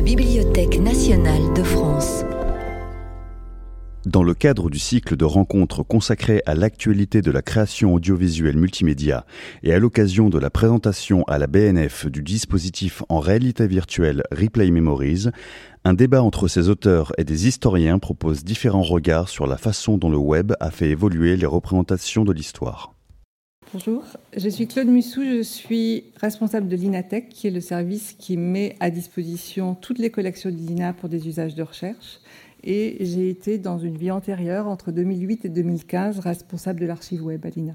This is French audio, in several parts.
la Bibliothèque nationale de France. Dans le cadre du cycle de rencontres consacré à l'actualité de la création audiovisuelle multimédia et à l'occasion de la présentation à la BNF du dispositif en réalité virtuelle Replay Memories, un débat entre ses auteurs et des historiens propose différents regards sur la façon dont le web a fait évoluer les représentations de l'histoire. Bonjour, je suis Claude Mussou, je suis responsable de l'INATEC, qui est le service qui met à disposition toutes les collections de l'INA pour des usages de recherche. Et j'ai été dans une vie antérieure, entre 2008 et 2015, responsable de l'archive web à l'INA.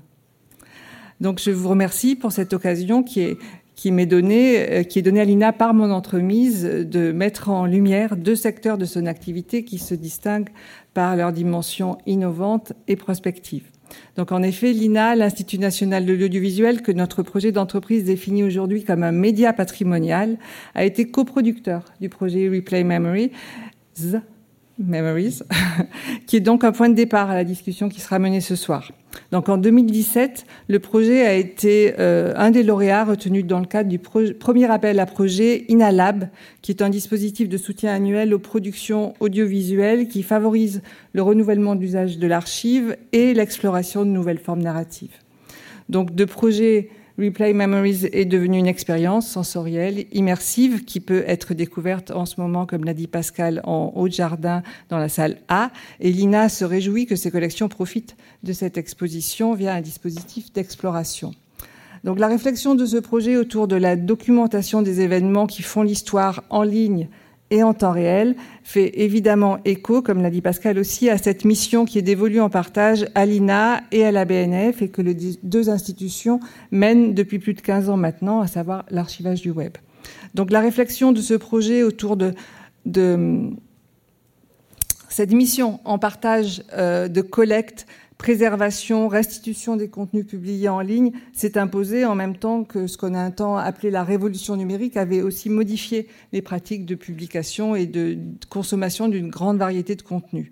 Donc je vous remercie pour cette occasion qui est, qui m'est donnée, euh, qui est donnée à l'INA par mon entremise de mettre en lumière deux secteurs de son activité qui se distinguent par leur dimension innovante et prospective. Donc en effet, l'INA, l'Institut national de l'audiovisuel, que notre projet d'entreprise définit aujourd'hui comme un média patrimonial, a été coproducteur du projet Replay Memory, Memories, qui est donc un point de départ à la discussion qui sera menée ce soir. Donc en 2017, le projet a été euh, un des lauréats retenus dans le cadre du premier appel à projet INALAB, qui est un dispositif de soutien annuel aux productions audiovisuelles qui favorise le renouvellement d'usage de l'archive et l'exploration de nouvelles formes narratives. Donc de projets Replay Memories est devenue une expérience sensorielle, immersive, qui peut être découverte en ce moment, comme l'a dit Pascal, en haut de jardin dans la salle A. Et Lina se réjouit que ses collections profitent de cette exposition via un dispositif d'exploration. Donc la réflexion de ce projet autour de la documentation des événements qui font l'histoire en ligne et en temps réel fait évidemment écho, comme l'a dit Pascal aussi, à cette mission qui est dévolue en partage à l'INA et à la BNF et que les deux institutions mènent depuis plus de 15 ans maintenant, à savoir l'archivage du web. Donc la réflexion de ce projet autour de, cette mission en partage euh, de collecte préservation, restitution des contenus publiés en ligne s'est imposée en même temps que ce qu'on a un temps appelé la révolution numérique avait aussi modifié les pratiques de publication et de consommation d'une grande variété de contenus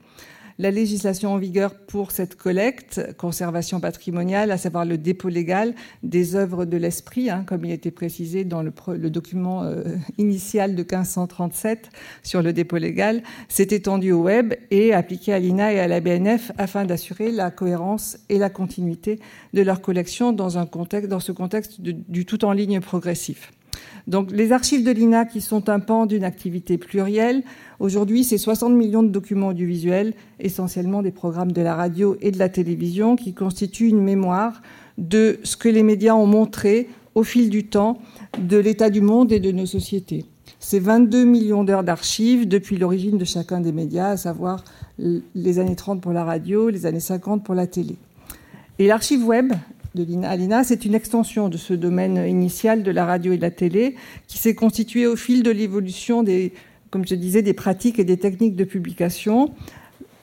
la législation en vigueur pour cette collecte, conservation patrimoniale, à savoir le dépôt légal des œuvres de l'esprit, hein, comme il été précisé dans le, document euh, initial de 1537 sur le dépôt légal, s'est étendu au web et appliqué à l'INA et à la BNF afin d'assurer la cohérence et la continuité de leur collection dans ce contexte du tout en ligne progressif. Donc les archives de l'INA qui sont un pan d'une activité plurielle, aujourd'hui c'est 60 millions de documents audiovisuels, essentiellement des programmes de la radio et de la télévision, qui constituent une mémoire de ce que les médias ont montré au fil du temps de l'état du monde et de nos sociétés. C'est 22 millions d'heures d'archives depuis l'origine de chacun des médias, à savoir les années 30 pour la radio, les années 50 pour la télé. Et l'archive web de l'INA c'est une extension de ce domaine initial de la radio et de la télé qui s'est constitué au fil de l'évolution des, comme je disais, des pratiques et des techniques de publication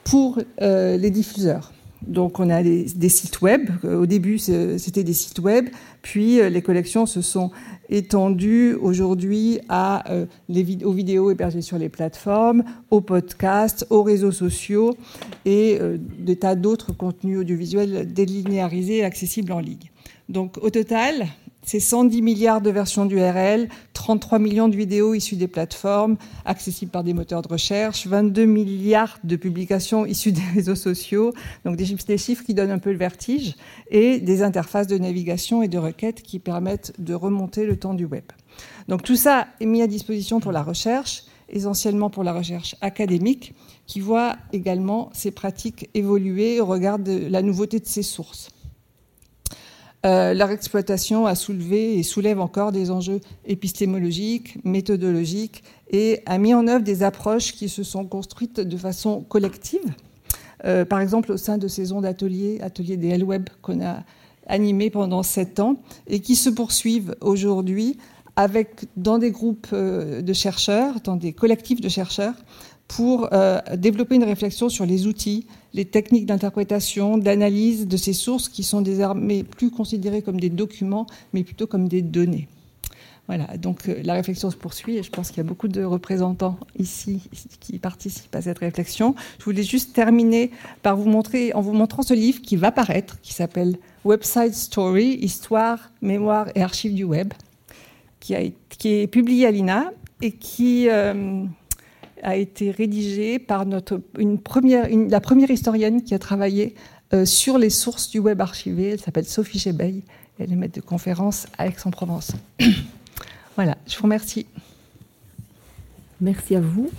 pour euh, les diffuseurs. Donc on a des, sites web. Au début, c'était des sites web, puis euh, les collections se sont étendues aujourd'hui euh, aux vidéos hébergées sur les plateformes, aux podcasts, aux réseaux sociaux et euh, des tas d'autres contenus audiovisuels délinéarisés et accessibles en ligne. Donc au total, c'est 110 milliards de versions d'URL, 33 millions de vidéos issues des plateformes, accessibles par des moteurs de recherche, 22 milliards de publications issues des réseaux sociaux, donc des, chiffres qui donnent un peu le vertige, et des interfaces de navigation et de requête qui permettent de remonter le temps du web. Donc tout ça est mis à disposition pour la recherche, essentiellement pour la recherche académique, qui voit également ces pratiques évoluer au regard de la nouveauté de ses sources. Euh, leur exploitation a soulevé et soulève encore des enjeux épistémologiques, méthodologiques et a mis en œuvre des approches qui se sont construites de façon collective. Euh, par exemple, au sein de saisons d'ateliers, ateliers des L-Web qu'on a animés pendant sept ans et qui se poursuivent aujourd'hui avec dans des groupes euh, de chercheurs, dans des collectifs de chercheurs, pour développer une réflexion sur les outils, les techniques d'interprétation, d'analyse de ces sources qui sont désormais plus considérées comme des documents, mais plutôt comme des données. Voilà, donc euh, la réflexion se poursuit et je pense qu'il y a beaucoup de représentants ici qui participent à cette réflexion. Je voulais juste terminer par vous montrer, en vous montrant ce livre qui va paraître, qui s'appelle Website Story, Histoire, Mémoire et Archives du Web, qui, est publié à l'INA et qui a été rédigé par la première historienne qui a travaillé sur les sources du web archivé. Elle s'appelle Sophie Chebeil. Elle est maître de conférence à Aix-en-Provence. voilà, je vous remercie. Merci à vous.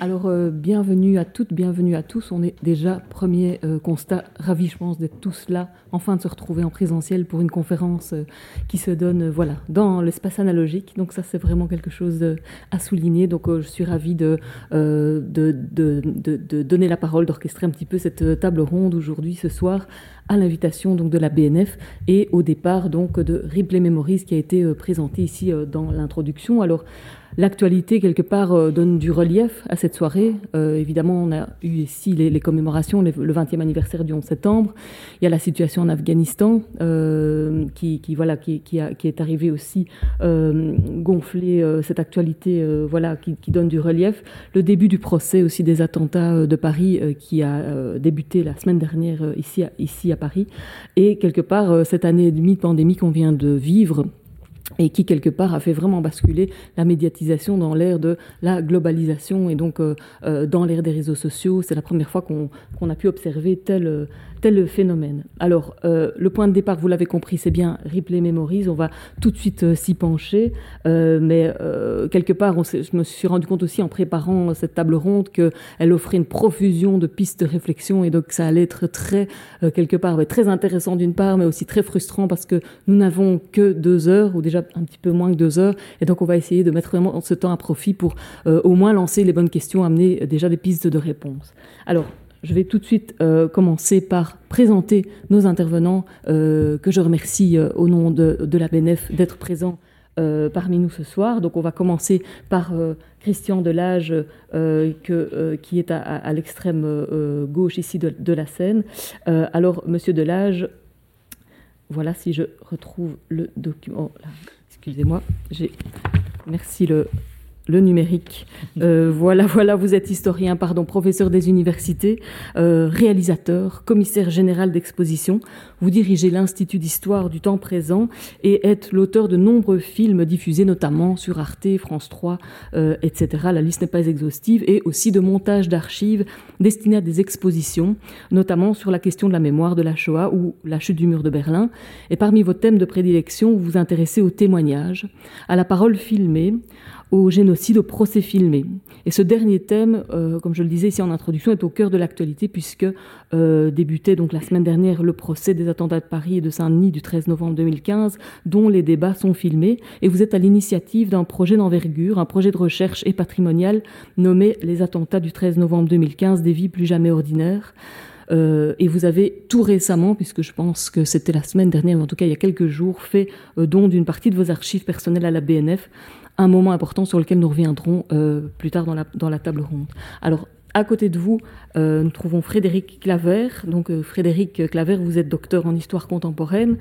Alors, euh, bienvenue à toutes, bienvenue à tous. On est déjà, premier euh, constat, ravi, je pense, d'être tous là, enfin de se retrouver en présentiel pour une conférence euh, qui se donne, voilà, dans l'espace analogique. Donc ça, c'est vraiment quelque chose à souligner. Donc, je suis ravie de de, de, de, donner la parole, d'orchestrer un petit peu cette table ronde aujourd'hui, ce soir, à l'invitation donc de la BNF et au départ donc de Ripley Memories qui a été présenté ici dans l'introduction. Alors, L'actualité, quelque part, donne du relief à cette soirée. Euh, évidemment, on a eu ici les, commémorations, le 20e anniversaire du 11 septembre. Il y a la situation en Afghanistan euh, qui, voilà, qui, est arrivée aussi gonfler cette actualité voilà, qui, donne du relief. Le début du procès aussi des attentats de Paris qui a débuté la semaine dernière ici, ici à Paris. Et quelque part, cette année et demie de pandémie qu'on vient de vivre, et qui quelque part a fait vraiment basculer la médiatisation dans l'ère de la globalisation et donc euh, euh, dans l'ère des réseaux sociaux. C'est la première fois qu'on a pu observer tel, tel phénomène. Alors, euh, le point de départ, vous l'avez compris, c'est bien Ripley Memories. On va tout de suite s'y pencher. mais quelque part, je me suis rendu compte aussi en préparant cette table ronde qu'elle offrait une profusion de pistes de réflexion et donc ça allait être très, quelque part, très intéressant d'une part, mais aussi très frustrant parce que nous n'avons que deux heures ou déjà un petit peu moins que deux heures. Et donc, on va essayer de mettre vraiment ce temps à profit pour euh, au moins lancer les bonnes questions, amener déjà des pistes de réponse. Alors, je vais tout de suite euh, commencer par présenter nos intervenants, euh, que je remercie au nom de, la BNF d'être présents parmi nous ce soir. Donc, on va commencer par Christian Delage, qui est à, l'extrême gauche ici de, la scène. alors, Monsieur Delage, voilà si je retrouve le document. Oh, excusez-moi. Merci le, le numérique. Euh, voilà, voilà, vous êtes historien, pardon, professeur des universités, euh, réalisateur, commissaire général d'exposition. Vous dirigez l'Institut d'histoire du temps présent et êtes l'auteur de nombreux films diffusés notamment sur Arte, France 3, euh, etc. La liste n'est pas exhaustive et aussi de montage d'archives destinés à des expositions, notamment sur la question de la mémoire de la Shoah ou la chute du mur de Berlin. Et parmi vos thèmes de prédilection, vous vous intéressez au témoignage, à la parole filmée, au génocide, au procès filmé. Et ce dernier thème, euh, comme je le disais ici en introduction, est au cœur de l'actualité puisque euh, débutait donc la semaine dernière le procès des attentats de Paris et de Saint-Denis du 13 novembre 2015, dont les débats sont filmés. Et vous êtes à l'initiative d'un projet d'envergure, un projet de recherche et patrimonial nommé Les attentats du 13 novembre 2015, des vies plus jamais ordinaires. Euh, et vous avez tout récemment, puisque je pense que c'était la semaine dernière, en tout cas il y a quelques jours, fait don d'une partie de vos archives personnelles à la BNF un moment important sur lequel nous reviendrons euh, plus tard dans la table ronde. Alors, à côté de vous, euh, nous trouvons Frédéric Claver. Donc, euh, Frédéric Claver, vous êtes docteur en histoire contemporaine.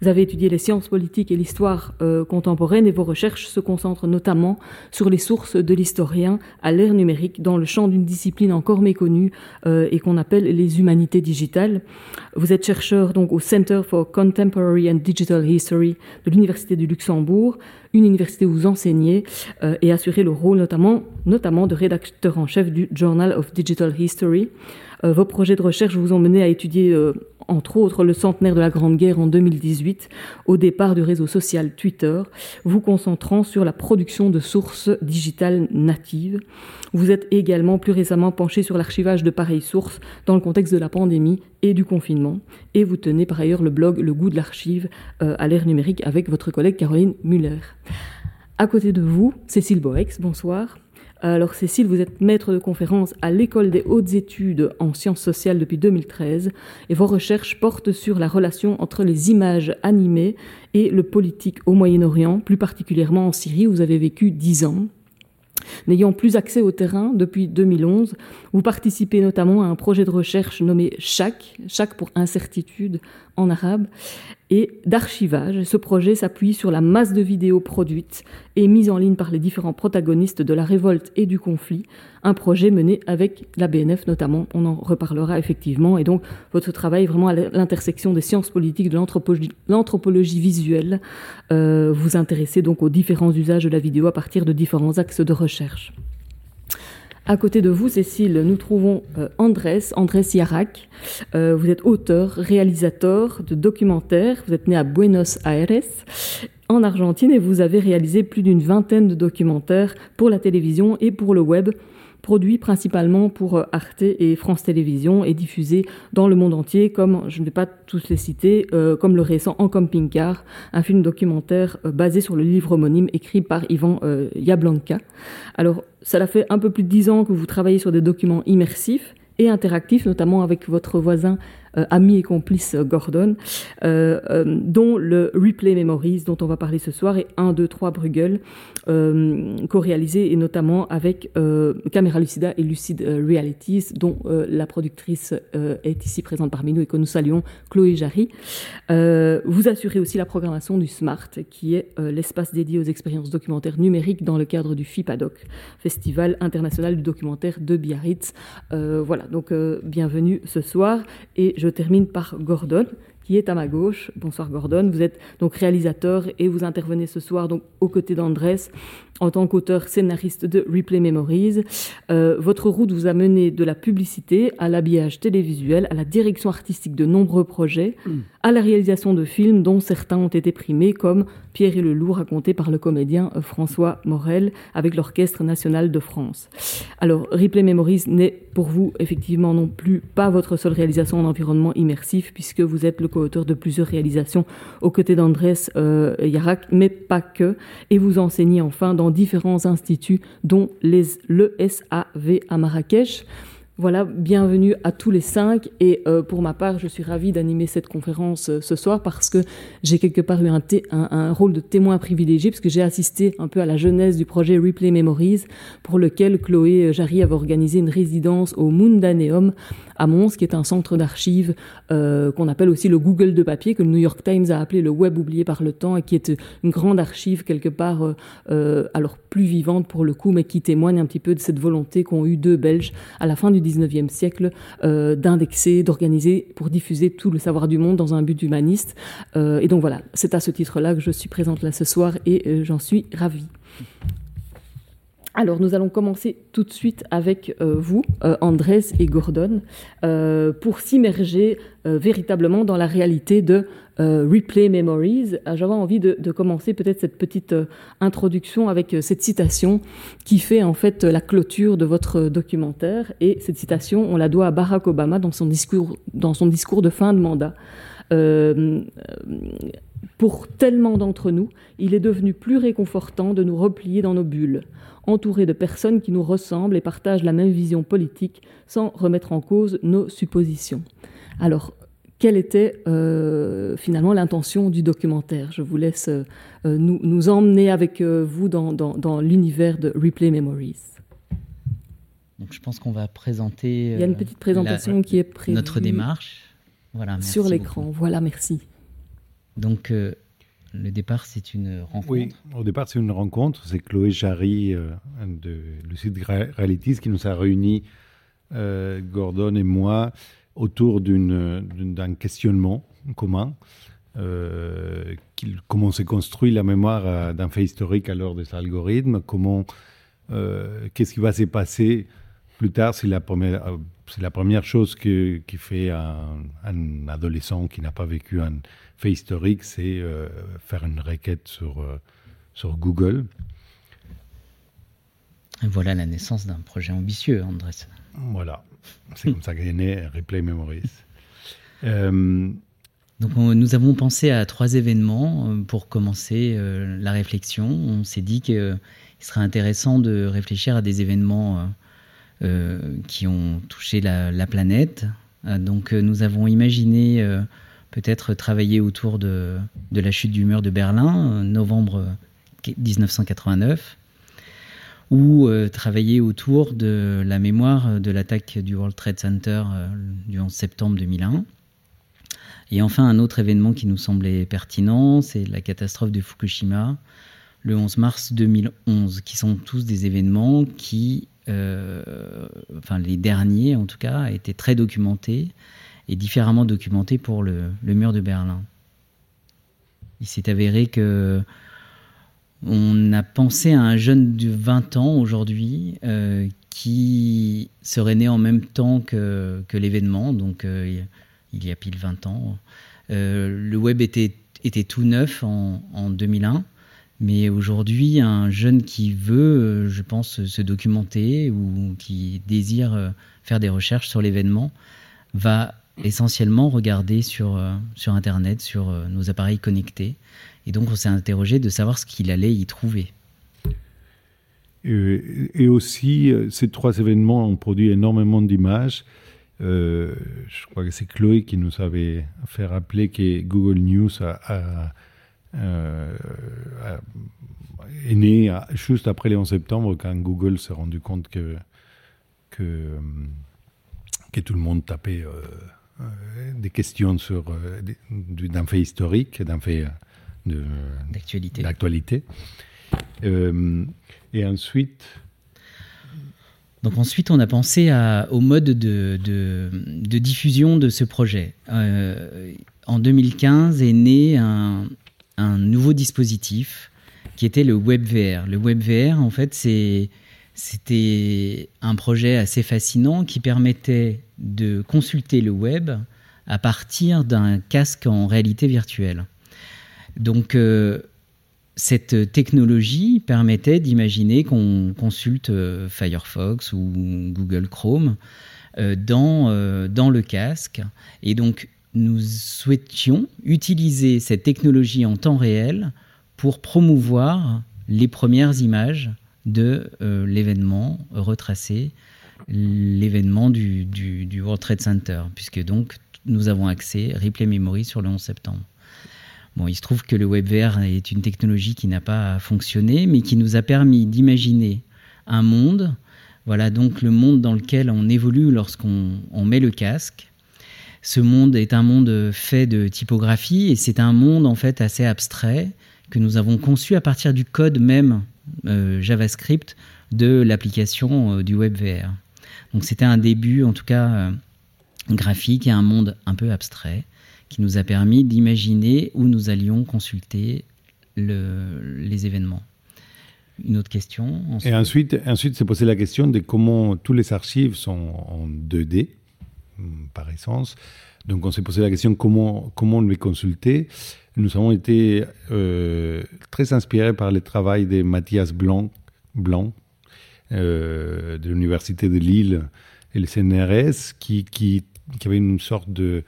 Vous avez étudié les sciences politiques et l'histoire euh, contemporaine et vos recherches se concentrent notamment sur les sources de l'historien à l'ère numérique dans le champ d'une discipline encore méconnue et qu'on appelle les humanités digitales. Vous êtes chercheur donc au Center for Contemporary and Digital History de l'Université du Luxembourg une université où vous enseignez et assurez le rôle notamment, notamment de rédacteur en chef du Journal of Digital History. Euh, vos projets de recherche vous ont mené à étudier, euh, entre autres, le centenaire de la Grande Guerre en 2018, au départ du réseau social Twitter, vous concentrant sur la production de sources digitales natives. Vous êtes également plus récemment penché sur l'archivage de pareilles sources dans le contexte de la pandémie et du confinement. Et vous tenez par ailleurs le blog Le goût de l'archive euh, à l'ère numérique avec votre collègue Caroline Muller. À côté de vous, Cécile Boex, bonsoir. Alors Cécile, vous êtes maître de conférence à l'École des hautes études en sciences sociales depuis 2013 et vos recherches portent sur la relation entre les images animées et le politique au Moyen-Orient, plus particulièrement en Syrie où vous avez vécu dix ans. N'ayant plus accès au terrain depuis 2011, vous participez notamment à un projet de recherche nommé CHAC, CHAC pour incertitude en arabe, et d'archivage. Ce projet s'appuie sur la masse de vidéos produites et mises en ligne par les différents protagonistes de la révolte et du conflit. Un projet mené avec la BNF notamment, on en reparlera effectivement. Et donc votre travail est vraiment à l'intersection des sciences politiques, de l'anthropologie visuelle. Euh, vous intéressez donc aux différents usages de la vidéo à partir de différents axes de recherche. À côté de vous, Cécile, nous trouvons euh, Andrés, Andrés Yarak. Euh, vous êtes auteur, réalisateur de documentaires. Vous êtes né à Buenos Aires, en Argentine, et vous avez réalisé plus d'une vingtaine de documentaires pour la télévision et pour le web produit principalement pour euh, Arte et France Télévisions et diffusé dans le monde entier, comme je ne vais pas tous les citer, euh, comme le récent En camping-car, un film documentaire euh, basé sur le livre homonyme écrit par Ivan Yablanka. Alors, ça fait un peu plus de dix ans que vous travaillez sur des documents immersifs et interactifs, notamment avec votre voisin ami et complice euh, Gordon, euh, dont le Replay Memories, dont on va parler ce soir, et 1, 2, 3 Bruegel, co-réalisé et notamment avec Camera Lucida et Lucid Realities, dont la productrice est ici présente parmi nous et que nous saluons, Chloé Jarry. vous assurez aussi la programmation du SMART, qui est l'espace dédié aux expériences documentaires numériques dans le cadre du FIPADOC, Festival international du documentaire de Biarritz. voilà, donc bienvenue ce soir. Et je termine par Gordon, qui est à ma gauche. Bonsoir Gordon, vous êtes donc réalisateur et vous intervenez ce soir donc aux côtés d'Andrés en tant qu'auteur scénariste de Replay Memories. Euh, votre route vous a mené de la publicité à l'habillage télévisuel, à la direction artistique de nombreux projets, mm. à la réalisation de films dont certains ont été primés, comme Pierre et le loup raconté par le comédien euh, François Morel avec l'Orchestre national de France. Alors, Replay Memories n'est pour vous effectivement non plus pas votre seule réalisation en environnement immersif, puisque vous êtes le co-auteur de plusieurs réalisations aux côtés d'Andrés euh, Yarak, mais pas que, et vous enseignez enfin dans différents instituts, dont les, le SAV à Marrakech. Voilà, bienvenue à tous les cinq. Et euh, pour ma part, je suis ravie d'animer cette conférence euh, ce soir parce que j'ai quelque part eu un, rôle de témoin privilégié, puisque j'ai assisté un peu à la genèse du projet Replay Memories, pour lequel Chloé Jarry avait organisé une résidence au Mundaneum à Mons, qui est un centre d'archives euh, qu'on appelle aussi le Google de papier, que le New York Times a appelé le web oublié par le temps, et qui est une grande archive quelque part, euh, euh, alors plus vivante pour le coup, mais qui témoigne un petit peu de cette volonté qu'ont eu deux Belges à la fin du 19e siècle d'indexer, d'organiser pour diffuser tout le savoir du monde dans un but humaniste. et donc voilà, c'est à ce titre-là que je suis présente là ce soir et j'en suis ravie. Alors, nous allons commencer tout de suite avec euh, vous, euh, Andrés et Gordon, euh, pour s'immerger véritablement dans la réalité de Replay Memories. J'avais envie de, commencer peut-être cette petite introduction avec cette citation qui fait en fait la clôture de votre documentaire. Et cette citation, on la doit à Barack Obama dans son discours de fin de mandat. Pour tellement d'entre nous, il est devenu plus réconfortant de nous replier dans nos bulles entourés de personnes qui nous ressemblent et partagent la même vision politique sans remettre en cause nos suppositions. Alors, quelle était euh, finalement l'intention du documentaire? Je vous laisse euh, nous, emmener avec euh, vous dans, l'univers de Replay Memories. Donc, je pense qu'on va présenter. Il y a une petite présentation qui est prévue. Notre démarche. Voilà, sur l'écran. Voilà, merci. Donc, le départ, c'est une rencontre Oui, au départ, c'est une rencontre. C'est Chloé Jarry euh, de Lucid Realities qui nous a réunis, euh, Gordon et moi, autour d'un questionnement commun. Euh, comment s'est construit la mémoire d'un fait historique à l'heure des algorithmes, comment, qu'est-ce qui va se passer plus tard, c'est la première, c'est la première chose qui fait un, un adolescent qui n'a pas vécu un, fait historique, c'est euh, faire une requête sur, euh, sur Google. Et voilà la naissance d'un projet ambitieux, Andrés. Voilà, c'est comme ça qu'est né Replay Memories. Euh, Donc nous avons pensé à trois événements pour commencer la réflexion. On s'est dit qu'il serait intéressant de réfléchir à des événements qui ont touché la, la planète. donc nous avons imaginé peut-être travailler autour de, la chute du mur de Berlin, euh, novembre 1989, ou euh, travailler autour de la mémoire de l'attaque du World Trade Center euh, du 11 septembre 2001. Et enfin, un autre événement qui nous semblait pertinent, c'est la catastrophe de Fukushima, le 11 mars 2011, qui sont tous des événements qui, euh, enfin les derniers en tout cas, étaient très documentés et différemment documentés pour le, mur de Berlin. Il s'est avéré que on a pensé à un jeune de 20 ans aujourd'hui euh, qui serait né en même temps que, l'événement, donc euh, il y a pile 20 ans. le web était, était tout neuf en, en 2001. Mais aujourd'hui, un jeune qui veut, euh, je pense, se documenter ou qui désire euh, faire des recherches sur l'événement va essentiellement regarder sur, euh, sur Internet, sur nos appareils connectés. Et donc, on s'est interrogé de savoir ce qu'il allait y trouver. Et, aussi, ces trois événements ont produit énormément d'images. je crois que c'est Chloé qui nous avait fait rappeler que Google News a euh, euh, est né juste après le 11 septembre, quand Google s'est rendu compte que, que, euh, que tout le monde tapait des questions sur d'un fait historique, d'un fait d'actualité. d'actualité. et ensuite, donc ensuite, on a pensé à, au mode de, de, de, diffusion de ce projet. en 2015 est né un, un nouveau dispositif qui était le WebVR. Le WebVR, en fait, c'était un projet assez fascinant qui permettait de consulter le web à partir d'un casque en réalité virtuelle. Donc, euh, cette technologie permettait d'imaginer qu'on consulte euh, Firefox ou Google Chrome euh, dans, dans le casque. Et donc, nous souhaitions utiliser cette technologie en temps réel pour promouvoir les premières images de euh, l'événement retracé, l'événement du, World Trade Center, puisque donc nous avons accès Replay Memory sur le 11 septembre. Bon, il se trouve que le WebVR est une technologie qui n'a pas fonctionné, mais qui nous a permis d'imaginer un monde, voilà donc le monde dans lequel on évolue lorsqu'on met le casque, ce monde est un monde fait de typographie et c'est un monde en fait assez abstrait que nous avons conçu à partir du code même euh, JavaScript de l'application euh, du WebVR. Donc c'était un début en tout cas euh, graphique et un monde un peu abstrait qui nous a permis d'imaginer où nous allions consulter les événements. Une autre question Et ensuite, ensuite c'est posé la question de comment tous les archives sont en 2D par essence. Donc on s'est posé la question comment, comment les consulter? Nous avons été euh, très inspirés par le travail de Mathias Blanc, euh, de l'Université de Lille et le CNRS, qui, avait une sorte de,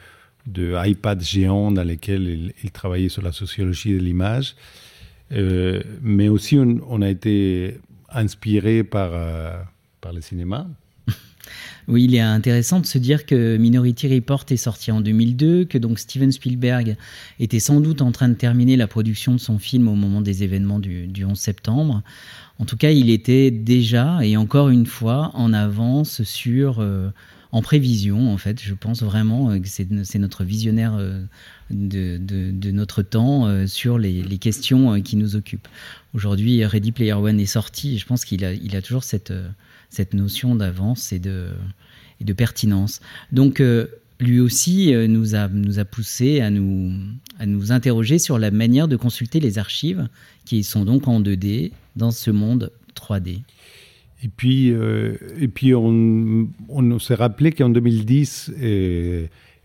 iPad géant dans lequel il, travaillait sur la sociologie de l'image. Euh, mais aussi, on, a été inspiré par, par le cinéma, oui, il est intéressant de se dire que Minority Report est sorti en 2002, que donc Steven Spielberg était sans doute en train de terminer la production de son film au moment des événements du, 11 septembre. En tout cas, il était déjà, et encore une fois, en avance sur... Euh, en prévision, en fait, je pense vraiment que c'est notre visionnaire euh, de, notre temps euh, sur les, questions qui nous occupent. Aujourd'hui, Ready Player One est sorti et je pense qu'il a, toujours cette, cette notion d'avance et de, pertinence. Donc, euh, lui aussi euh, nous, a, poussé à nous, interroger sur la manière de consulter les archives qui sont donc en 2D dans ce monde 3D. Et puis, euh, et puis on, on s'est rappelé qu'en 2010,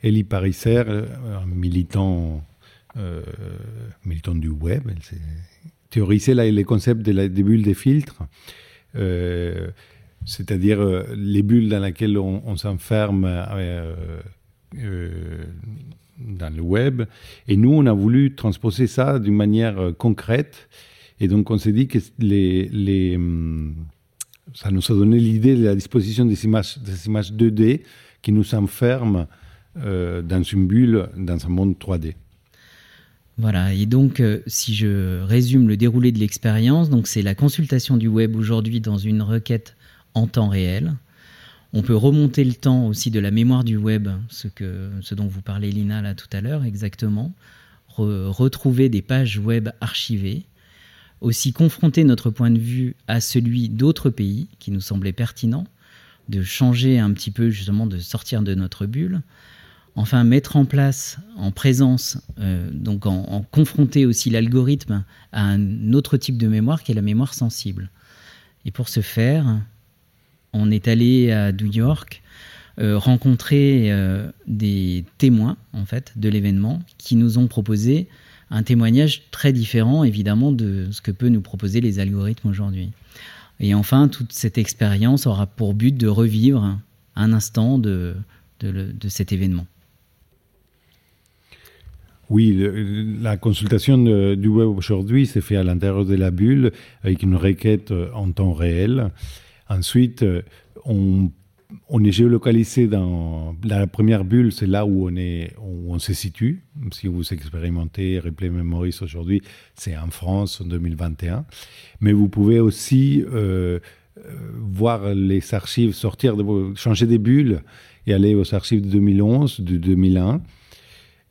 Elie Parisser, un militant, du web, théorisé les concepts de la, des bulles des filtres c'est-à-dire euh, les bulles dans lesquelles on, s'enferme euh, euh, dans le web. Et nous, on a voulu transposer ça d'une manière concrète. Et donc, on s'est dit que hum, ça nous a donné l'idée de la disposition des images, des images 2D qui nous enferment dans une bulle, dans un monde 3D. Voilà, et donc si je résume le déroulé de l'expérience, donc c'est la consultation du web aujourd'hui dans une requête en temps réel. On peut remonter le temps aussi de la mémoire du web, ce, que, ce dont vous parlez Lina là tout à l'heure exactement, retrouver des pages web archivées, aussi confronter notre point de vue à celui d'autres pays qui nous semblait pertinent, de changer un petit peu justement, de sortir de notre bulle, enfin mettre en place en présence, euh, donc en, confronter aussi l'algorithme à un autre type de mémoire qui est la mémoire sensible. Et pour ce faire, on est allé à New York euh, rencontrer euh, des témoins en fait de l'événement qui nous ont proposé un témoignage très différent évidemment de ce que peuvent nous proposer les algorithmes aujourd'hui. Et enfin, toute cette expérience aura pour but de revivre un instant de, de cet événement. Oui, la consultation du web aujourd'hui s'est faite à l'intérieur de la bulle avec une requête euh, en temps réel. Ensuite, euh, on, est géolocalisé dans la première bulle, c'est là où on, est, où on se situe. Si vous expérimentez Replay Memories aujourd'hui, c'est en France en 2021. Mais vous pouvez aussi euh, voir les archives sortir, de, changer des bulles et aller aux archives de 2011, de 2001.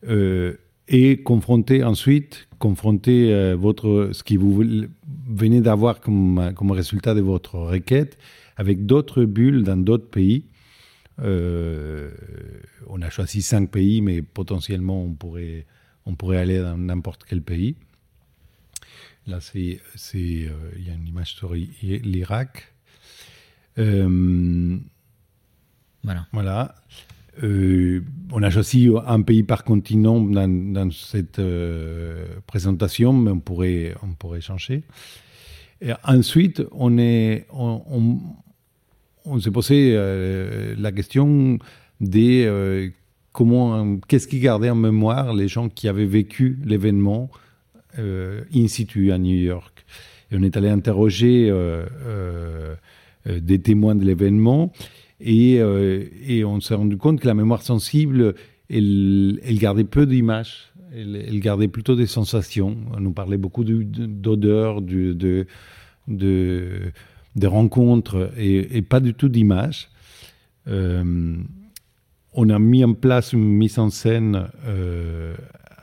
Euh, et confronter ensuite, confronter euh, votre, ce que vous venez d'avoir comme, comme résultat de votre requête avec d'autres bulles dans d'autres pays. Euh, on a choisi cinq pays, mais potentiellement on pourrait, on pourrait aller dans n'importe quel pays. Là, c'est, c'est, euh, il y a une image sur l'Irak. voilà. Voilà. Euh, on a choisi un pays par continent dans, cette euh, présentation, mais on pourrait, on pourrait changer. Ensuite, on, est, on, on, s'est posé euh, la question de comment, qu'est-ce qui gardait en mémoire les gens qui avaient vécu l'événement in situ à New York. Et on est allé interroger des témoins de l'événement. Euh, et, on s'est rendu compte que la mémoire sensible, elle, gardait peu d'images, elle, gardait plutôt des sensations. On nous parlait beaucoup d'odeurs, de, de, rencontres et, pas du tout d'images. Euh, on a mis en place une mise en scène euh,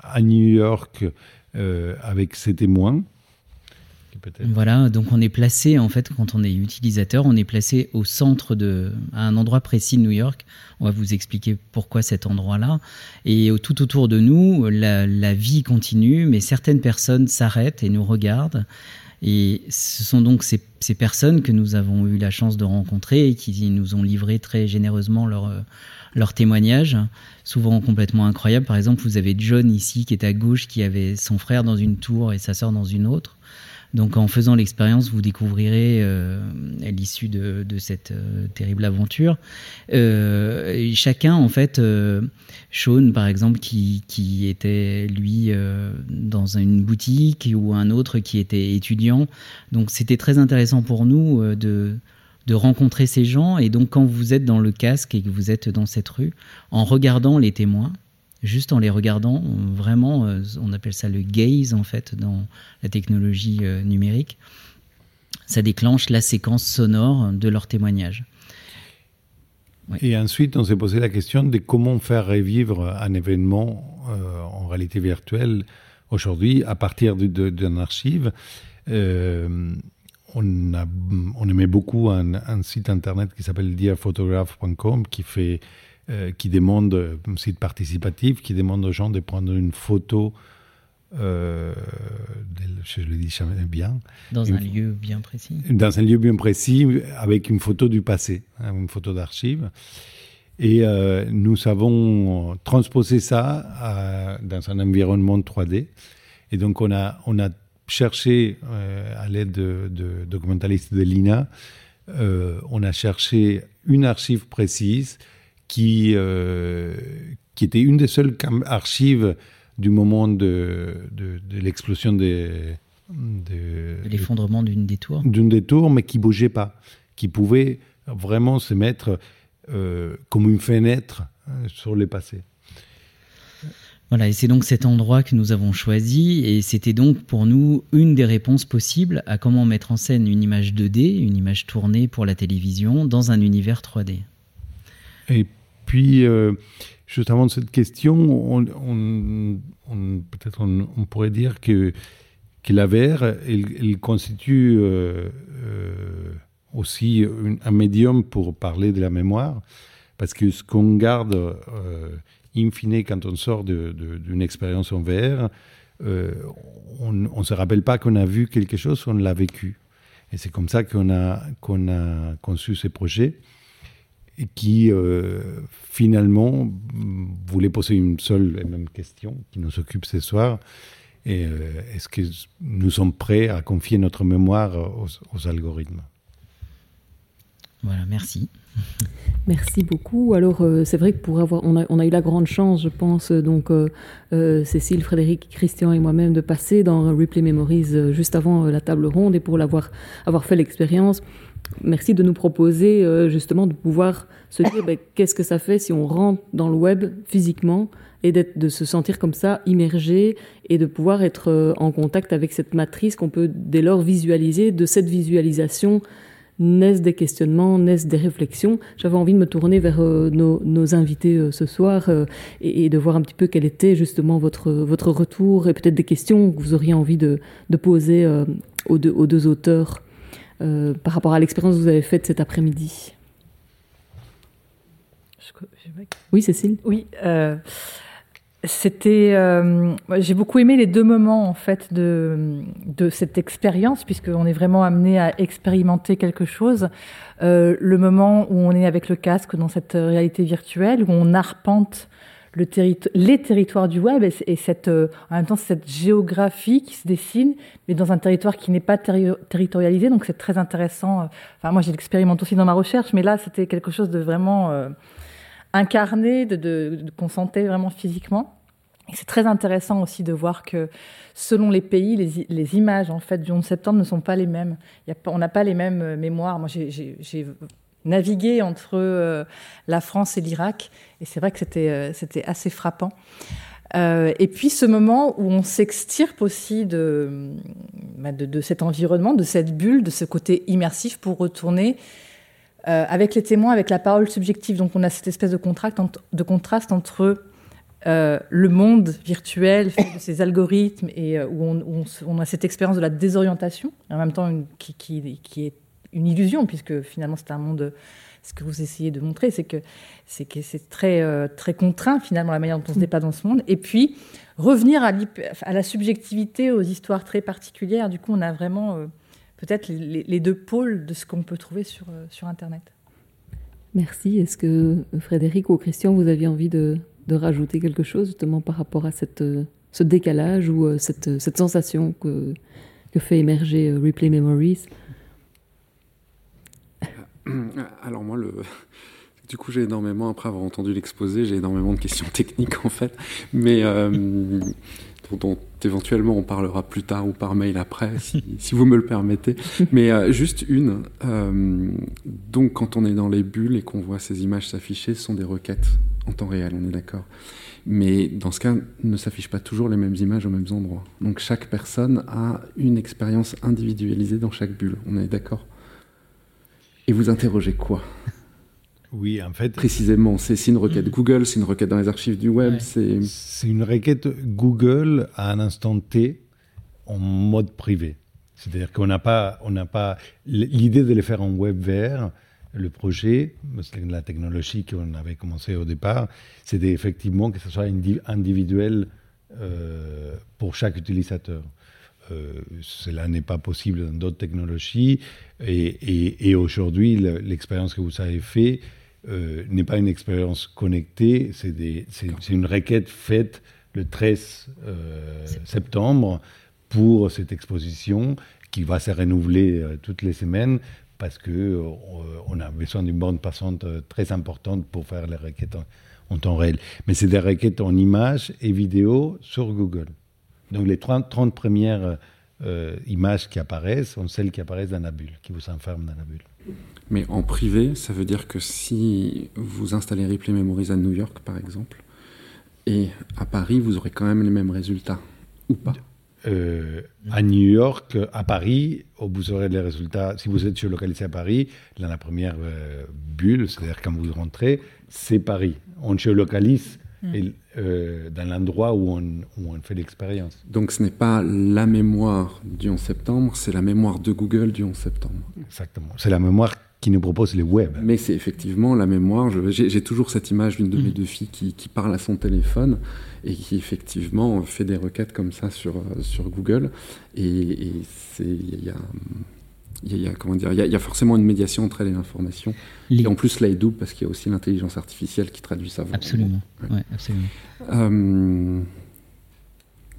à New York avec ces témoins voilà, donc on est placé, en fait, quand on est utilisateur, on est placé au centre de, à un endroit précis de New York. On va vous expliquer pourquoi cet endroit-là. Et tout autour de nous, la, vie continue, mais certaines personnes s'arrêtent et nous regardent. Et ce sont donc ces, personnes que nous avons eu la chance de rencontrer et qui nous ont livré très généreusement leur, leur témoignage, souvent complètement incroyable. Par exemple, vous avez John ici qui est à gauche, qui avait son frère dans une tour et sa sœur dans une autre. Donc en faisant l'expérience, vous découvrirez euh, à l'issue de, cette euh, terrible aventure. Euh, chacun, en fait, Sean par exemple, qui, qui était lui dans une boutique ou un autre qui était étudiant. Donc c'était très intéressant pour nous de de rencontrer ces gens. Et donc, quand vous êtes dans le casque et que vous êtes dans cette rue, en regardant les témoins, juste en les regardant, vraiment, euh, on appelle ça le gaze en fait dans la technologie euh, numérique, ça déclenche la séquence sonore de leur témoignage. Et ensuite, on s'est posé la question de comment faire revivre un événement euh, en réalité virtuelle aujourd'hui à partir d'une archive. on, a, on aimait beaucoup un, site internet qui s'appelle dearphotograph.com qui fait euh, qui demande, un site participatif, qui demande aux gens de prendre une photo, euh, je le dis jamais bien. Dans un lieu bien précis. Dans un lieu bien précis, avec une photo du passé, hein, une photo d'archive. Et euh, nous avons transposé ça dans un environnement 3D. Et donc on a, on a cherché, à l'aide de, de, documentalistes de l'INA, on a cherché une archive précise qui, euh, qui était une des seules archives du moment de, de, l'explosion des, de, l'effondrement d'une des tours. D'une des tours, mais qui bougeait pas, qui pouvait vraiment se mettre euh, comme une fenêtre euh, sur le passé. Voilà, et c'est donc cet endroit que nous avons choisi, et c'était donc pour nous une des réponses possibles à comment mettre en scène une image 2D, une image tournée pour la télévision, dans un univers 3D. Et puis, euh, juste avant cette question, on, peut-être on, pourrait dire que, la VR, il, constitue euh, euh, aussi un médium pour parler de la mémoire, parce que ce qu'on garde in fine quand on sort d'une expérience en VR, on ne se rappelle pas qu'on a vu quelque chose, on l'a vécu. Et c'est comme ça qu'on a, qu'on a conçu ces projets qui euh, finalement voulait poser une seule et même question qui nous occupe ce soir. Euh, est-ce que nous sommes prêts à confier notre mémoire aux, algorithmes? Voilà, merci. Merci beaucoup. Alors euh, c'est vrai que pour avoir, on a, on a, eu la grande chance, je pense, donc Cécile, Frédéric, Christian et moi-même de passer dans Replay Memories juste avant la table ronde et pour l'avoir avoir fait l'expérience merci de nous proposer euh, justement de pouvoir se dire ben, qu'est-ce que ça fait si on rentre dans le web physiquement et de se sentir comme ça immergé et de pouvoir être euh, en contact avec cette matrice qu'on peut dès lors visualiser. De cette visualisation naissent des questionnements, naissent des réflexions. J'avais envie de me tourner vers euh, nos, invités ce soir et, de voir un petit peu quel était justement votre, votre retour et peut-être des questions que vous auriez envie de, poser aux, deux, aux deux auteurs. Euh, par rapport à l'expérience que vous avez faite cet après-midi Oui, Cécile Oui. Euh, c'était, euh, j'ai beaucoup aimé les deux moments en fait de, de cette expérience puisqu'on est vraiment amené à expérimenter quelque chose. le moment où on est avec le casque dans cette réalité virtuelle, où on arpente le les territoires du web et, cette, euh, en même temps cette géographie qui se dessine, mais dans un territoire qui n'est pas territorialisé. Donc c'est très intéressant. Enfin, moi, j'ai l'expérimente aussi dans ma recherche, mais là, c'était quelque chose de vraiment euh, incarné, de, de, qu'on sentait vraiment physiquement. C'est très intéressant aussi de voir que selon les pays, les, les, images en fait du 11 septembre ne sont pas les mêmes. On n'a pas les mêmes euh, mémoires. Moi, j'ai naviguer entre euh, la France et l'Irak. Et c'est vrai que c'était euh, c'était assez frappant. Euh, et puis ce moment où on s'extirpe aussi de, bah, de, de, cet environnement, de cette bulle, de ce côté immersif pour retourner avec les témoins, avec la parole subjective. Donc on a cette espèce de, contraste entre, le monde virtuel de ces algorithmes et où, on, a cette expérience de la désorientation, en même temps qui, qui est une illusion, puisque finalement c'est un monde. Ce que vous essayez de montrer, c'est que c'est que c'est très euh, très contraint finalement la manière dont on se mm. dépasse dans ce monde. Et puis revenir à, à, la subjectivité, aux histoires très particulières. Du coup, on a vraiment euh, peut-être les, deux pôles de ce qu'on peut trouver sur euh, sur Internet. Merci. Est-ce que Frédéric ou Christian, vous aviez envie de, de rajouter quelque chose justement par rapport à cette, ce décalage ou cette, cette sensation que, que fait émerger Replay Memories? Alors moi, le... du coup, j'ai énormément, après avoir entendu l'exposé, j'ai énormément de questions techniques en fait, mais euh, dont, éventuellement on parlera plus tard ou par mail après, si, vous me le permettez. Mais euh, juste une. Euh, donc, quand on est dans les bulles et qu'on voit ces images s'afficher, ce sont des requêtes en temps réel, on est d'accord. Mais dans ce cas, ne s'affichent pas toujours les mêmes images aux mêmes endroits. Donc chaque personne a une expérience individualisée dans chaque bulle. On est d'accord? Et vous interrogez quoi Oui, en fait. Précisément, c'est une requête mm. Google, c'est une requête dans les archives du web. C'est une requête Google à un instant T en mode privé. C'est-à-dire qu'on n'a pas, on n'a pas l'idée de les faire en web vert. Le projet, la technologie qu'on avait commencé au départ, c'était effectivement que ce soit individuel euh, pour chaque utilisateur. Euh, cela n'est pas possible dans d'autres technologies. Et, aujourd'hui, l'expérience que vous avez faite euh, n'est pas une expérience connectée, c'est une requête faite le 13 euh, septembre pour cette exposition qui va se renouveler toutes les semaines parce qu'on on a besoin d'une bande passante très importante pour faire les requêtes en, en temps réel. Mais c'est des requêtes en images et vidéo sur Google. Donc les 30, 30 premières euh, images qui apparaissent sont celles qui apparaissent dans la bulle, qui vous enferment dans la bulle. Mais en privé, ça veut dire que si vous installez Replay Memories à New York, par exemple, et à Paris, vous aurez quand même les mêmes résultats, ou pas? Euh, à New York, à Paris, vous aurez les résultats. Si vous êtes géolocalisé à Paris, dans la première euh, bulle, c'est-à-dire quand vous rentrez, c'est Paris. On géolocalise mm. Euh, dans l'endroit où on, où on fait l'expérience. Donc ce n'est pas la mémoire du 11 septembre, c'est la mémoire de Google du 11 septembre. Exactement. C'est la mémoire qui nous propose les web. Mais c'est effectivement la mémoire. J'ai toujours cette image d'une de mes mm. deux filles qui, qui, parle à son téléphone et qui effectivement fait des requêtes comme ça sur, euh, sur Google. Et, c'est il y a, y a, comment dire, il y, a, forcément une médiation entre elle et l'information. Et en plus, là, est double parce qu'il y a aussi l'intelligence artificielle qui traduit ça. Absolument. Ouais. absolument. Euh,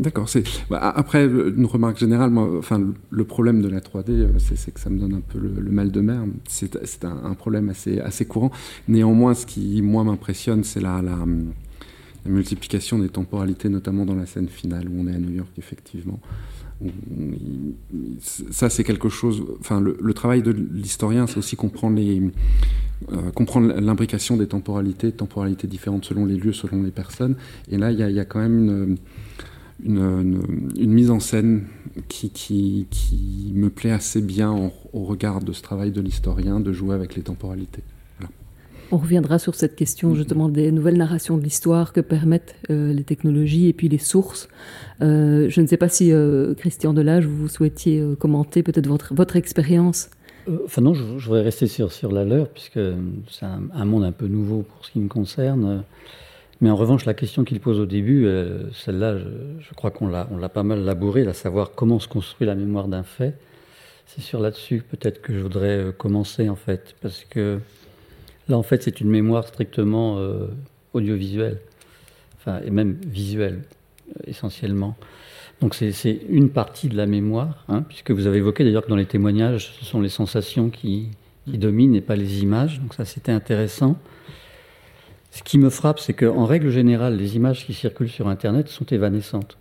D'accord. Bah, après une remarque générale, moi, enfin le problème de la 3D, euh, c'est que ça me donne un peu le, mal de mer. C'est un, problème assez assez courant. Néanmoins, ce qui moi m'impressionne, c'est la, la, multiplication des temporalités, notamment dans la scène finale où on est à New York, effectivement. Ça, c'est quelque chose. Enfin, le, travail de l'historien, c'est aussi comprendre les euh, l'imbrication des temporalités, temporalités différentes selon les lieux, selon les personnes. Et là, il y, a, quand même une mise en scène qui, me plaît assez bien au regard de ce travail de l'historien, de jouer avec les temporalités. On reviendra sur cette question justement des nouvelles narrations de l'histoire que permettent euh, les technologies et puis les sources. Euh, je ne sais pas si euh, Christian Delage, vous souhaitiez commenter peut-être votre, votre expérience. Enfin non, je, voudrais rester sur, sur la leur, puisque c'est un, un, monde un peu nouveau pour ce qui me concerne. Mais en revanche, la question qu'il pose au début, celle-là, je, crois qu'on l'a, on l'a pas mal labourée, à savoir comment se construit la mémoire d'un fait. C'est sur là-dessus peut-être que je voudrais commencer en fait, parce que là en fait c'est une mémoire strictement euh, audiovisuelle, enfin et même visuelle essentiellement. Donc c'est, une partie de la mémoire, hein, puisque vous avez évoqué d'ailleurs que dans les témoignages, ce sont les sensations qui, qui dominent et pas les images. Donc ça c'était intéressant. Ce qui me frappe, c'est qu'en règle générale, les images qui circulent sur Internet sont évanescentes.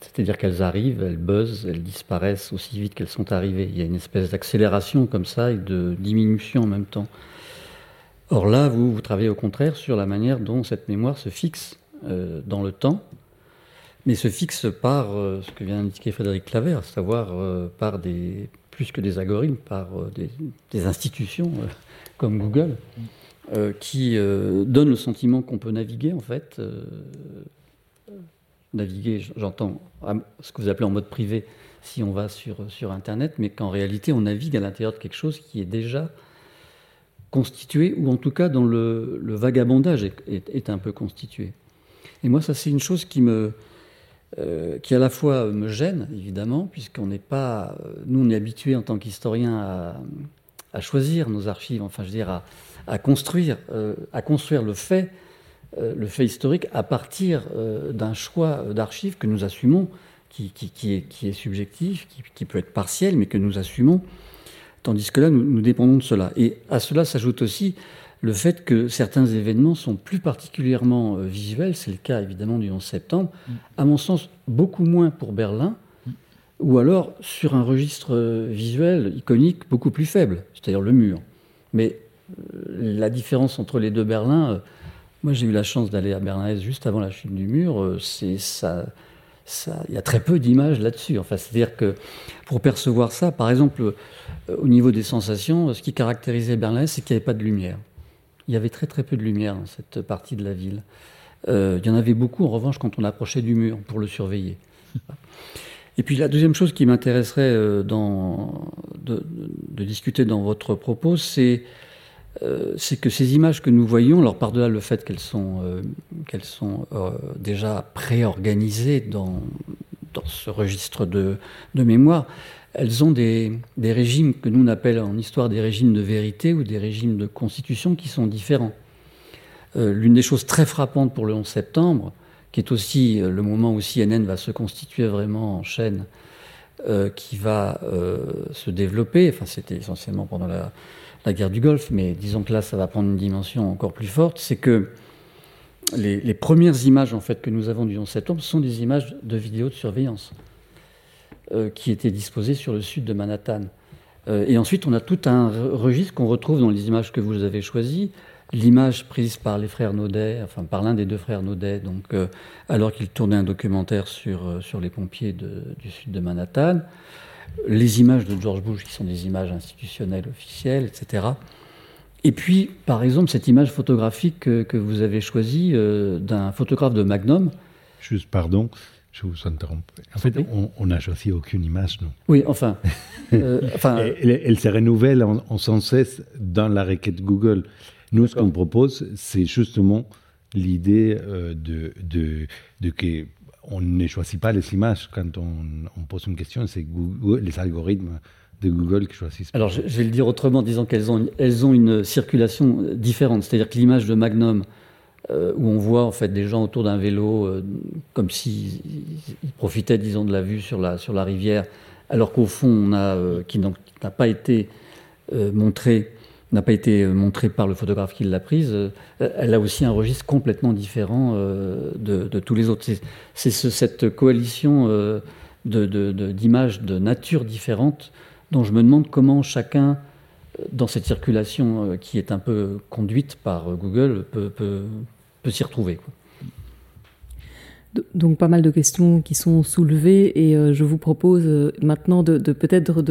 C'est-à-dire qu'elles arrivent, elles buzzent, elles disparaissent aussi vite qu'elles sont arrivées. Il y a une espèce d'accélération comme ça et de diminution en même temps. Or là, vous, travaillez au contraire sur la manière dont cette mémoire se fixe euh, dans le temps, mais se fixe par euh, ce que vient d'indiquer Frédéric Claver, à savoir euh, par des, plus que des algorithmes, par des, des, institutions comme Google. Qui euh, donne le sentiment qu'on peut naviguer, en fait. Euh, naviguer, j'entends ce que vous appelez en mode privé si on va sur, sur Internet, mais qu'en réalité, on navigue à l'intérieur de quelque chose qui est déjà constitué, ou en tout cas dont le, le vagabondage est, un peu constitué. Et moi, ça, c'est une chose qui me, qui à la fois me gêne, évidemment, puisqu'on n'est pas, nous, on est habitué en tant qu'historien à, à, choisir nos archives, enfin, je veux dire, à, à construire, euh, à construire le fait, euh, le fait historique à partir euh, d'un choix d'archives que nous assumons, qui, est, subjectif, qui, peut être partiel, mais que nous assumons, tandis que là, nous, nous dépendons de cela. Et à cela s'ajoute aussi le fait que certains événements sont plus particulièrement visuels, c'est le cas évidemment du 11 septembre, à mon sens beaucoup moins pour Berlin, ou alors sur un registre visuel iconique beaucoup plus faible, c'est-à-dire le mur. Mais la différence entre les deux Berlins, euh, moi j'ai eu la chance d'aller à Berlin juste avant la chute du mur, euh, c'est ça, il y a très peu d'images là-dessus. Enfin, c'est-à-dire que pour percevoir ça, par exemple, euh, au niveau des sensations, ce qui caractérisait Berlin, c'est qu'il n'y avait pas de lumière. Il y avait très très peu de lumière dans cette partie de la ville. il y en avait beaucoup, en revanche, quand on approchait du mur pour le surveiller. Et puis la deuxième chose qui m'intéresserait de, discuter dans votre propos, c'est euh, c'est que ces images que nous voyons, alors par-delà le fait qu'elles sont, euh, qu'elles sont euh, déjà préorganisées dans, dans ce registre de, de, mémoire, elles ont des, des, régimes que nous on appelle en histoire des régimes de vérité ou des régimes de constitution qui sont différents. L'une des choses très frappantes pour le 11 septembre, qui est aussi le moment où CNN va se constituer vraiment en chaîne, qui va se développer, enfin c'était essentiellement pendant la, la guerre du Golfe, mais disons que là, ça va prendre une dimension encore plus forte, c'est que les, premières images en fait que nous avons du 11 septembre sont des images de vidéos de surveillance euh, qui étaient disposées sur le sud de Manhattan. Euh, et ensuite, on a tout un registre qu'on retrouve dans les images que vous avez choisies, l'image prise par les frères Naudet, enfin par l'un des deux frères Naudet, donc alors qu'il tournait un documentaire sur, sur les pompiers du sud de Manhattan, les images de George Bush qui sont des images institutionnelles officielles, etc. Et puis, par exemple, cette image photographique que, vous avez choisie d'un photographe de Magnum. Juste, pardon, je vous interromps. En fait, on n'a choisi aucune image, nous. Oui, enfin. Euh, enfin elle, se renouvelle en, sans cesse dans la requête Google. Nous, ce qu'on propose, c'est justement l'idée euh, de, de, de que on ne choisit pas les images quand on, pose une question, c'est les algorithmes de Google qui choisissent. Alors, je, vais le dire autrement, en disant qu'elles ont, elles ont une circulation différente. C'est-à-dire que l'image de Magnum, euh, où on voit en fait des gens autour d'un vélo, euh, comme s'ils profitaient, disons, de la vue sur la, sur la rivière, alors qu'au fond, on a, euh, qui n'a pas été montré n'a pas été montré par le photographe qui l'a prise, elle a aussi un registre complètement différent de, tous les autres. C'est cette coalition d'images de, nature différentes dont je me demande comment chacun, dans cette circulation qui est un peu conduite par Google, peut, s'y retrouver. Donc pas mal de questions qui sont soulevées et euh, je vous propose euh, maintenant de, de peut-être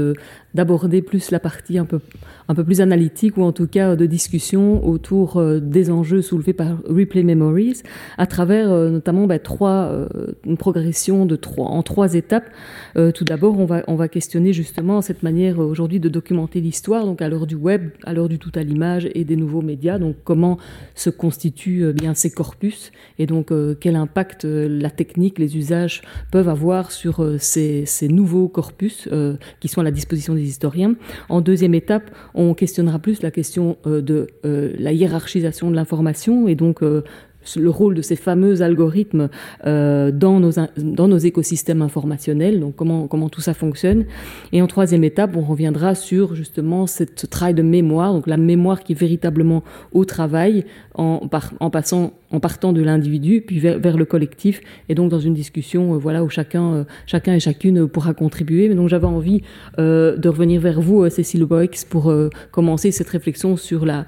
d'aborder plus la partie un peu, un peu plus analytique ou en tout cas de discussion autour euh, des enjeux soulevés par Replay Memories à travers notamment bah, trois, une progression de trois, en trois étapes. tout d'abord, on va, on va questionner justement cette manière aujourd'hui de documenter l'histoire, donc à l'heure du web, à l'heure du tout à l'image et des nouveaux médias, donc comment se constituent bien ces corpus et donc quel impact la technique, les usages peuvent avoir sur euh, ces, nouveaux corpus euh, qui sont à la disposition historiens. En deuxième étape, on questionnera plus la question euh, de la hiérarchisation de l'information et donc le rôle de ces fameux algorithmes euh, dans, nos, dans nos écosystèmes informationnels, donc comment, comment tout ça fonctionne. Et en troisième étape, on reviendra sur justement cette, ce travail de mémoire, donc la mémoire qui est véritablement au travail en, en passant en partant de l'individu puis vers, le collectif et donc dans une discussion euh, voilà où chacun euh, chacun et chacune pourra contribuer. Mais donc j'avais envie euh, de revenir vers vous Cécile Boix pour commencer cette réflexion sur la,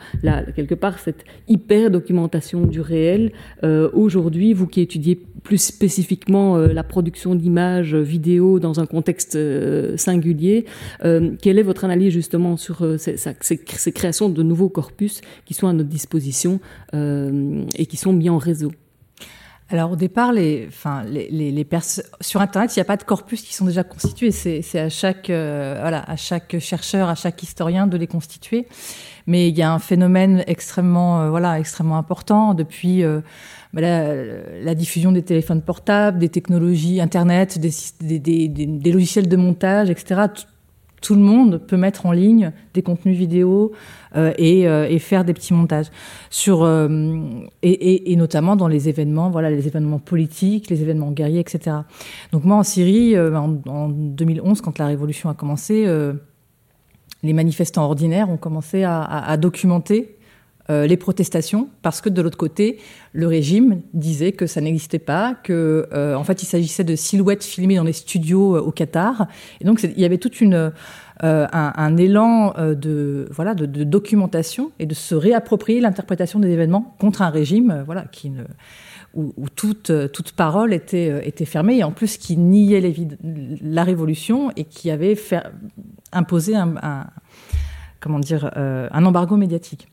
quelque part cette hyper documentation du réel. Aujourd'hui, vous qui étudiez plus spécifiquement la production d'images vidéo dans un contexte singulier, quelle est votre analyse justement sur ces, créations de nouveaux corpus qui sont à notre disposition et qui sont mis en réseau alors au départ, sur Internet, il n'y a pas de corpus qui sont déjà constitués. C'est à chaque, voilà, à chaque chercheur, à chaque historien de les constituer. Mais il y a un phénomène extrêmement, euh, important depuis euh, bah, la, diffusion des téléphones portables, des technologies Internet, des, des, logiciels de montage, etc. Tout, le monde peut mettre en ligne des contenus vidéo euh, et, et, faire des petits montages sur et, et, notamment dans les événements, voilà, les événements politiques, les événements guerriers, etc. Donc moi en Syrie, en, 2011, quand la révolution a commencé les manifestants ordinaires ont commencé à, documenter euh, les protestations parce que de l'autre côté, le régime disait que ça n'existait pas, que euh, en fait il s'agissait de silhouettes filmées dans les studios euh, au Qatar. Et donc il y avait toute une un, élan de voilà de, documentation et de se réapproprier l'interprétation des événements contre un régime voilà qui ne où, toute, toute parole était, était fermée et en plus qui niait la révolution et qui avait fait, imposer un, comment dire, un embargo médiatique.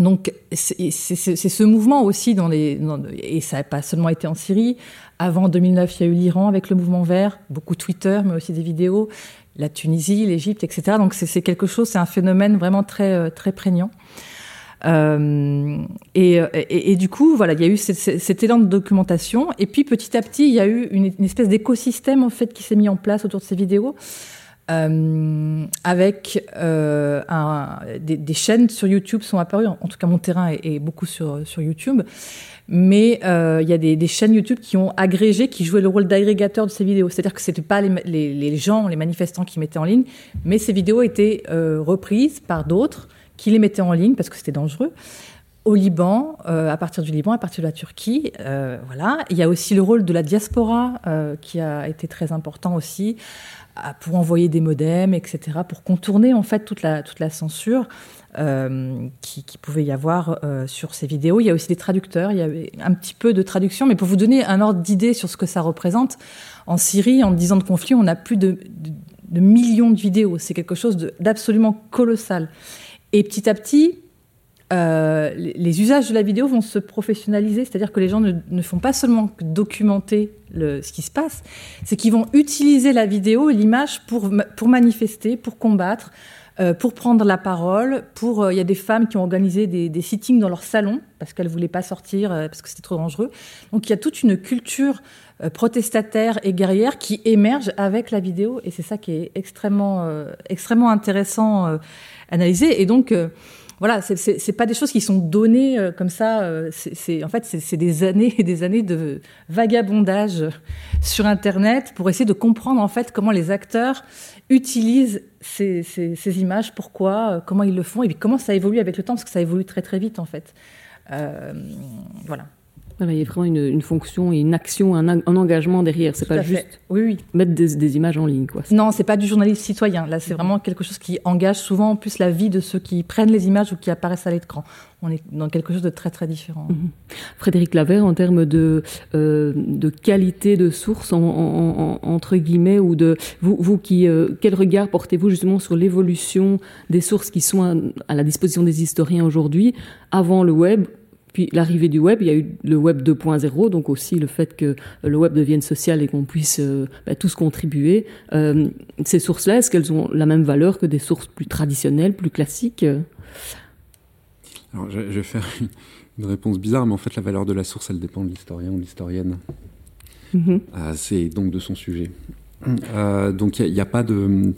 Donc c'est ce mouvement aussi dans les et ça n'a pas seulement été en Syrie. Avant 2009, il y a eu l'Iran avec le mouvement vert, beaucoup Twitter, mais aussi des vidéos, la Tunisie, l'Égypte, etc. Donc c'est quelque chose, c'est un phénomène vraiment très euh, très prégnant. Euh, et, et, du coup, voilà, il y a eu cet, élan de documentation. Et puis petit à petit, il y a eu une, une espèce d'écosystème en fait qui s'est mis en place autour de ces vidéos. Euh, avec euh, des, chaînes sur YouTube sont apparues. En, tout cas, mon terrain est, beaucoup sur, YouTube. Mais euh, il y a des, chaînes YouTube qui ont agrégé, qui jouaient le rôle d'agrégateur de ces vidéos. C'est-à-dire que c'était pas les, les, gens, les manifestants qui mettaient en ligne, mais ces vidéos étaient reprises par d'autres qui les mettaient en ligne parce que c'était dangereux au Liban, à partir du Liban, à partir de la Turquie. voilà. Il y a aussi le rôle de la diaspora qui a été très important aussi pour envoyer des modems, etc., pour contourner en fait toute la, toute la censure. Euh, qui, pouvait y avoir euh, sur ces vidéos. Il y a aussi des traducteurs, il y avait un petit peu de traduction, mais pour vous donner un ordre d'idée sur ce que ça représente, en Syrie, en 10 ans de conflit, on a plus de, millions de vidéos. C'est quelque chose d'absolument colossal. Et petit à petit, euh, les, usages de la vidéo vont se professionnaliser, c'est-à-dire que les gens ne, font pas seulement documenter le, ce qui se passe, c'est qu'ils vont utiliser la vidéo et l'image pour, pour manifester, pour combattre, euh, pour prendre la parole. Pour, euh, il y a des femmes qui ont organisé des, des sittings dans leur salon parce qu'elles voulaient pas sortir euh, parce que c'était trop dangereux. Donc il y a toute une culture protestataire et guerrière qui émerge avec la vidéo et c'est ça qui est extrêmement extrêmement intéressant à analyser. Et donc voilà, c'est pas des choses qui sont données comme ça. c'est en fait, c'est des années et des années de vagabondage sur Internet pour essayer de comprendre en fait comment les acteurs utilisent ces, images, pourquoi, euh, comment ils le font, et puis comment ça évolue avec le temps, parce que ça évolue très très vite en fait. Euh, voilà. il y a vraiment une, fonction et une action, un, engagement derrière. C'est pas juste oui, oui. mettre des, images en ligne. Quoi. Non, c'est pas du journalisme citoyen. Là, c'est vraiment quelque chose qui engage souvent en plus la vie de ceux qui prennent les images ou qui apparaissent à l'écran on est dans quelque chose de très très différent. Mhm. Frédéric Lavert, en termes de, euh, de qualité de source, entre guillemets, ou de vous, vous qui, euh, quel regard portez-vous justement sur l'évolution des sources qui sont à, la disposition des historiens aujourd'hui, avant le web puis l'arrivée du web, il y a eu le web 2.0, donc aussi le fait que le web devienne social et qu'on puisse euh, bah, tous contribuer. ces sources-là, est-ce qu'elles ont la même valeur que des sources plus traditionnelles, plus classiques? Alors, je, vais faire une, réponse bizarre, mais en fait, la valeur de la source, elle dépend de l'historien ou l'historienne. Mm-hmm. Euh, c'est donc de son sujet. Euh, donc il n'y a, pas de,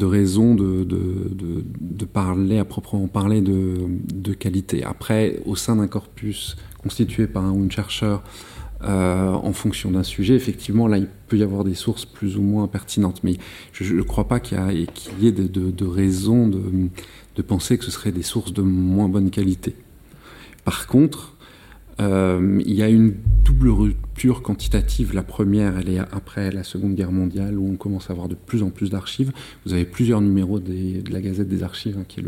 raison de, parler à proprement parler de, qualité. Après, au sein d'un corpus constitué par un ou une chercheur euh, en fonction d'un sujet, effectivement, là, il peut y avoir des sources plus ou moins pertinentes. Mais je ne crois pas qu'il y, ait de, raison de penser que ce seraient des sources de moins bonne qualité. Par contre, euh, il y a une double rupture quantitative. La première, elle est après la Seconde Guerre mondiale, où on commence à avoir de plus en plus d'archives. Vous avez plusieurs numéros de la Gazette des Archives, hein, qui est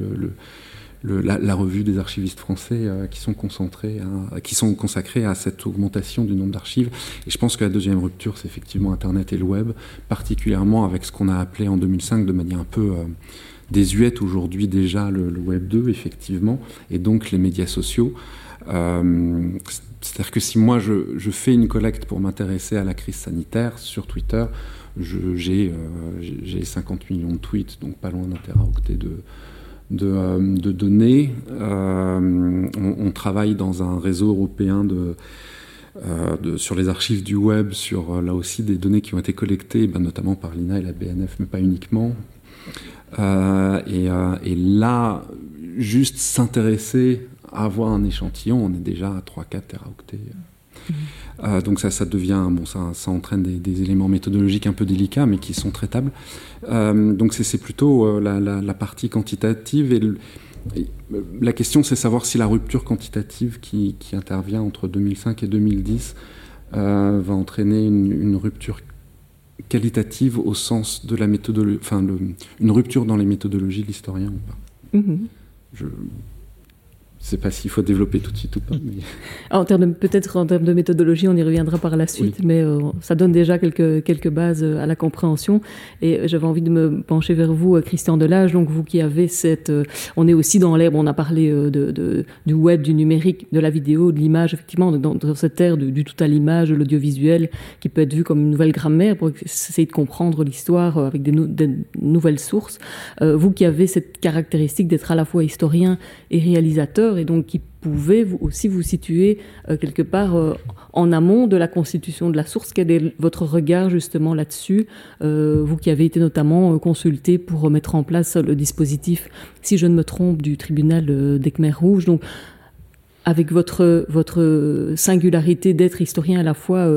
la, revue des archivistes français, euh, qui, sont concentrés qui sont consacrés à cette augmentation du nombre d'archives. Et je pense que la deuxième rupture, c'est effectivement Internet et le web, particulièrement avec ce qu'on a appelé en 2005 de manière un peu... Euh, désuète aujourd'hui déjà le, Web 2, effectivement, et donc les médias sociaux. Euh, c'est-à-dire que si moi je, fais une collecte pour m'intéresser à la crise sanitaire sur Twitter, j'ai 50 euh, millions de tweets, donc pas loin d'un de, euh, de données. On, travaille dans un réseau européen sur les archives du web, sur là aussi des données qui ont été collectées, ben, notamment par l'INA et la BNF, mais pas uniquement, euh, et, là, juste s'intéresser avoir un échantillon, on est déjà à 3-4 teraoctets. Mmh. Euh, donc ça, ça devient, bon, ça, ça entraîne des, éléments méthodologiques un peu délicats, mais qui sont traitables. donc c'est plutôt la, partie quantitative et, la question, c'est savoir si la rupture quantitative qui, intervient entre 2005 et 2010 va entraîner une, une rupture qualitative au sens de la méthodologie, enfin une rupture dans les méthodologies de l'historien ou pas. Mm-hmm. Je, je sais pas s'il faut développer tout de suite ou pas. En termes peut-être en termes de méthodologie, on y reviendra par la suite, mais euh, ça donne déjà quelques quelques bases euh, à la compréhension. Et euh, j'avais envie de me pencher vers vous, Christian Delage, donc vous qui avez cette, on est aussi dans l'herbe. On a parlé de, de, du web, du numérique, de la vidéo, de l'image, effectivement, dans, cette ère du, tout à l'image, de l'audiovisuel, qui peut être vu comme une nouvelle grammaire pour essayer de comprendre l'histoire avec des, des, nouvelles sources. vous qui avez cette caractéristique d'être à la fois historien et réalisateur et donc qui pouvait aussi vous situer euh, quelque part euh, en amont de la constitution de la source. Quel est votre regard justement là-dessus, euh, vous qui avez été notamment consulté pour mettre en place le dispositif, si je ne me trompe, du tribunal des Khmer rouges. Donc avec votre, votre singularité d'être historien à la fois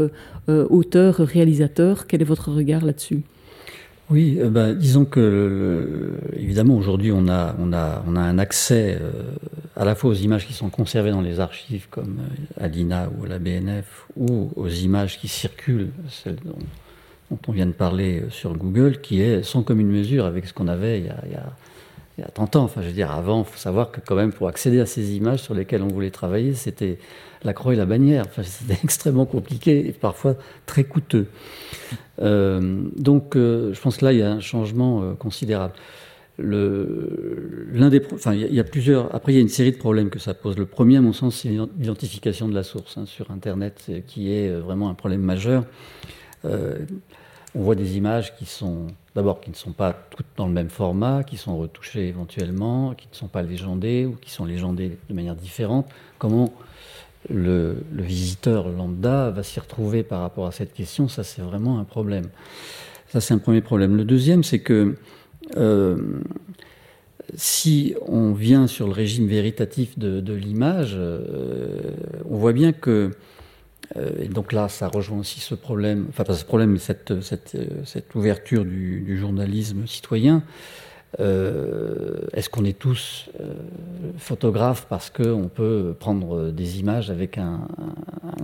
auteur, réalisateur, quel est votre regard là-dessus? Oui, bah, disons que évidemment aujourd'hui on a, on, a, on a un accès à la fois aux images qui sont conservées dans les archives comme à l'INA ou à la BNF, ou aux images qui circulent, celles dont, on vient de parler sur Google, qui est sans commune mesure avec ce qu'on avait il y, a, il, y a, 30 ans. Enfin, je veux dire, avant, il faut savoir que quand même pour accéder à ces images sur lesquelles on voulait travailler, c'était la croix et la bannière. Enfin, c'était extrêmement compliqué et parfois très coûteux. Euh, donc, euh, je pense que là, il y a un changement euh, considérable. L'un des, enfin, il y, a plusieurs. Après, il y a une série de problèmes que ça pose. Le premier, à mon sens, c'est l'identification de la source hein, sur Internet, qui est vraiment un problème majeur. on voit des images qui sont, d'abord, qui ne sont pas toutes dans le même format, qui sont retouchées éventuellement, qui ne sont pas légendées ou qui sont légendées de manière différente. Comment le, visiteur lambda va s'y retrouver par rapport à cette question, ça c'est vraiment un problème. Ça c'est un premier problème. Le deuxième, c'est que euh, si on vient sur le régime véritatif de, l'image, euh, on voit bien que, euh, et donc là ça rejoint aussi ce problème, enfin pas ce problème, mais cette, cette, ouverture du, journalisme citoyen, euh, est-ce qu'on est tous euh, photographes parce qu'on peut prendre des images avec un,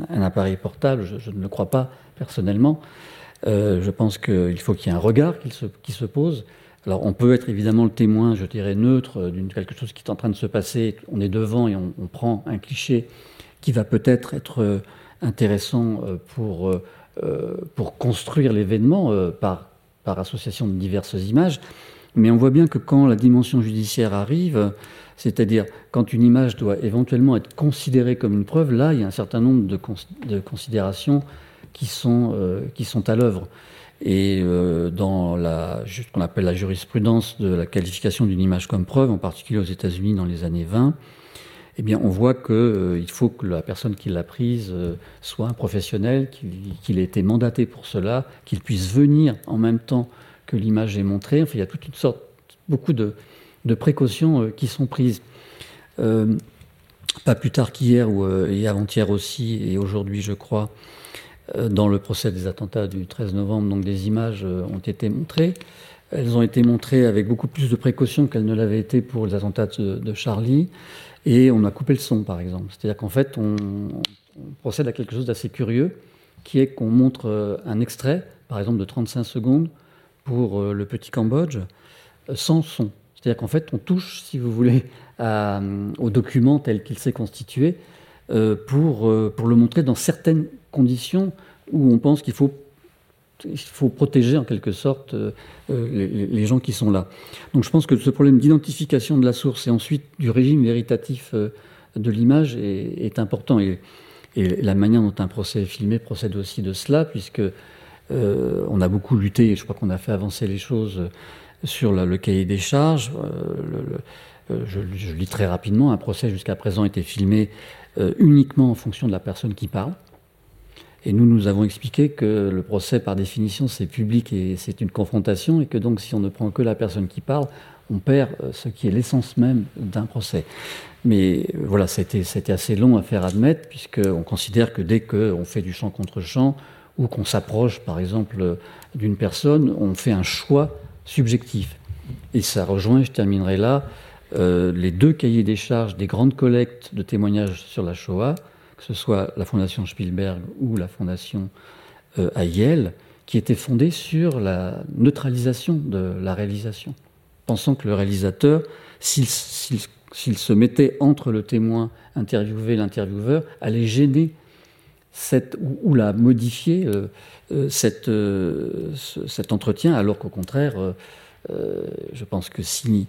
appareil portable? Je, ne le crois pas personnellement. Euh, je pense qu'il faut qu'il y ait un regard qui se, pose. Alors on peut être évidemment le témoin, je dirais, neutre d'une quelque chose qui est en train de se passer. On est devant et on, prend un cliché qui va peut-être être intéressant pour, pour construire l'événement par, par association de diverses images. Mais on voit bien que quand la dimension judiciaire arrive, c'est-à-dire quand une image doit éventuellement être considérée comme une preuve, là, il y a un certain nombre de, considérations qui sont, euh, qui sont à l'œuvre. Et euh, dans la, ce qu'on appelle la jurisprudence de la qualification d'une image comme preuve, en particulier aux États-Unis dans les années 20, eh on voit qu'il euh, faut que la personne qui l'a prise soit un professionnel, qu'il ait été mandaté pour cela, qu'il puisse venir en même temps que l'image est montrée. Enfin, il y a toute une sorte, beaucoup de, précautions euh, qui sont prises. Euh, pas plus tard qu'hier ou euh, et avant-hier aussi, et aujourd'hui, je crois, dans le procès des attentats du 13 novembre, donc des images ont été montrées. Elles ont été montrées avec beaucoup plus de précautions qu'elles ne l'avaient été pour les attentats de, Charlie. Et on a coupé le son, par exemple. C'est-à-dire qu'en fait, on, procède à quelque chose d'assez curieux, qui est qu'on montre un extrait, par exemple de 35 secondes, pour euh, le petit Cambodge euh, sans son. C'est-à-dire qu'en fait, on touche, si vous voulez, euh, au document tel qu'il s'est constitué pour, pour le montrer dans certaines conditions où on pense qu'il faut, il faut protéger en quelque sorte les, gens qui sont là. Donc je pense que ce problème d'identification de la source et ensuite du régime véritatif de l'image est, important. Et, et, la manière dont un procès est filmé procède aussi de cela, puisque on a beaucoup lutté, je crois qu'on a fait avancer les choses sur le cahier des charges. Euh, euh, je, lis très rapidement, un procès jusqu'à présent été filmé uniquement en fonction de la personne qui parle. Et nous, nous avons expliqué que le procès, par définition, c'est public et c'est une confrontation, et que donc si on ne prend que la personne qui parle, on perd ce qui est l'essence même d'un procès. Mais voilà, c'était assez long à faire admettre, puisqu'on considère que dès qu'on fait du champ contre champ, ou qu'on s'approche, par exemple, d'une personne, on fait un choix subjectif. Et ça rejoint, je terminerai là, euh, les deux cahiers des charges des grandes collectes de témoignages sur la Shoah, que ce soit la Fondation Spielberg ou la Fondation euh, qui étaient fondés sur la neutralisation de la réalisation, pensant que le réalisateur, s'il se mettait entre le témoin interviewé et l'intervieweur, allait gêner ou, la modifier euh, euh, euh, cet entretien, alors qu'au contraire, je pense que si,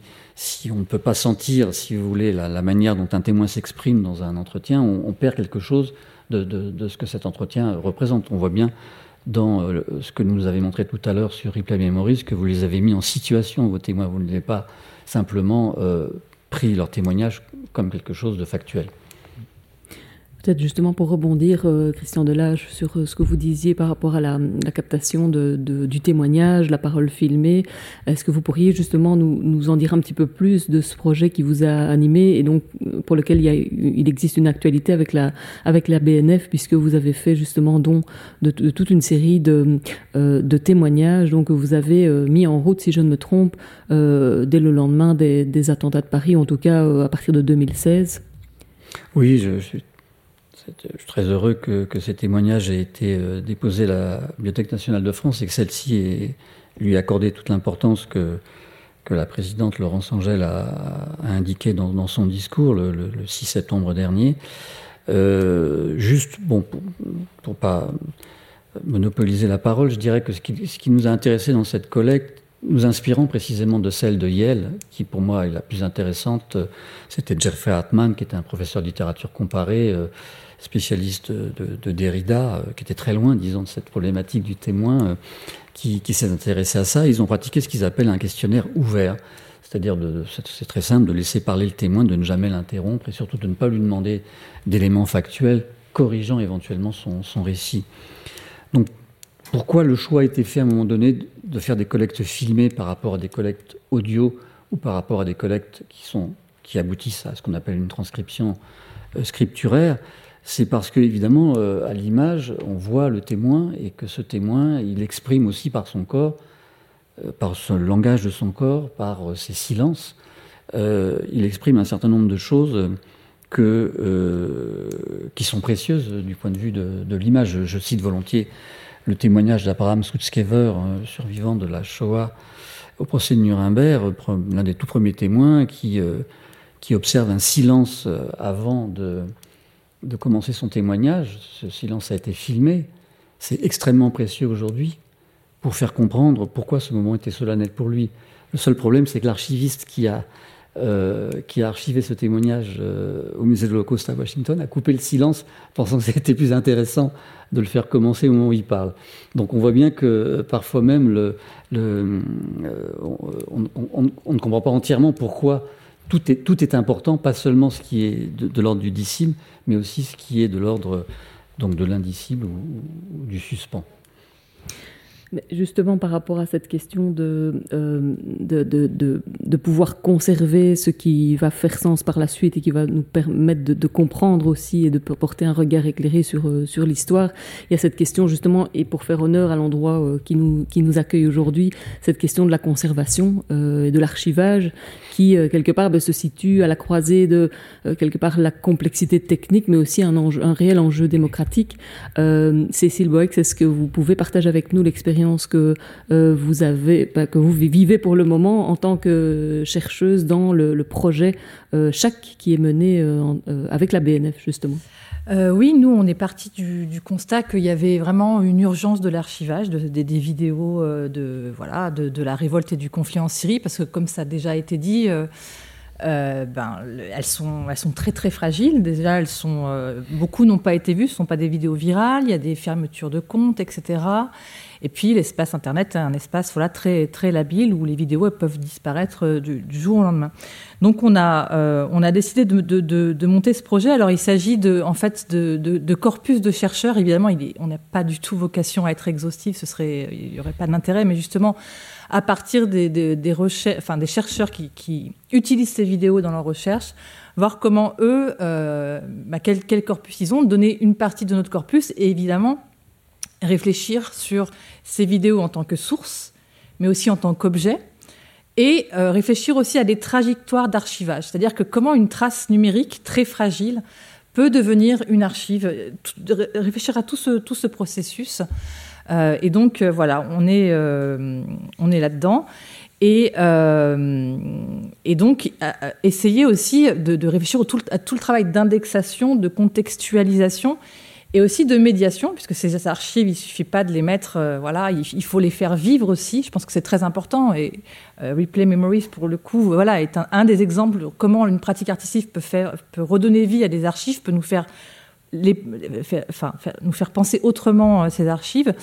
on ne peut pas sentir, si vous voulez, la, manière dont un témoin s'exprime dans un entretien, on, perd quelque chose de, ce que cet entretien représente. On voit bien dans ce que nous avez montré tout à l'heure sur Replay Memories que vous les avez mis en situation, vos témoins. Vous ne les avez pas simplement pris leur témoignage comme quelque chose de factuel. Peut-être justement pour rebondir, euh, Christian Delage, sur euh, ce que vous disiez par rapport à la, captation du témoignage, la parole filmée. Est-ce que vous pourriez justement nous, en dire un petit peu plus de ce projet qui vous a animé et donc euh, pour lequel il, existe une actualité avec la, BNF, puisque vous avez fait justement don de, toute une série de, témoignages donc, vous avez mis en route, si je ne me trompe, dès le lendemain des, des, attentats de Paris, en tout cas à partir de 2016 Oui, je suis je suis très heureux que, ces témoignages aient été euh, déposés à la Bibliothèque nationale de France et que celle-ci lui accordé toute l'importance que, la présidente Laurence Angèle a, indiqué dans, son discours le, 6 septembre dernier. Euh, juste, bon, pour, ne pas monopoliser la parole, je dirais que ce qui, nous a intéressé dans cette collecte, nous inspirant précisément de celle de Yale, qui pour moi est la plus intéressante, c'était Jeffrey Hartman, qui était un professeur de littérature comparée. Euh, spécialiste de, Derrida, euh, qui était très loin, disons, de cette problématique du témoin, euh, qui, s'est intéressé à ça. Ils ont pratiqué ce qu'ils appellent un questionnaire ouvert. C'est-à-dire, c'est très simple, de laisser parler le témoin, de ne jamais l'interrompre et surtout de ne pas lui demander d'éléments factuels corrigeant éventuellement son, récit. Donc, pourquoi le choix a été fait à un moment donné de faire des collectes filmées par rapport à des collectes audio ou par rapport à des collectes qui, sont, qui aboutissent à ce qu'on appelle une transcription euh, scripturaire? C'est parce que évidemment euh, à l'image on voit le témoin et que ce témoin il exprime aussi par son corps, euh, par le langage de son corps, par euh, ses silences, il exprime un certain nombre de choses qui sont précieuses du point de vue de, l'image. Je, cite volontiers le témoignage d'Abraham Sutskever, survivant de la Shoah au procès de Nuremberg, l'un des tout premiers témoins qui observe un silence avant de de commencer son témoignage. Ce silence a été filmé. C'est extrêmement précieux aujourd'hui pour faire comprendre pourquoi ce moment était solennel pour lui. Le seul problème, c'est que l'archiviste qui a, euh, qui a archivé ce témoignage euh, au musée de l'Holocauste à Washington a coupé le silence, pensant que c'était plus intéressant de le faire commencer au moment où il parle. Donc on voit bien que euh, parfois même on, ne comprend pas entièrement pourquoi tout est, important, pas seulement ce qui est de, l'ordre du disciple, mais aussi ce qui est de l'ordre donc de l'indicible ou, du suspens. Justement, par rapport à cette question euh, de, de, de, pouvoir conserver ce qui va faire sens par la suite et qui va nous permettre de, comprendre aussi et de porter un regard éclairé sur, euh, sur l'histoire, il y a cette question justement, et pour faire honneur à l'endroit euh, qui, nous, qui nous accueille aujourd'hui, cette question de la conservation et de l'archivage qui, quelque part, ben, se situe à la croisée de, quelque part, la complexité technique, mais aussi un, un réel enjeu démocratique. Cécile est-ce que vous pouvez partager avec nous l'expérience que euh, vous avez, bah, que vous vivez pour le moment en tant que chercheuse dans le, projet euh, qui est mené euh, avec la BNF justement. oui, nous, on est parti du, constat qu'il y avait vraiment une urgence de l'archivage de, des vidéos de, voilà, de, la révolte et du conflit en Syrie, parce que comme ça a déjà été dit, ben, elles, sont, elles sont très très fragiles. Déjà, elles sont, beaucoup n'ont pas été vues, ce ne sont pas des vidéos virales, il y a des fermetures de comptes, etc. Et puis l'espace Internet est un espace voilà, très, très labile où les vidéos peuvent disparaître euh, du, jour au lendemain. Donc on a, euh, on a décidé de, de, de, monter ce projet. Alors il s'agit de, en fait de, corpus de chercheurs. Évidemment, on n'a pas du tout vocation à être exhaustif, ce serait, il n'y aurait pas d'intérêt, mais justement à partir des, des, enfin, des chercheurs qui, utilisent ces vidéos dans leurs recherches, voir comment eux, euh, bah, quel, corpus ils ont, donner une partie de notre corpus et évidemment réfléchir sur ces vidéos en tant que source, mais aussi en tant qu'objet, et euh, réfléchir aussi à des trajectoires d'archivage, c'est-à-dire que comment une trace numérique très fragile peut devenir une archive, réfléchir à tout ce, tout ce processus. Euh, et donc euh, voilà, on est, on est là-dedans. Et, et, donc, essayer aussi de, réfléchir à tout le travail d'indexation, de contextualisation et aussi de médiation, puisque ces archives, il suffit pas de les mettre, euh, voilà, il, faut les faire vivre aussi. Je pense que c'est très important. Et euh, Replay Memories, pour le coup, voilà, est un, des exemples de comment une pratique artistique peut faire, peut redonner vie à des archives, peut nous faire nous faire penser autrement euh, ces archives.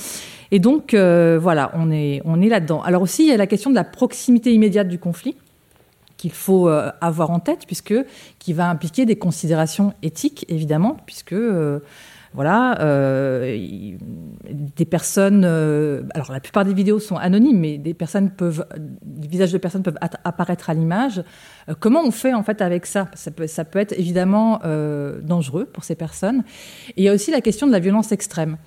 Et donc, voilà, on est, on est là-dedans. Alors aussi, il y a la question de la proximité immédiate du conflit qu'il faut avoir en tête, puisque qui va impliquer des considérations éthiques, évidemment, puisque voilà, euh, des personnes. Euh, alors la plupart des vidéos sont anonymes, mais des personnes peuvent, des visages de personnes peuvent apparaître à l'image. Euh, comment on fait en fait avec ça? Ça peut, ça peut être évidemment dangereux pour ces personnes. Et il y a aussi la question de la violence extrême.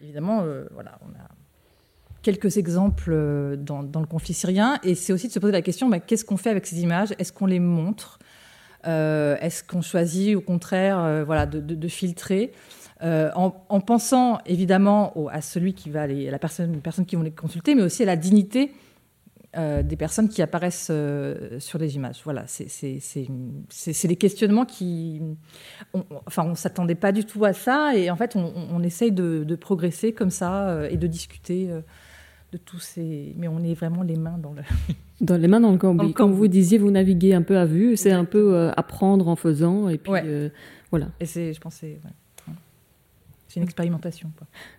évidemment, voilà, on a quelques exemples dans, le conflit syrien, et c'est aussi de se poser la question bah, qu'est-ce qu'on fait avec ces images? Est-ce qu'on les montre? Euh, est-ce qu'on choisit au contraire euh, voilà, de, filtrer euh, en, pensant évidemment à celui qui va les, à la personne, personne qui vont les consulter, mais aussi à la dignité des personnes qui apparaissent sur les images. Voilà, c'est des questionnements qui, enfin, on s'attendait pas du tout à ça, et en fait, on, essaye de, progresser comme ça et de discuter de tous ces. Mais on est vraiment les mains dans le. Dans les mains dans le cambouis. Comme vous disiez, vous naviguez un peu à vue. C'est un peu euh, apprendre en faisant. Et puis, euh, voilà. Et c'est, je pense, une expérimentation.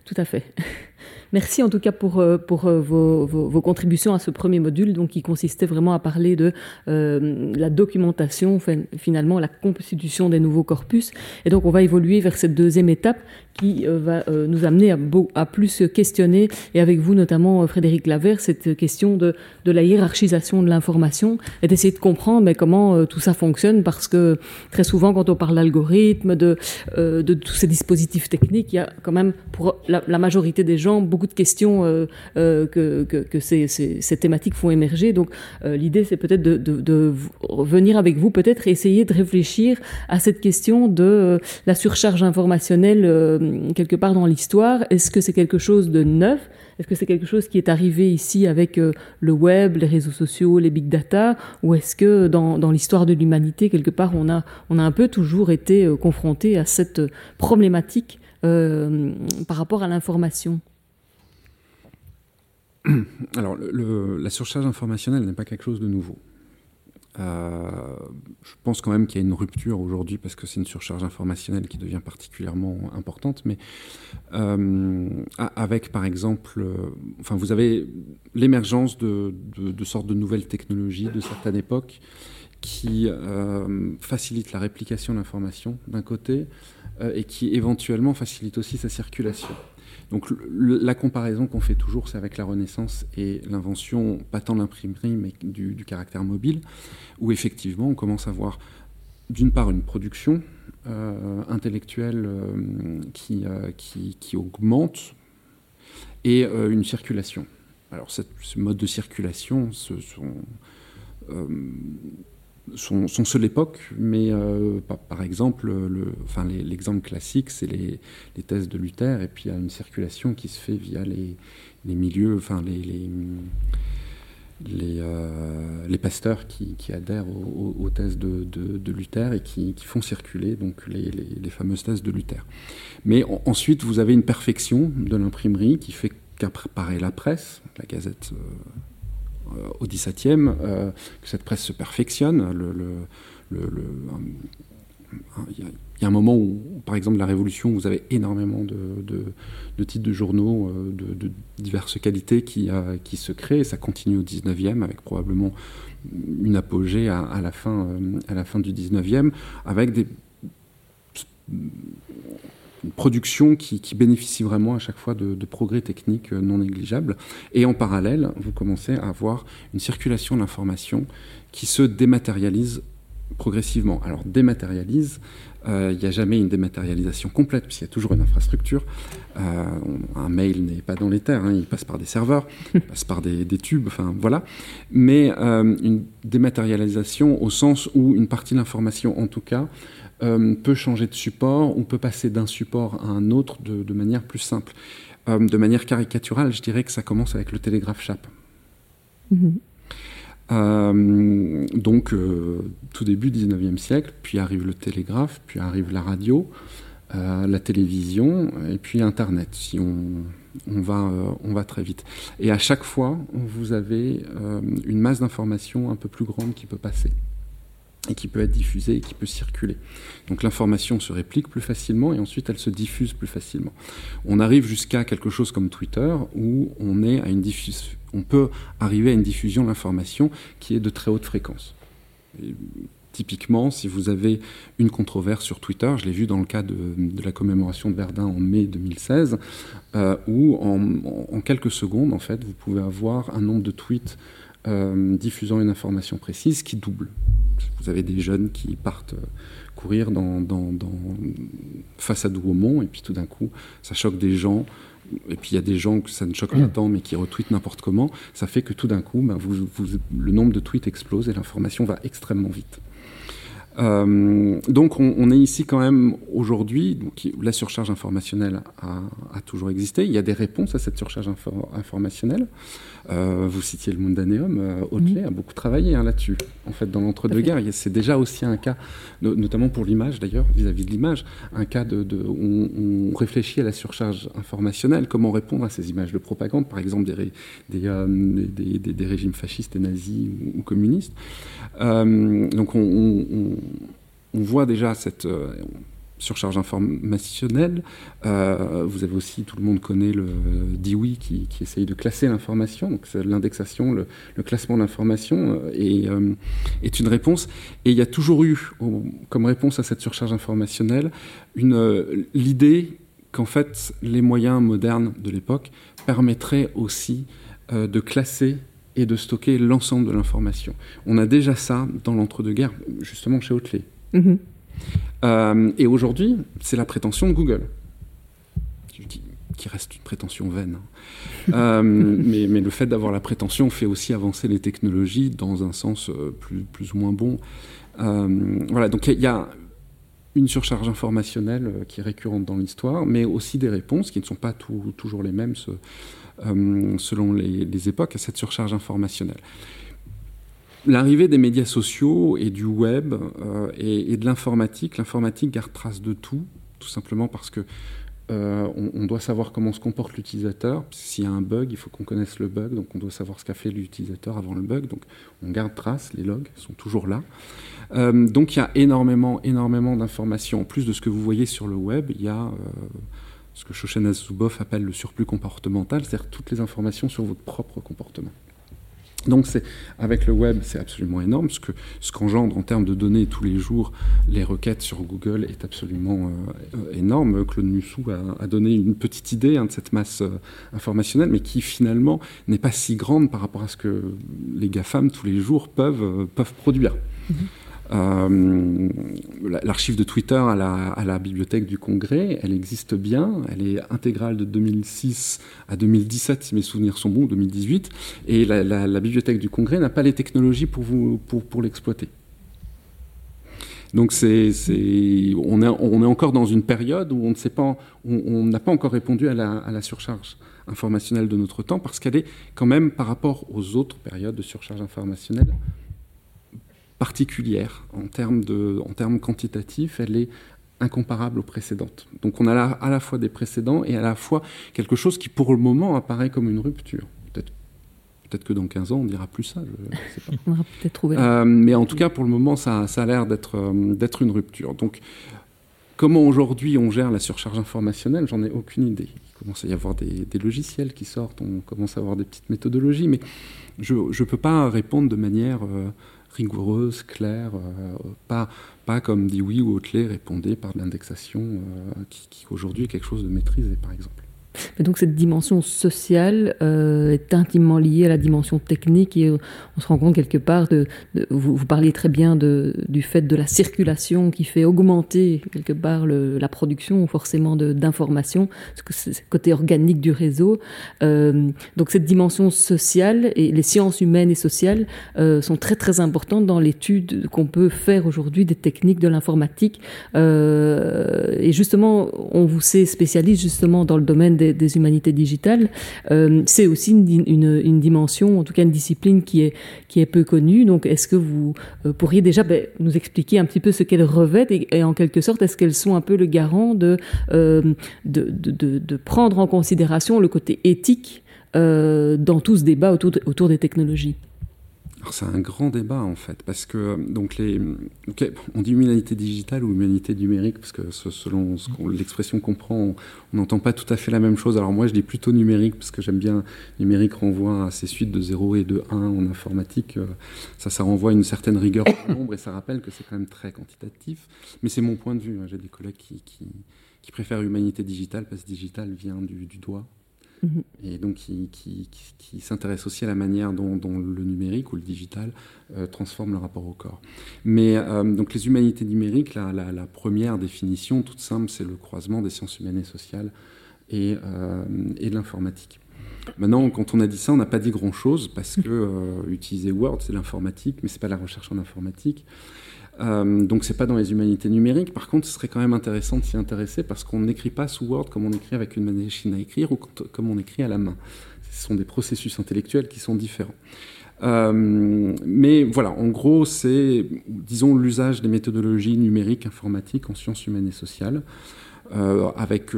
Tout à fait. Merci en tout cas pour, euh, euh, vos, contributions à ce premier module, donc qui consistait vraiment à parler de euh, la documentation, finalement la constitution des nouveaux corpus. Et donc on va évoluer vers cette deuxième étape qui va nous amener à, plus questionner, et avec vous notamment Frédéric Lavert, cette question de, la hiérarchisation de l'information et d'essayer de comprendre comment tout ça fonctionne, parce que très souvent quand on parle d'algorithmes, de, de tous ces dispositifs techniques, il y a quand même pour la, majorité des gens beaucoup de questions euh, euh, que, ces, thématiques font émerger. Donc euh, l'idée, c'est peut-être de, de, venir avec vous, peut-être essayer de réfléchir à cette question de la surcharge informationnelle quelque part dans l'histoire. Est-ce que c'est quelque chose de neuf? Est-ce que c'est quelque chose qui est arrivé ici avec le web, les réseaux sociaux, les big data, ou est-ce que dans, dans l'histoire de l'humanité, quelque part, on a, on a un peu toujours été confronté à cette problématique par rapport à l'information Alors, la surcharge informationnelle n'est pas quelque chose de nouveau. Euh, je pense quand même qu'il y a une rupture aujourd'hui parce que c'est une surcharge informationnelle qui devient particulièrement importante. Mais euh, avec, par exemple, euh, enfin, vous avez l'émergence de, sortes de nouvelles technologies de certaines époques qui facilitent la réplication de l'information d'un côté et qui éventuellement facilitent aussi sa circulation. Donc la comparaison qu'on fait toujours, c'est avec la Renaissance et l'invention, pas tant de l'imprimerie, mais du, caractère mobile, où effectivement on commence à voir d'une part une production euh, intellectuelle euh, euh, qui, qui, augmente et une circulation. Alors ce mode de circulation, ce sont son, seule époque, mais euh, par, exemple, l'exemple classique, c'est les, thèses de Luther, et puis il y a une circulation qui se fait via les, milieux, enfin les, euh, pasteurs qui, adhèrent aux, thèses de, Luther et qui, font circuler donc les, fameuses thèses de Luther. Mais ensuite, vous avez une perfection de l'imprimerie qui fait qu'apparaît la presse, la Gazette. Euh, au XVIIe, euh, que cette presse se perfectionne. il y, a un moment où, par exemple, la Révolution, vous avez énormément de, titres de journaux euh, de, diverses qualités qui, se créent. Ça continue au 19e avec probablement une apogée à, la, fin, à la fin du 19e avec des une production qui, bénéficie vraiment à chaque fois de, progrès techniques euh, non négligeables. Et en parallèle, vous commencez à avoir une circulation d'informations qui se dématérialise progressivement. Alors dématérialise, euh, il n'y a jamais une dématérialisation complète, puisqu'il y a toujours une infrastructure. Euh, un mail n'est pas dans les terres, hein, il passe par des serveurs, il passe par des, tubes, enfin voilà. Mais une dématérialisation au sens où une partie de l'information, en tout cas, euh, peut changer de support ou peut passer d'un support à un autre de, manière plus simple. Euh, de manière caricaturale, je dirais que ça commence avec le télégraphe chape. Mhm. Euh, donc, tout début 19e siècle, puis arrive le télégraphe, puis arrive la radio, la télévision, et puis Internet, si on, on, va, on va très vite. Et à chaque fois, vous avez une masse d'informations un peu plus grande qui peut passer et qui peut être diffusée et qui peut circuler. Donc l'information se réplique plus facilement et ensuite elle se diffuse plus facilement. On arrive jusqu'à quelque chose comme Twitter où on est à une, on peut arriver à une diffusion de l'information qui est de très haute fréquence. typiquement, si vous avez une controverse sur Twitter, je l'ai vu dans le cas de, la commémoration de Verdun en mai 2016, euh, où en, quelques secondes, en fait, vous pouvez avoir un nombre de tweets euh, diffusant une information précise qui double. Vous avez des jeunes qui partent euh, courir dans, face à Douaumont, et puis tout d'un coup, ça choque des gens et puis il y a des gens que ça ne choque pas tant, mais qui retweetent n'importe comment, ça fait que tout d'un coup, ben, le nombre de tweets explose et l'information va extrêmement vite. Euh, donc on, est ici quand même aujourd'hui, la surcharge informationnelle a, toujours existé, il y a des réponses à cette surcharge informationnelle. Euh, vous citiez le Mundaneum, euh, Otley a beaucoup travaillé hein, là-dessus. En fait, dans l'entre-deux-guerres, c'est déjà aussi un cas, notamment pour l'image d'ailleurs, vis-à-vis de l'image, un cas de, où on, réfléchit à la surcharge informationnelle, comment répondre à ces images de propagande, par exemple des, des, régimes fascistes et nazis ou, communistes. donc on on voit déjà cette euh, surcharge informationnelle. Euh, vous avez aussi, tout le monde connaît le DIWI qui, qui essaye de classer l'information. Donc l'indexation, le, classement de l'information euh, est, une réponse. Et il y a toujours eu, comme réponse à cette surcharge informationnelle, l'idée qu'en fait les moyens modernes de l'époque permettraient aussi de classer et de stocker l'ensemble de l'information. On a déjà ça dans l'entre-deux-guerres, justement chez Oatley. Mhm. Euh, et aujourd'hui, c'est la prétention de Google, qui, reste une prétention vaine. Hein. Euh, mais, mais, le fait d'avoir la prétention fait aussi avancer les technologies dans un sens euh, plus, plus ou moins bon. voilà, donc il y, a une surcharge informationnelle qui est récurrente dans l'histoire, mais aussi des réponses qui ne sont pas toujours les mêmes selon les, les, époques à cette surcharge informationnelle. L'arrivée des médias sociaux et du web euh, et, de l'informatique, l'informatique garde trace de tout, tout simplement parce que euh, on, doit savoir comment se comporte l'utilisateur. S'il y a un bug, il faut qu'on connaisse le bug, donc on doit savoir ce qu'a fait l'utilisateur avant le bug. Donc on garde trace, les logs sont toujours là. Euh, donc il y a énormément, énormément d'informations. En plus de ce que vous voyez sur le web, il y a ce que Shoshana Zuboff appelle le surplus comportemental, c'est-à-dire toutes les informations sur votre propre comportement. Donc avec le web, c'est absolument énorme. Ce que ce qu'engendre en termes de données tous les jours les requêtes sur Google est absolument euh, énorme. Claude Mussou a, donné une petite idée hein, de cette masse euh, informationnelle, mais qui finalement n'est pas si grande par rapport à ce que les GAFAM tous les jours peuvent, euh, peuvent produire. Mm-hmm. Euh, l'archive de Twitter à la, bibliothèque du Congrès, elle existe bien, elle est intégrale de 2006 à 2017, si mes souvenirs sont bons, 2018, et la, bibliothèque du Congrès n'a pas les technologies pour, l'exploiter. Donc on, est, encore dans une période où on n'a pas encore répondu à la, surcharge informationnelle de notre temps parce qu'elle est quand même par rapport aux autres périodes de surcharge informationnelle particulière en termes, de, en termes quantitatifs, elle est incomparable aux précédentes. Donc on a à la fois des précédents et à la fois quelque chose qui pour le moment apparaît comme une rupture. Peut-être peut que dans 15 ans on dira plus ça, je sais pas. on aura peut-être trouvé. Euh, mais en tout cas pour le moment ça, ça a l'air d'être euh, d'être une rupture. Donc comment aujourd'hui on gère la surcharge informationnelle, j'en ai aucune idée. Il commence à y avoir des, des, logiciels qui sortent, on commence à avoir des petites méthodologies, mais je ne peux pas répondre de manière... Euh, rigoureuse, claire, euh, pas, pas comme dit oui ou Otley répondait par de l'indexation, euh, qui, qui aujourd'hui est quelque chose de maîtrisé, par exemple donc cette dimension sociale euh, est intimement liée à la dimension technique et on se rend compte quelque part de, vous, parliez très bien du fait de la circulation qui fait augmenter quelque part la production forcément d'informations, ce côté organique du réseau. Euh, donc cette dimension sociale et les sciences humaines et sociales euh, sont très très importantes dans l'étude qu'on peut faire aujourd'hui des techniques de l'informatique. Et justement, on vous sait spécialiste justement dans le domaine des des, humanités digitales, euh, c'est aussi une, dimension, en tout cas une discipline qui est, qui est peu connue. Donc, est-ce que vous euh, pourriez déjà ben, nous expliquer un petit peu ce qu'elles revêtent et, en quelque sorte, est-ce qu'elles sont un peu le garant de, euh, de, prendre en considération le côté éthique dans tout ce débat autour, autour des technologies? C'est un grand débat en fait, parce que donc les, on dit humanité digitale ou humanité numérique, parce que selon l'expression qu'on prend, on n'entend pas tout à fait la même chose. Alors moi, je dis plutôt numérique, parce que j'aime bien numérique renvoie à ces suites de 0 et de 1 en informatique. Euh, ça, ça renvoie à une certaine rigueur au nombre et ça rappelle que c'est quand même très quantitatif. Mais c'est mon point de vue. Hein. J'ai des collègues qui, préfèrent humanité digitale parce que digital vient du doigt Et donc qui, s'intéresse aussi à la manière dont, le numérique ou le digital euh, transforme le rapport au corps. Mais euh, donc les humanités numériques, la, la, première définition toute simple, c'est le croisement des sciences humaines et sociales et, euh, et de l'informatique. Maintenant, quand on a dit ça, on n'a pas dit grand-chose parce que utiliser Word, c'est l'informatique, mais c'est pas la recherche en informatique. Euh, donc c'est pas dans les humanités numériques. Par contre, ce serait quand même intéressant de s'y intéresser parce qu'on n'écrit pas sous Word comme on écrit avec une machine à écrire ou comme on écrit à la main. Ce sont des processus intellectuels qui sont différents. Euh, mais voilà, en gros, c'est, disons, l'usage des méthodologies numériques informatiques en sciences humaines et sociales, euh, avec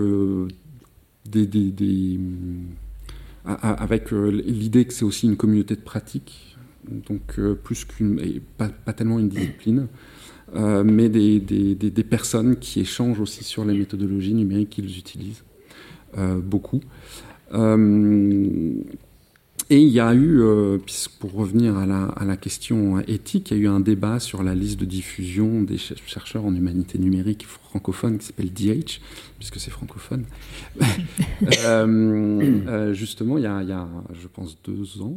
avec l'idée que c'est aussi une communauté de pratique, donc plus qu'une, pas, tellement une discipline. Euh, mais des, des, des, personnes qui échangent aussi sur les méthodologies numériques qu'ils utilisent, euh, beaucoup. Euh, et il y a eu, pour revenir à la, à la, question éthique, il y a eu un débat sur la liste de diffusion des chercheurs en humanité numérique francophones qui s'appelle DH, puisque c'est francophone. justement, il y, a, il y, a, je pense, deux ans,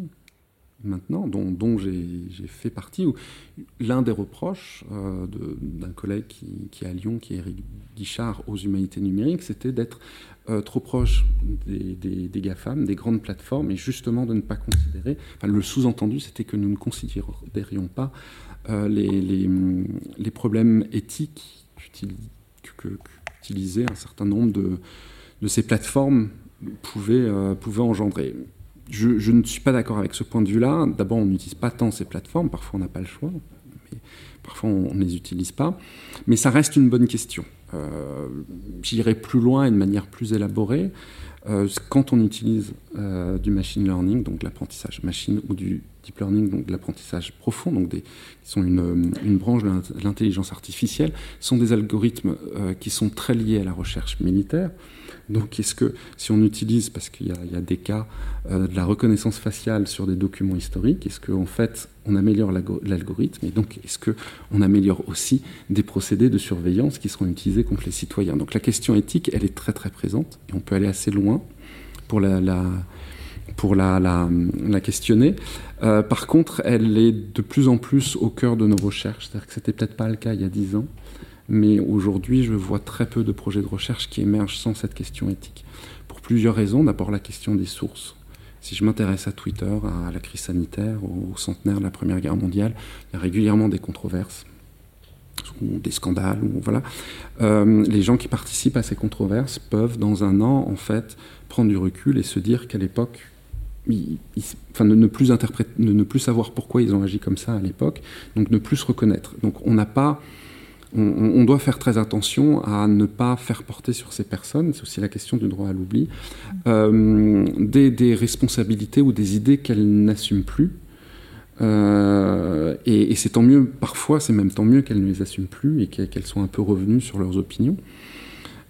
maintenant, dont, j'ai fait partie, l'un des reproches euh, d'un collègue qui, est à Lyon, qui est Eric Guichard, aux humanités numériques, c'était d'être euh, trop proche des, GAFAM, des grandes plateformes, et justement de ne pas considérer, enfin, le sous-entendu, c'était que nous ne considérions pas euh, les, problèmes éthiques qu'utilisaient un certain nombre de, ces plateformes pouvaient engendrer je, ne suis pas d'accord avec ce point de vue-là. D'abord, on n'utilise pas tant ces plateformes, parfois on n'a pas le choix, parfois on ne les utilise pas. Mais ça reste une bonne question. Euh, J'irai plus loin et de manière plus élaborée. Euh, quand on utilise euh, du machine learning, donc l'apprentissage machine, ou du deep learning, donc l'apprentissage profond, donc qui sont une, branche de l'intelligence artificielle, sont des algorithmes qui sont très liés à la recherche militaire. Donc, est-ce que si on utilise, parce qu'il y, a des cas euh, de la reconnaissance faciale sur des documents historiques, est-ce qu'en fait on améliore l'algorithme et donc est-ce qu'on améliore aussi des procédés de surveillance qui seront utilisés contre les citoyens? Donc la question éthique, elle est très très présente et on peut aller assez loin pour la, pour la, la, questionner. Euh, par contre, elle est de plus en plus au cœur de nos recherches. C'est-à-dire que c'était peut-être pas le cas il y a dix ans. Mais aujourd'hui, je vois très peu de projets de recherche qui émergent sans cette question éthique. Pour plusieurs raisons. D'abord, la question des sources. Si je m'intéresse à Twitter, à la crise sanitaire, au centenaire de la Première Guerre mondiale, il y a régulièrement des controverses ou des scandales. Ou, voilà. Euh, les gens qui participent à ces controverses peuvent, dans un an, en fait, prendre du recul et se dire qu'à l'époque, enfin, ne, plus interpréter, ne plus savoir pourquoi ils ont agi comme ça à l'époque, donc ne plus se reconnaître. Donc on n'a pas on, doit faire très attention à ne pas faire porter sur ces personnes, c'est aussi la question du droit à l'oubli, euh, des, responsabilités ou des idées qu'elles n'assument plus. Euh, et, c'est tant mieux, parfois c'est même tant mieux qu'elles ne les assument plus et qu'elles soient un peu revenues sur leurs opinions.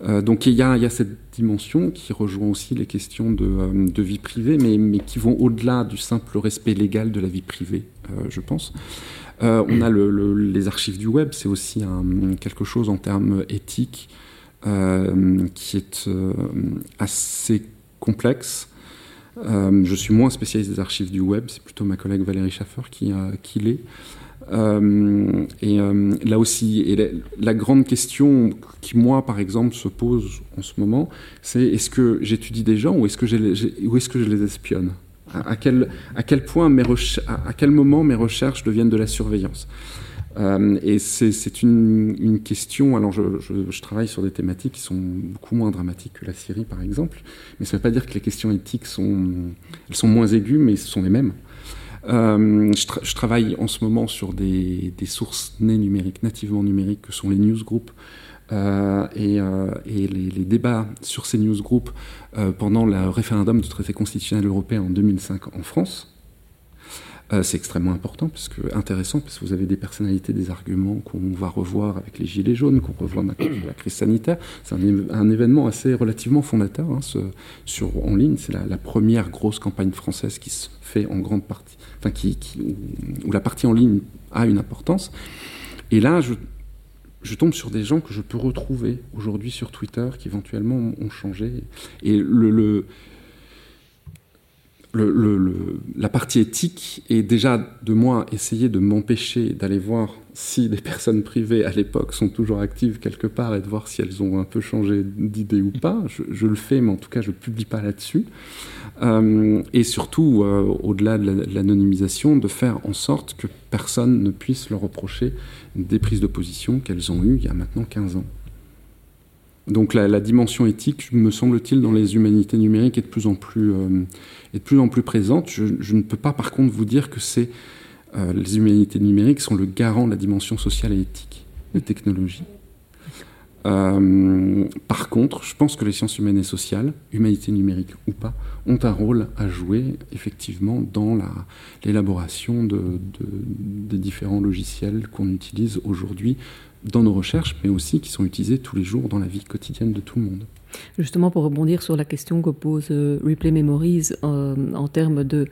Euh, donc il y, a, cette dimension qui rejoint aussi les questions de, vie privée, mais qui vont au-delà du simple respect légal de la vie privée, je pense. Euh, on a les archives du web, c'est aussi quelque chose en termes éthiques euh, qui est euh, assez complexe. je suis moins spécialiste des archives du web, c'est plutôt ma collègue Valérie Schaffer qui, qui l'est. et là aussi, la, grande question qui, moi, par exemple, se pose en ce moment, c'est est-ce que j'étudie des gens ou est-ce que, est que je les espionne? À, quel, à quel point mes à, quel moment mes recherches deviennent de la surveillance. Euh, et c'est une, question. Alors, je, je, travaille sur des thématiques qui sont beaucoup moins dramatiques que la Syrie, par exemple. Mais ça ne veut pas dire que les questions éthiques sont, elles sont moins aiguës, mais ce sont les mêmes. Euh, je, travaille en ce moment sur des, des, sources nées numériques, nativement numériques, que sont les newsgroups, euh, et, euh, les, débats sur ces newsgroups euh, pendant le référendum du traité constitutionnel européen en 2005 en France Euh, c'est extrêmement important, parce que, intéressant, parce que vous avez des personnalités, des arguments qu'on va revoir avec les Gilets jaunes, qu'on revoit maintenant avec la crise sanitaire. C'est un, événement assez relativement fondateur hein, sur, en ligne. C'est la, première grosse campagne française qui se fait en grande partie, enfin, qui, où la partie en ligne a une importance. Et là, je, je tombe sur des gens que je peux retrouver aujourd'hui sur Twitter qui éventuellement ont changé. Et la partie éthique est déjà de moi essayer de m'empêcher d'aller voir si des personnes privées à l'époque sont toujours actives quelque part et de voir si elles ont un peu changé d'idée ou pas. Je, le fais, mais en tout cas, je ne publie pas là-dessus. Euh, et surtout, euh, au-delà de l'anonymisation, de faire en sorte que personne ne puisse leur reprocher des prises de position qu'elles ont eues il y a maintenant 15 ans. Donc la, dimension éthique, me semble-t-il, dans les humanités numériques est de plus en plus, euh, est de plus, en plus présente. Je, ne peux pas par contre vous dire que c'est euh, les humanités numériques sont le garant de la dimension sociale et éthique des technologies. Euh, par contre, je pense que les sciences humaines et sociales, humanités numériques ou pas, ont un rôle à jouer effectivement dans l'élaboration de, des différents logiciels qu'on utilise aujourd'hui dans nos recherches, mais aussi qui sont utilisés tous les jours dans la vie quotidienne de tout le monde. Justement, pour rebondir sur la question que pose euh, Replay Memories euh, en termes de,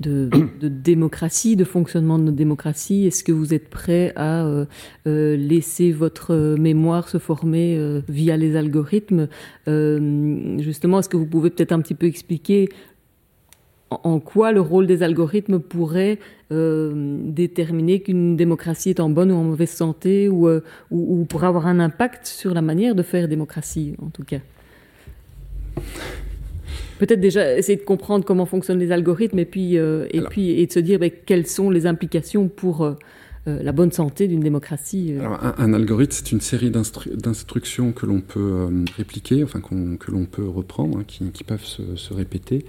de, démocratie, de fonctionnement de notre démocratie, est-ce que vous êtes prêt à euh, laisser votre mémoire se former via les algorithmes? Justement, est-ce que vous pouvez peut-être un petit peu expliquer en quoi le rôle des algorithmes pourrait euh, déterminer qu'une démocratie est en bonne ou en mauvaise santé ou, euh, ou, pourrait avoir un impact sur la manière de faire démocratie, en tout cas? Peut-être déjà essayer de comprendre comment fonctionnent les algorithmes et puis, euh, et, puis et de se dire ben, quelles sont les implications pour euh, la bonne santé d'une démocratie. Euh. un, algorithme, c'est une série d'instructions que l'on peut euh, répliquer, enfin que l'on peut reprendre, hein, qui, peuvent se, répéter,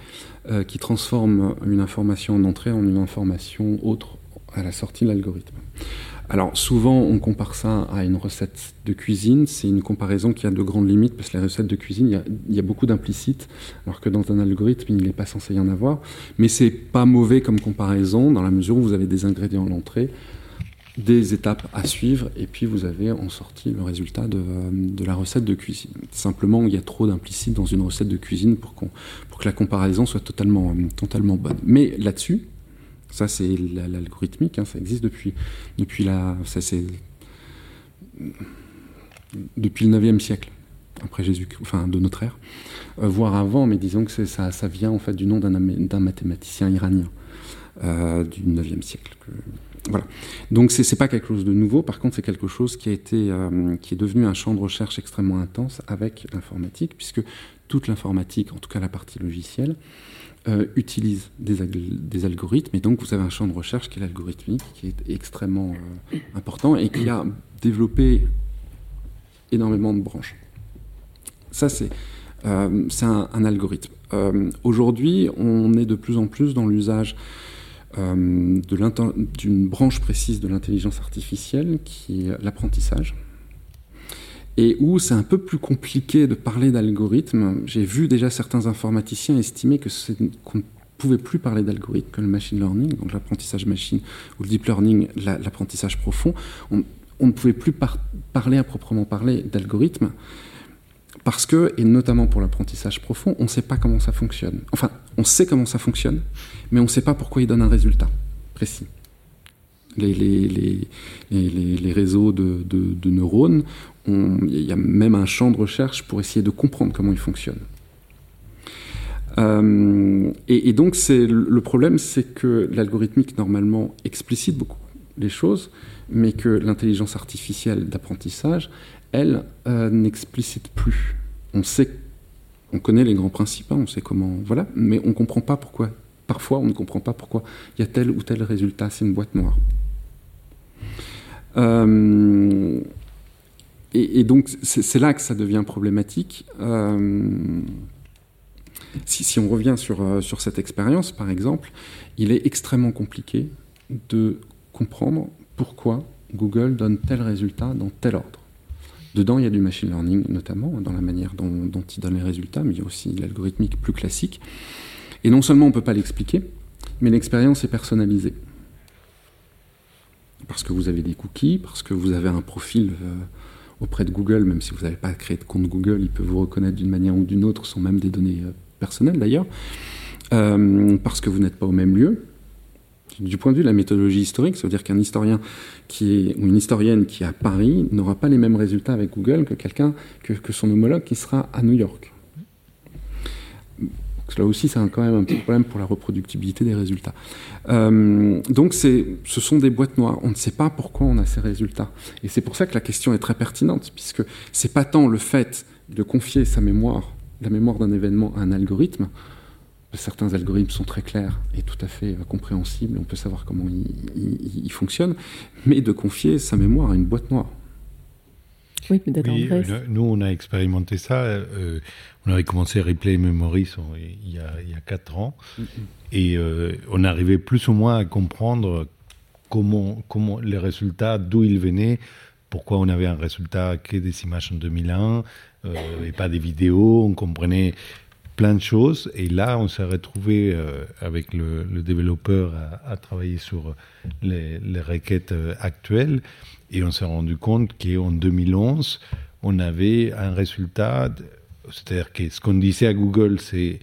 qui transforment une information en entrée en une information autre à la sortie de l'algorithme. Alors souvent on compare ça à une recette de cuisine, c'est une comparaison qui a de grandes limites parce que les recettes de cuisine, il y a, beaucoup d'implicites, alors que dans un algorithme il n'est pas censé y en avoir. Mais c'est pas mauvais comme comparaison dans la mesure où vous avez des ingrédients à l'entrée, des étapes à suivre, et puis vous avez en sortie le résultat de, la recette de cuisine. Simplement, il y a trop d'implicite dans une recette de cuisine pour, pour que la comparaison soit totalement, totalement bonne. Mais là-dessus, ça c'est l'algorithmique, hein, ça existe depuis, depuis, la, ça, depuis le 9e siècle, après Jésus, enfin de notre ère, euh, voire avant, mais disons que ça, ça vient en fait du nom d'un mathématicien iranien euh, du 9e siècle. Voilà. Donc c'est pas quelque chose de nouveau. Par contre, c'est quelque chose qui a été, euh, qui est devenu un champ de recherche extrêmement intense avec l'informatique, puisque toute l'informatique, en tout cas la partie logicielle, euh, utilise des, des, algorithmes. Et donc vous avez un champ de recherche qui est l'algorithmique, qui est extrêmement euh, important et qui a développé énormément de branches. Ça c'est c'est un, un, algorithme. Aujourd'hui, on est de plus en plus dans l'usage euh, d'une branche précise de l'intelligence artificielle qui est l'apprentissage. Et où c'est un peu plus compliqué de parler d'algorithme. J'ai vu déjà certains informaticiens estimer que qu'on ne pouvait plus parler d'algorithme que le machine learning, donc l'apprentissage machine ou le deep learning, l'apprentissage profond. On, ne pouvait plus parler à proprement parler d'algorithme parce que, et notamment pour l'apprentissage profond, on ne sait pas comment ça fonctionne. Enfin, on sait comment ça fonctionne, mais on ne sait pas pourquoi il donne un résultat précis. Les, réseaux de, neurones, il y a même un champ de recherche pour essayer de comprendre comment ils fonctionnent. Euh, et, et, donc, le problème, c'est que l'algorithmique, normalement, explicite beaucoup les choses, mais que l'intelligence artificielle d'apprentissage, elle, euh, n'explicite plus. On sait, on connaît les grands principes, hein, on sait comment, voilà, mais on ne comprend pas pourquoi. Parfois, on ne comprend pas pourquoi il y a tel ou tel résultat. C'est une boîte noire. Euh, et, donc, c'est là que ça devient problématique. Euh, si, on revient sur, sur cette expérience, par exemple, il est extrêmement compliqué de comprendre pourquoi Google donne tel résultat dans tel ordre. Dedans, il y a du machine learning, notamment, dans la manière dont, il donne les résultats, mais il y a aussi l'algorithmique plus classique. Et non seulement on ne peut pas l'expliquer, mais l'expérience est personnalisée. parce que vous avez des cookies, parce que vous avez un profil auprès de Google, même si vous n'avez pas créé de compte Google, il peut vous reconnaître d'une manière ou d'une autre, sans même des données personnelles d'ailleurs, parce que vous n'êtes pas au même lieu, du point de vue de la méthodologie historique, ça veut dire qu'un historien qui est, ou une historienne qui est à Paris n'aura pas les mêmes résultats avec Google que quelqu'un, que, son homologue qui sera à New York. Là aussi, c'est quand même un petit problème pour la reproductibilité des résultats. Euh, donc, ce sont des boîtes noires. On ne sait pas pourquoi on a ces résultats. Et c'est pour ça que la question est très pertinente, puisque c'est pas tant le fait de confier sa mémoire, la mémoire d'un événement à un algorithme, certains algorithmes sont très clairs et tout à fait euh, compréhensibles, on peut savoir comment ils, fonctionnent, mais de confier sa mémoire à une boîte noire. Oui, peut-être oui, Nous, on a expérimenté ça. Euh, on avait commencé Replay Memories il y a, il y a 4 ans. Et euh, on arrivait plus ou moins à comprendre comment, comment les résultats, d'où ils venaient, pourquoi on avait un résultat que des images en 2001 et pas des vidéos. On comprenait plein de choses. Et là, on s'est retrouvé euh, avec le, développeur à, travailler sur les, requêtes euh, actuelles. Et on s'est rendu compte qu'en 2011, on avait un résultat, c'est-à-dire que ce qu'on disait à Google, c'est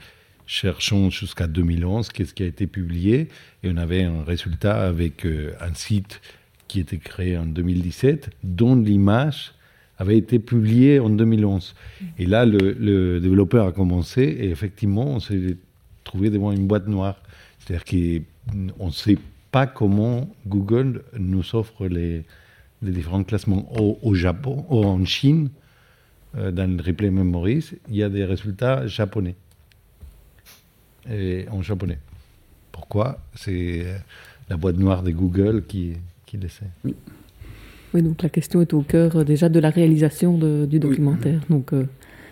cherchons jusqu'à 2011, qu'est-ce qui a été publié, et on avait un résultat avec euh, un site qui était créé en 2017, dont l'image avait été publié en 2011. Et là, le, développeur a commencé et effectivement, on s'est trouvé devant une boîte noire. C'est-à-dire qu'on ne sait pas comment Google nous offre les, différents classements. Au, Japon, ou en Chine, euh, dans le replay memories, il y a des résultats japonais. Et en japonais. Pourquoi? C'est la boîte noire de Google qui, qui le sait. Oui, donc la question est au cœur euh, déjà de la réalisation du documentaire. Donc euh,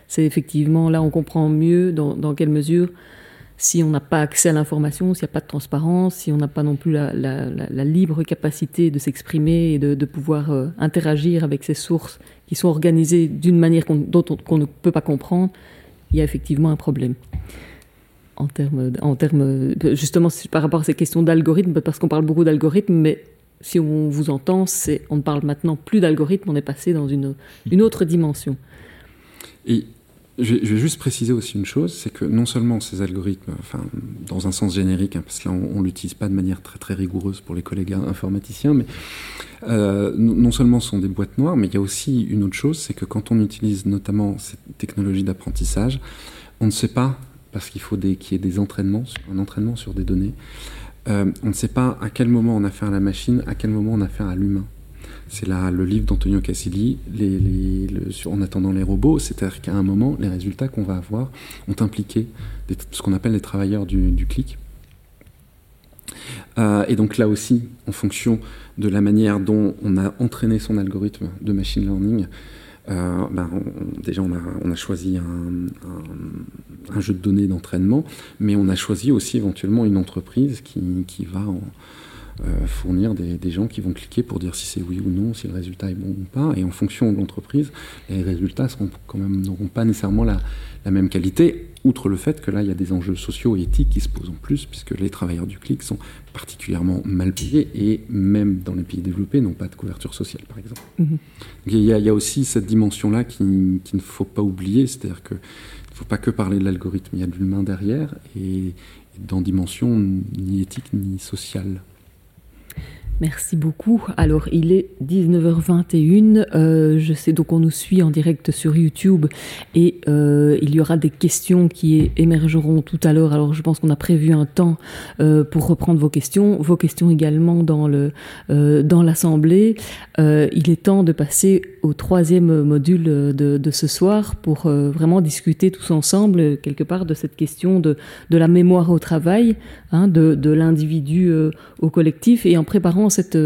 c'est effectivement, là on comprend mieux dans, quelle mesure, si on n'a pas accès à l'information, s'il n'y a pas de transparence, si on n'a pas non plus la, libre capacité de s'exprimer et de, pouvoir euh, interagir avec ces sources qui sont organisées d'une manière dont on, ne peut pas comprendre, il y a effectivement un problème en termes, en termes justement par rapport à ces questions d'algorithmes, parce qu'on parle beaucoup d'algorithmes, mais si on vous entend, on ne parle maintenant plus d'algorithme, on est passé dans une, une autre dimension. Et je vais, juste préciser aussi une chose, c'est que non seulement ces algorithmes, enfin, dans un sens générique, hein, parce que là on, ne l'utilise pas de manière très très rigoureuse pour les collègues informaticiens, mais euh, non seulement sont des boîtes noires, mais il y a aussi une autre chose, c'est que quand on utilise notamment ces technologies d'apprentissage, on ne sait pas, parce qu'il faut qu'il y ait des entraînements, un entraînement sur des données, euh, on ne sait pas à quel moment on a affaire à la machine, à quel moment on a affaire à l'humain. C'est là le livre d'Antonio Cassilli, En attendant les robots, c'est-à-dire qu'à un moment, les résultats qu'on va avoir ont impliqué ce qu'on appelle les travailleurs du, clic. Euh, et donc là aussi, en fonction de la manière dont on a entraîné son algorithme de machine learning, euh, ben, déjà on a, on a choisi un, un, jeu de données d'entraînement, mais on a choisi aussi éventuellement une entreprise qui, qui va en, euh, fournir des, des, gens qui vont cliquer pour dire si c'est oui ou non, si le résultat est bon ou pas. Et en fonction de l'entreprise, les résultats seront quand même n'auront pas nécessairement la, la, même qualité, outre le fait que là il y a des enjeux sociaux et éthiques qui se posent en plus, puisque les travailleurs du clic sont particulièrement mal payés et même dans les pays développés n'ont pas de couverture sociale, par exemple. Mhm. il, y a, il, y a, aussi cette dimension-là qui, qui ne faut pas oublier, c'est-à-dire que il ne faut pas que parler de l'algorithme, il y a de l'humain derrière et dans dimension ni éthique ni sociale. Merci beaucoup. Alors, il est 19h21. Euh, je sais donc on nous suit en direct sur YouTube et euh, il y aura des questions qui émergeront tout à l'heure. Alors, je pense qu'on a prévu un temps euh, pour reprendre vos questions, vos questions également dans le dans l'assemblée. il est temps de passer au troisième module de, ce soir pour vraiment discuter tous ensemble quelque part de cette question de de la mémoire au travail, hein, de de l'individu au collectif et en préparant cette,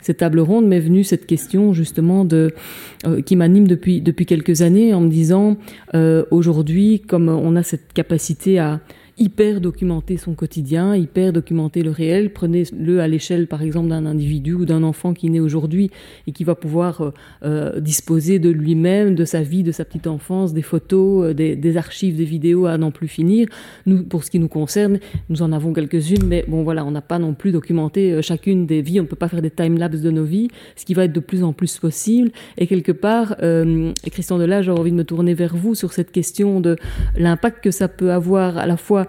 cette table ronde m'est venue cette question justement euh, qui m'anime depuis, depuis quelques années en me disant euh, aujourd'hui, comme on a cette capacité à hyper documenter son quotidien, hyper documenter le réel. Prenez-le à l'échelle, par exemple, d'un individu ou d'un enfant qui naît aujourd'hui et qui va pouvoir euh, euh, disposer de lui-même, de sa vie, de sa petite enfance, des photos, euh, des, des, archives, des vidéos à n'en plus finir. Nous, pour ce qui nous concerne, nous en avons quelques-unes, mais bon, voilà, on n'a pas non plus documenté chacune des vies. On ne peut pas faire des time-lapse de nos vies, ce qui va être de plus en plus possible. Et quelque part, et Christian Delage, j'ai envie de me tourner vers vous sur cette question de l'impact que ça peut avoir à la fois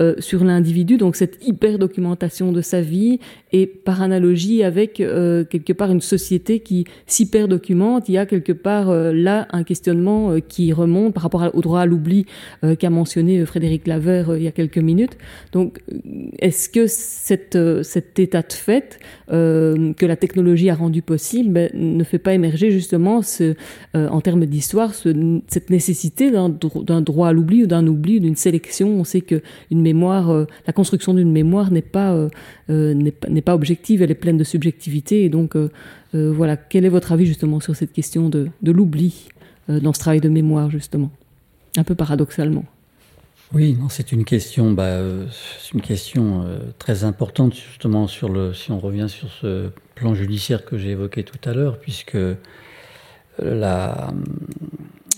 euh, sur l'individu, donc cette hyper documentation de sa vie, et par analogie avec euh, quelque part une société qui s'hyper documente, il y a quelque part euh, là un questionnement qui remonte par rapport au droit à l'oubli qu'a mentionné Frédéric Lavert il y a quelques minutes. Donc, est-ce que cette, cet état de fait que la technologie a rendu possible ben, ne fait pas émerger justement en termes d'histoire cette nécessité d'un droit à l'oubli ou d'un oubli, d'une sélection? On sait que une euh, la construction d'une mémoire n'est pas, euh, euh, n'est pas, objective, elle est pleine de subjectivité. Et donc, voilà, quel est votre avis justement sur cette question de, de l'oubli dans ce travail de mémoire, justement? Un peu paradoxalement. Oui, non, c'est une question, bah, une question très importante justement sur le, si on revient sur ce plan judiciaire que j'ai évoqué tout à l'heure, puisque la,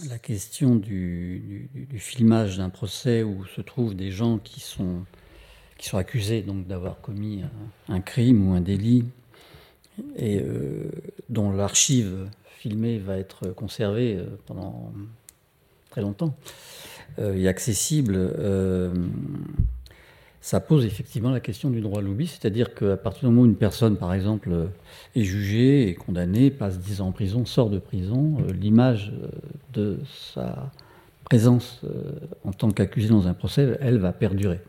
la question du, filmage d'un procès où se trouvent des gens qui sont, qui sont accusés donc d'avoir commis un, crime ou un délit et euh, dont l'archive filmée va être conservée euh, pendant très longtemps euh, et accessible ça pose effectivement la question du droit à l'oubli, c'est-à-dire qu'à partir du moment où une personne, par exemple, est jugée, est condamnée, passe 10 ans en prison, sort de prison, euh, l'image euh, de sa présence euh, en tant qu'accusé dans un procès, elle va perdurer.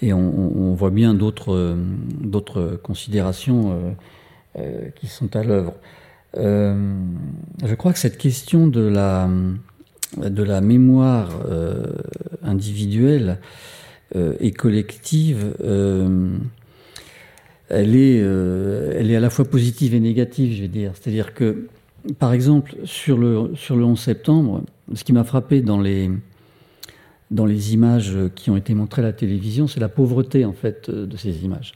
Et on, voit bien d'autres considérations qui sont à l'œuvre. je crois que cette question de la, mémoire individuelle et collective, euh, elle, est, euh, elle est à la fois positive et négative, je vais dire. C'est-à-dire que, par exemple, sur le, sur le 11 septembre, ce qui m'a frappé dans les, dans les images qui ont été montrées à la télévision, c'est la pauvreté, en fait, de ces images.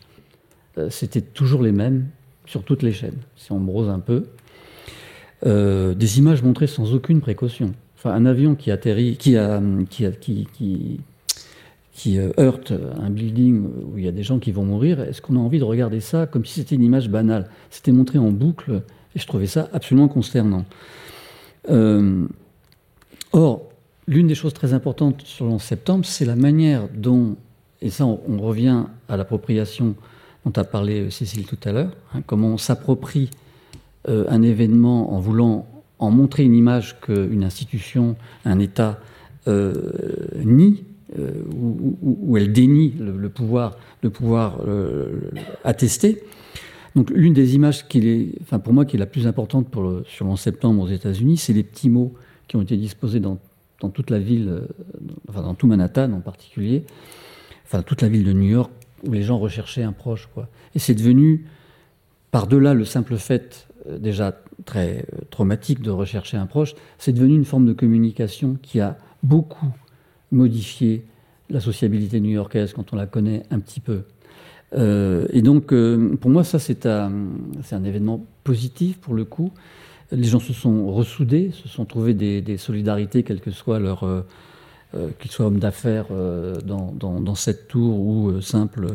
C'était toujours les mêmes sur toutes les chaînes, si on brose un peu. des images montrées sans aucune précaution. Enfin, un avion qui atterrit, qui, a, qui, a, qui, qui euh, heurte un building où il y a des gens qui vont mourir, est-ce qu'on a envie de regarder ça comme si c'était une image banale? C'était montré en boucle et je trouvais ça absolument consternant. Euh, or, l'une des choses très importantes sur le 11 septembre, c'est la manière dont, et ça on, revient à l'appropriation dont a parlé euh, Cécile tout à l'heure, hein, comment on s'approprie un événement en voulant en montrer une image qu'une institution, un État nie euh, où, elle dénie le, pouvoir de pouvoir euh, attester. Donc l'une des images qui est, enfin pour moi qui est la plus importante pour sur le 11 septembre aux États-Unis, c'est les petits mots qui ont été disposés dans, dans, toute la ville, euh, enfin dans tout Manhattan en particulier, enfin toute la ville de New York, où les gens recherchaient un proche. Et c'est devenu, par-delà le simple fait déjà très traumatique de rechercher un proche, c'est devenu une forme de communication qui a beaucoup modifier la sociabilité new-yorkaise quand on la connaît un petit peu. Euh, et donc, euh, pour moi, ça, c'est un, événement positif pour le coup. Les gens se sont ressoudés, se sont trouvés des, solidarités, quels que soient leur, euh, qu'ils soient hommes d'affaires dans, cette tour ou simples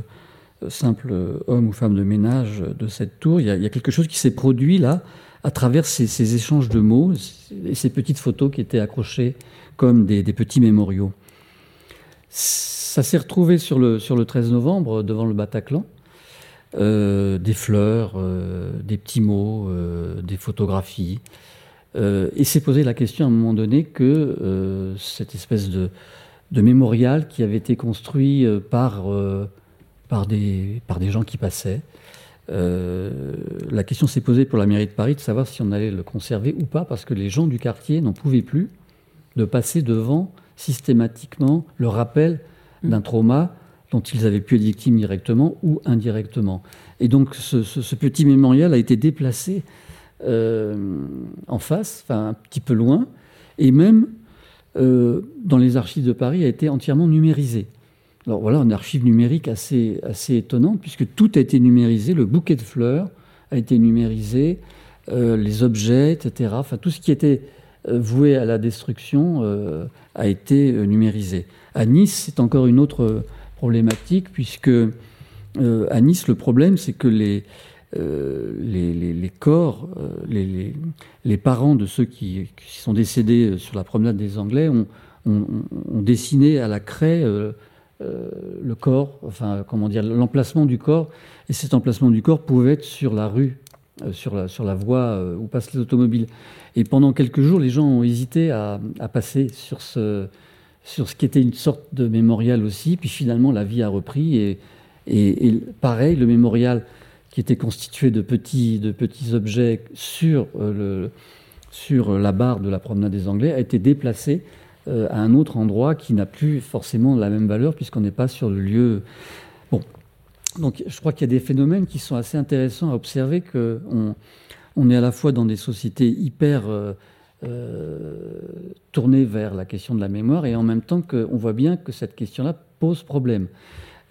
simple hommes ou femmes de ménage de cette tour. Il y a, quelque chose qui s'est produit là à travers ces, échanges de mots et ces petites photos qui étaient accrochées comme des petits mémoriaux. Ça s'est retrouvé sur le, sur le 13 novembre devant le Bataclan. Euh, des fleurs, euh, des petits mots, euh, des photographies. et s'est posé la question à un moment donné que cette espèce de, de, mémorial qui avait été construit par, par, des, par des gens qui passaient, la question s'est posée pour la mairie de Paris de savoir si on allait le conserver ou pas, parce que les gens du quartier n'en pouvaient plus de passer devant systématiquement le rappel mm. d'un trauma dont ils avaient pu être victimes directement ou indirectement. Et donc ce, petit mémorial a été déplacé euh, en face, enfin un petit peu loin, et même euh, dans les archives de Paris a été entièrement numérisé. Alors voilà, une archive numérique assez, assez étonnante, puisque tout a été numérisé, le bouquet de fleurs a été numérisé, euh, les objets, etc. Enfin, tout ce qui était euh, voué à la destruction euh, a été numérisé. À Nice, c'est encore une autre problématique, puisque à Nice, le problème, c'est que les, les, corps, les, les, parents de ceux qui, sont décédés sur la promenade des Anglais ont, ont, dessiné à la craie le corps, enfin, comment dire, l'emplacement du corps. Et cet emplacement du corps pouvait être sur la rue euh, sur, la, sur la voie euh, où passent les automobiles. Et pendant quelques jours, les gens ont hésité à, passer sur ce, sur ce qui était une sorte de mémorial aussi. Puis finalement, la vie a repris. Et, et, pareil, le mémorial qui était constitué de petits, de petits objets sur, euh, le, sur la barre de la promenade des Anglais a été déplacé à un autre endroit qui n'a plus forcément la même valeur puisqu'on n'est pas sur le lieu. Donc je crois qu'il y a des phénomènes qui sont assez intéressants à observer, qu'on on est à la fois dans des sociétés hyper euh, euh, tournées vers la question de la mémoire et en même temps qu'on voit bien que cette question-là pose problème.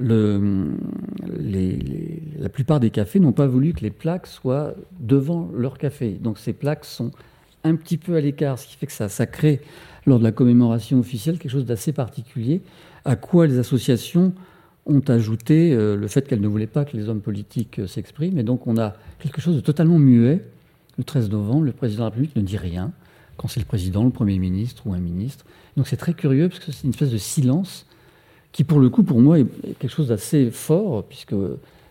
La plupart des cafés n'ont pas voulu que les plaques soient devant leur café. Donc ces plaques sont un petit peu à l'écart, ce qui fait que ça, ça crée, lors de la commémoration officielle, quelque chose d'assez particulier, à quoi les associations ont ajouté euh, le fait qu'elles ne voulaient pas que les hommes politiques euh, s'expriment. Et donc on a quelque chose de totalement muet. Le 13 novembre, le président de la République ne dit rien quand c'est le président, le Premier ministre ou un ministre. Donc c'est très curieux parce que c'est une espèce de silence qui, pour le coup, pour moi, est quelque chose d'assez fort puisque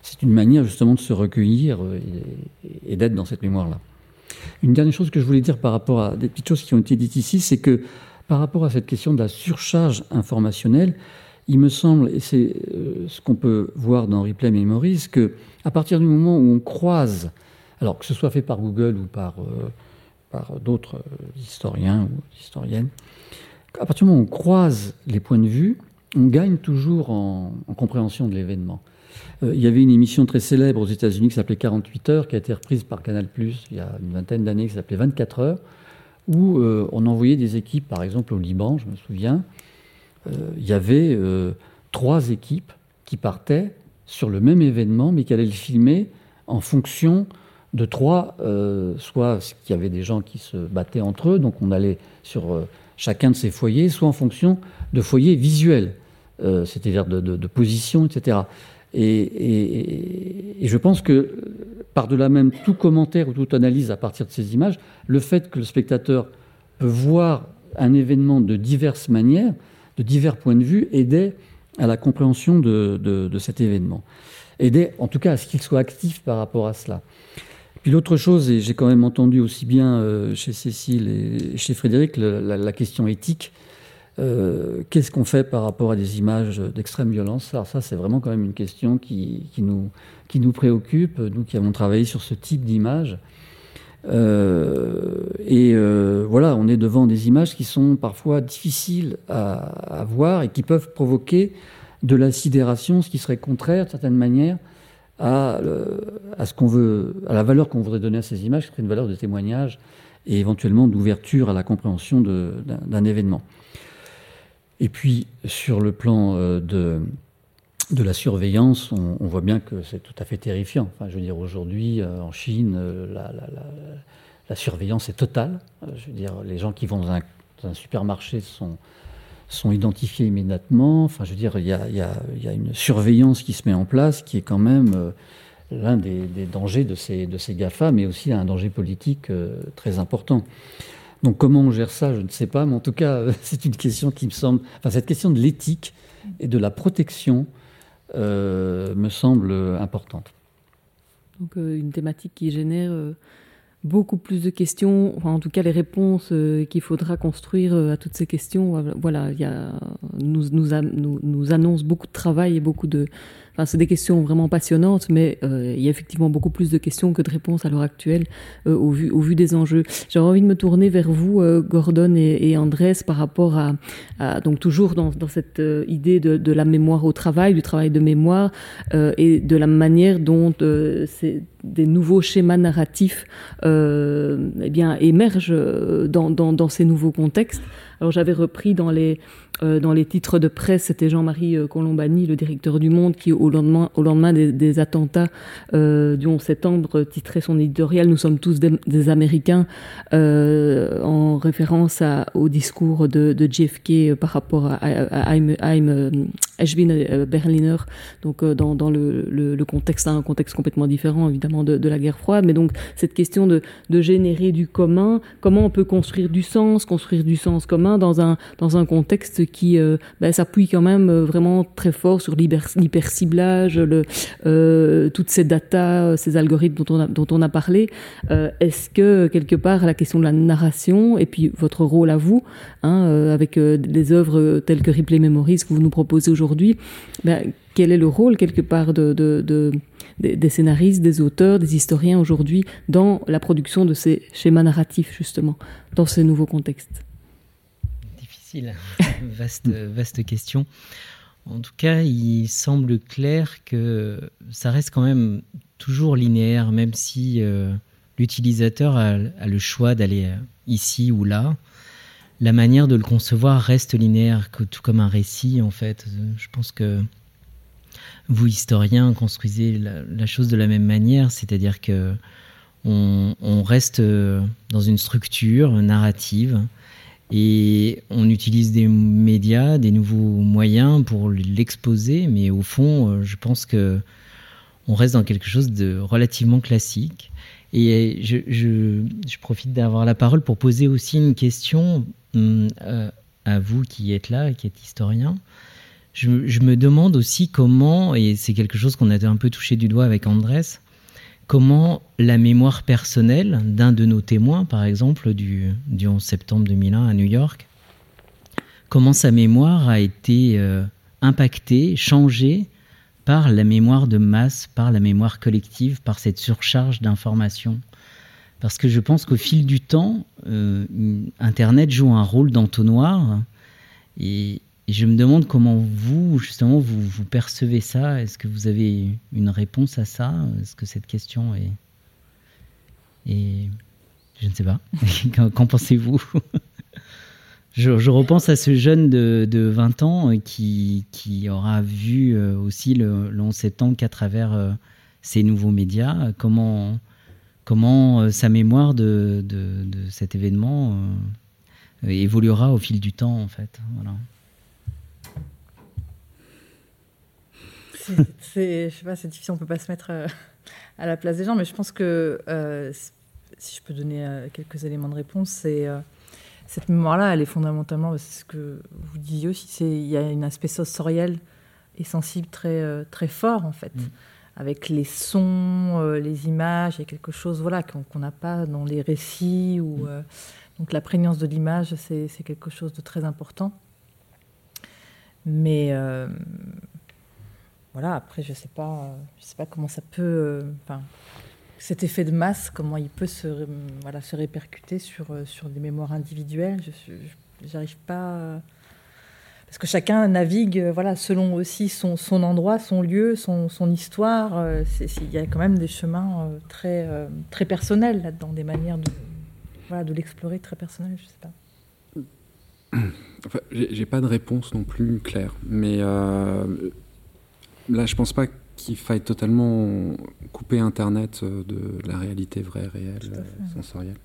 c'est une manière justement de se recueillir euh, et, d'être dans cette mémoire-là. Une dernière chose que je voulais dire par rapport à des petites choses qui ont été dites ici, c'est que par rapport à cette question de la surcharge informationnelle, il me semble, et c'est euh, ce qu'on peut voir dans Replay Memories, que à partir du moment où on croise, alors que ce soit fait par Google ou par, euh, d'autres euh, historiens ou historiennes, à partir du moment où on croise les points de vue, on gagne toujours en, compréhension de l'événement. il y avait une émission très célèbre aux États-Unis qui s'appelait 48 heures, qui a été reprise par Canal il y a une vingtaine d'années, qui s'appelait 24 heures, où on envoyait des équipes, par exemple au Liban, je me souviens, il y avait euh, trois équipes qui partaient sur le même événement, mais qui allaient le filmer en fonction de trois, euh, soit qu'il y avait des gens qui se battaient entre eux, donc on allait sur chacun de ces foyers, soit en fonction de foyers visuels, c'est-à-dire de, position, etc. Et, et, je pense que par-delà même tout commentaire ou toute analyse à partir de ces images, le fait que le spectateur peut voir un événement de diverses manières, de divers points de vue aidait à la compréhension de, cet événement. Aidait en tout cas à ce qu'il soit actif par rapport à cela. Puis l'autre chose, et j'ai quand même entendu aussi bien euh, chez Cécile et chez Frédéric la, question éthique, euh, qu'est-ce qu'on fait par rapport à des images d'extrême violence? Alors ça, c'est vraiment quand même une question qui, nous, qui nous préoccupe, nous qui avons travaillé sur ce type d'image. Euh, et euh, voilà, on est devant des images qui sont parfois difficiles à, voir et qui peuvent provoquer de la sidération, ce qui serait contraire, de certaine manière, à, euh, à ce qu'on veut, à la valeur qu'on voudrait donner à ces images, qui serait une valeur de témoignage et éventuellement d'ouverture à la compréhension d'un événement. Et puis, sur le plan de, de la surveillance, on, voit bien que c'est tout à fait terrifiant. Je veux dire, aujourd'hui, euh, en Chine, euh, la, surveillance est totale. Euh, je veux dire, les gens qui vont dans un, supermarché sont, identifiés immédiatement. Enfin, je veux dire, il y, a, une surveillance qui se met en place qui est quand même l'un des, dangers de ces, de ces GAFA, mais aussi un danger politique très important. Donc comment on gère ça, je ne sais pas, mais en tout cas, c'est une question qui me semble... Enfin, cette question de l'éthique et de la protection me semble importante. Donc euh, une thématique qui génère euh, beaucoup plus de questions, en tout cas les réponses qu'il faudra construire à toutes ces questions. Voilà, il y a, nous, nous, nous annonce beaucoup de travail et beaucoup de, C'est des questions vraiment passionnantes, mais euh, il y a effectivement beaucoup plus de questions que de réponses à l'heure actuelle euh, au, vu, des enjeux. J'aurais envie de me tourner vers vous, euh, Gordon et, et, Andrés, par rapport à, donc toujours dans, cette idée de, la mémoire au travail, du travail de mémoire et de la manière dont des nouveaux schémas narratifs eh émergent dans, dans, ces nouveaux contextes. Alors j'avais repris dans les euh, dans les titres de presse, c'était Jean-Marie euh, Colombani, le directeur du Monde, qui au lendemain, des, attentats euh, du 11 septembre titrait son éditorial Nous sommes tous des, Américains, en référence au discours de, de, JFK par rapport à, à, Berliner, donc dans, le, contexte, un contexte complètement différent évidemment de, de, la guerre froide, mais donc cette question de, de générer du commun, comment on peut construire du sens, construire du sens commun dans un dans un contexte qui euh, ben, s'appuie quand même euh, vraiment très fort sur l'hyperciblage, le, euh, toutes ces datas, ces algorithmes dont on a, parlé. Est-ce que quelque part la question de la narration et puis votre rôle à vous, hein, avec des œuvres telles que Replay Memories que vous nous proposez aujourd'hui, ben, quel est le rôle quelque part de, de, de des, scénaristes, des auteurs, des historiens aujourd'hui dans la production de ces schémas narratifs justement, dans ces nouveaux contextes? vaste, vaste question. En tout cas, il semble clair que ça reste quand même toujours linéaire, même si euh, l'utilisateur a, le choix d'aller euh, ici ou là. La manière de le concevoir reste linéaire, tout comme un récit, en fait. Je pense que vous, historiens, construisez la, chose de la même manière, c'est-à-dire que on, on, reste euh, dans une structure narrative et on utilise des médias, des nouveaux moyens pour l'exposer, mais au fond, euh, je pense que on reste dans quelque chose de relativement classique. Et je, profite d'avoir la parole pour poser aussi une question hum, euh, à vous qui êtes là, qui êtes historien. Je, je me demande aussi comment, et c'est quelque chose qu'on a un peu touché du doigt avec Andrés, comment la mémoire personnelle d'un de nos témoins, par exemple, du, 11 septembre 2001 à New York, comment sa mémoire a été euh, impactée, changée par la mémoire de masse, par la mémoire collective, par cette surcharge d'informations? Parce que je pense qu'au fil du temps, euh, Internet joue un rôle d'entonnoir et je me demande comment vous, justement, vous, percevez ça. Est-ce que vous avez une réponse à ça? Est-ce que cette question est... Et je ne sais pas. Qu'en pensez-vous? Je, repense à ce jeune de, de 20 ans qui, qui, aura vu euh, aussi le, le 11 septembre qu'à travers euh, ces nouveaux médias. Comment, comment euh, sa mémoire de, de, de cet événement évoluera au fil du temps, en fait. Voilà. C'est, je sais pas, c'est difficile, on peut pas se mettre euh, à la place des gens, mais je pense que euh, si je peux donner euh, quelques éléments de réponse, c'est cette mémoire-là, elle est fondamentalement, c'est ce que vous disiez aussi, c'est il y a un aspect sensoriel et sensible très très fort en fait. Mm. Avec les sons, les images, il y a quelque chose voilà, qu'on n'a pas dans les récits. Ou, mm. donc la prégnance de l'image, c'est quelque chose de très important. Mais voilà, après, je ne sais, pas, je sais pas comment ça peut. Euh, enfin, cet effet de masse, comment il peut se, voilà, se répercuter sur, euh, sur des mémoires individuelles. Je n'arrive pas. Parce que chacun navigue euh, voilà, selon aussi son, son endroit, son lieu, son, son histoire. Il y a quand même des chemins très, très personnels là-dedans, des manières de, voilà, de l'explorer très personnelles, je sais pas. J'ai pas de réponse non plus claire, mais là, je pense pas qu'il faille totalement couper Internet euh, de la réalité vraie, réelle, euh, sensorielle.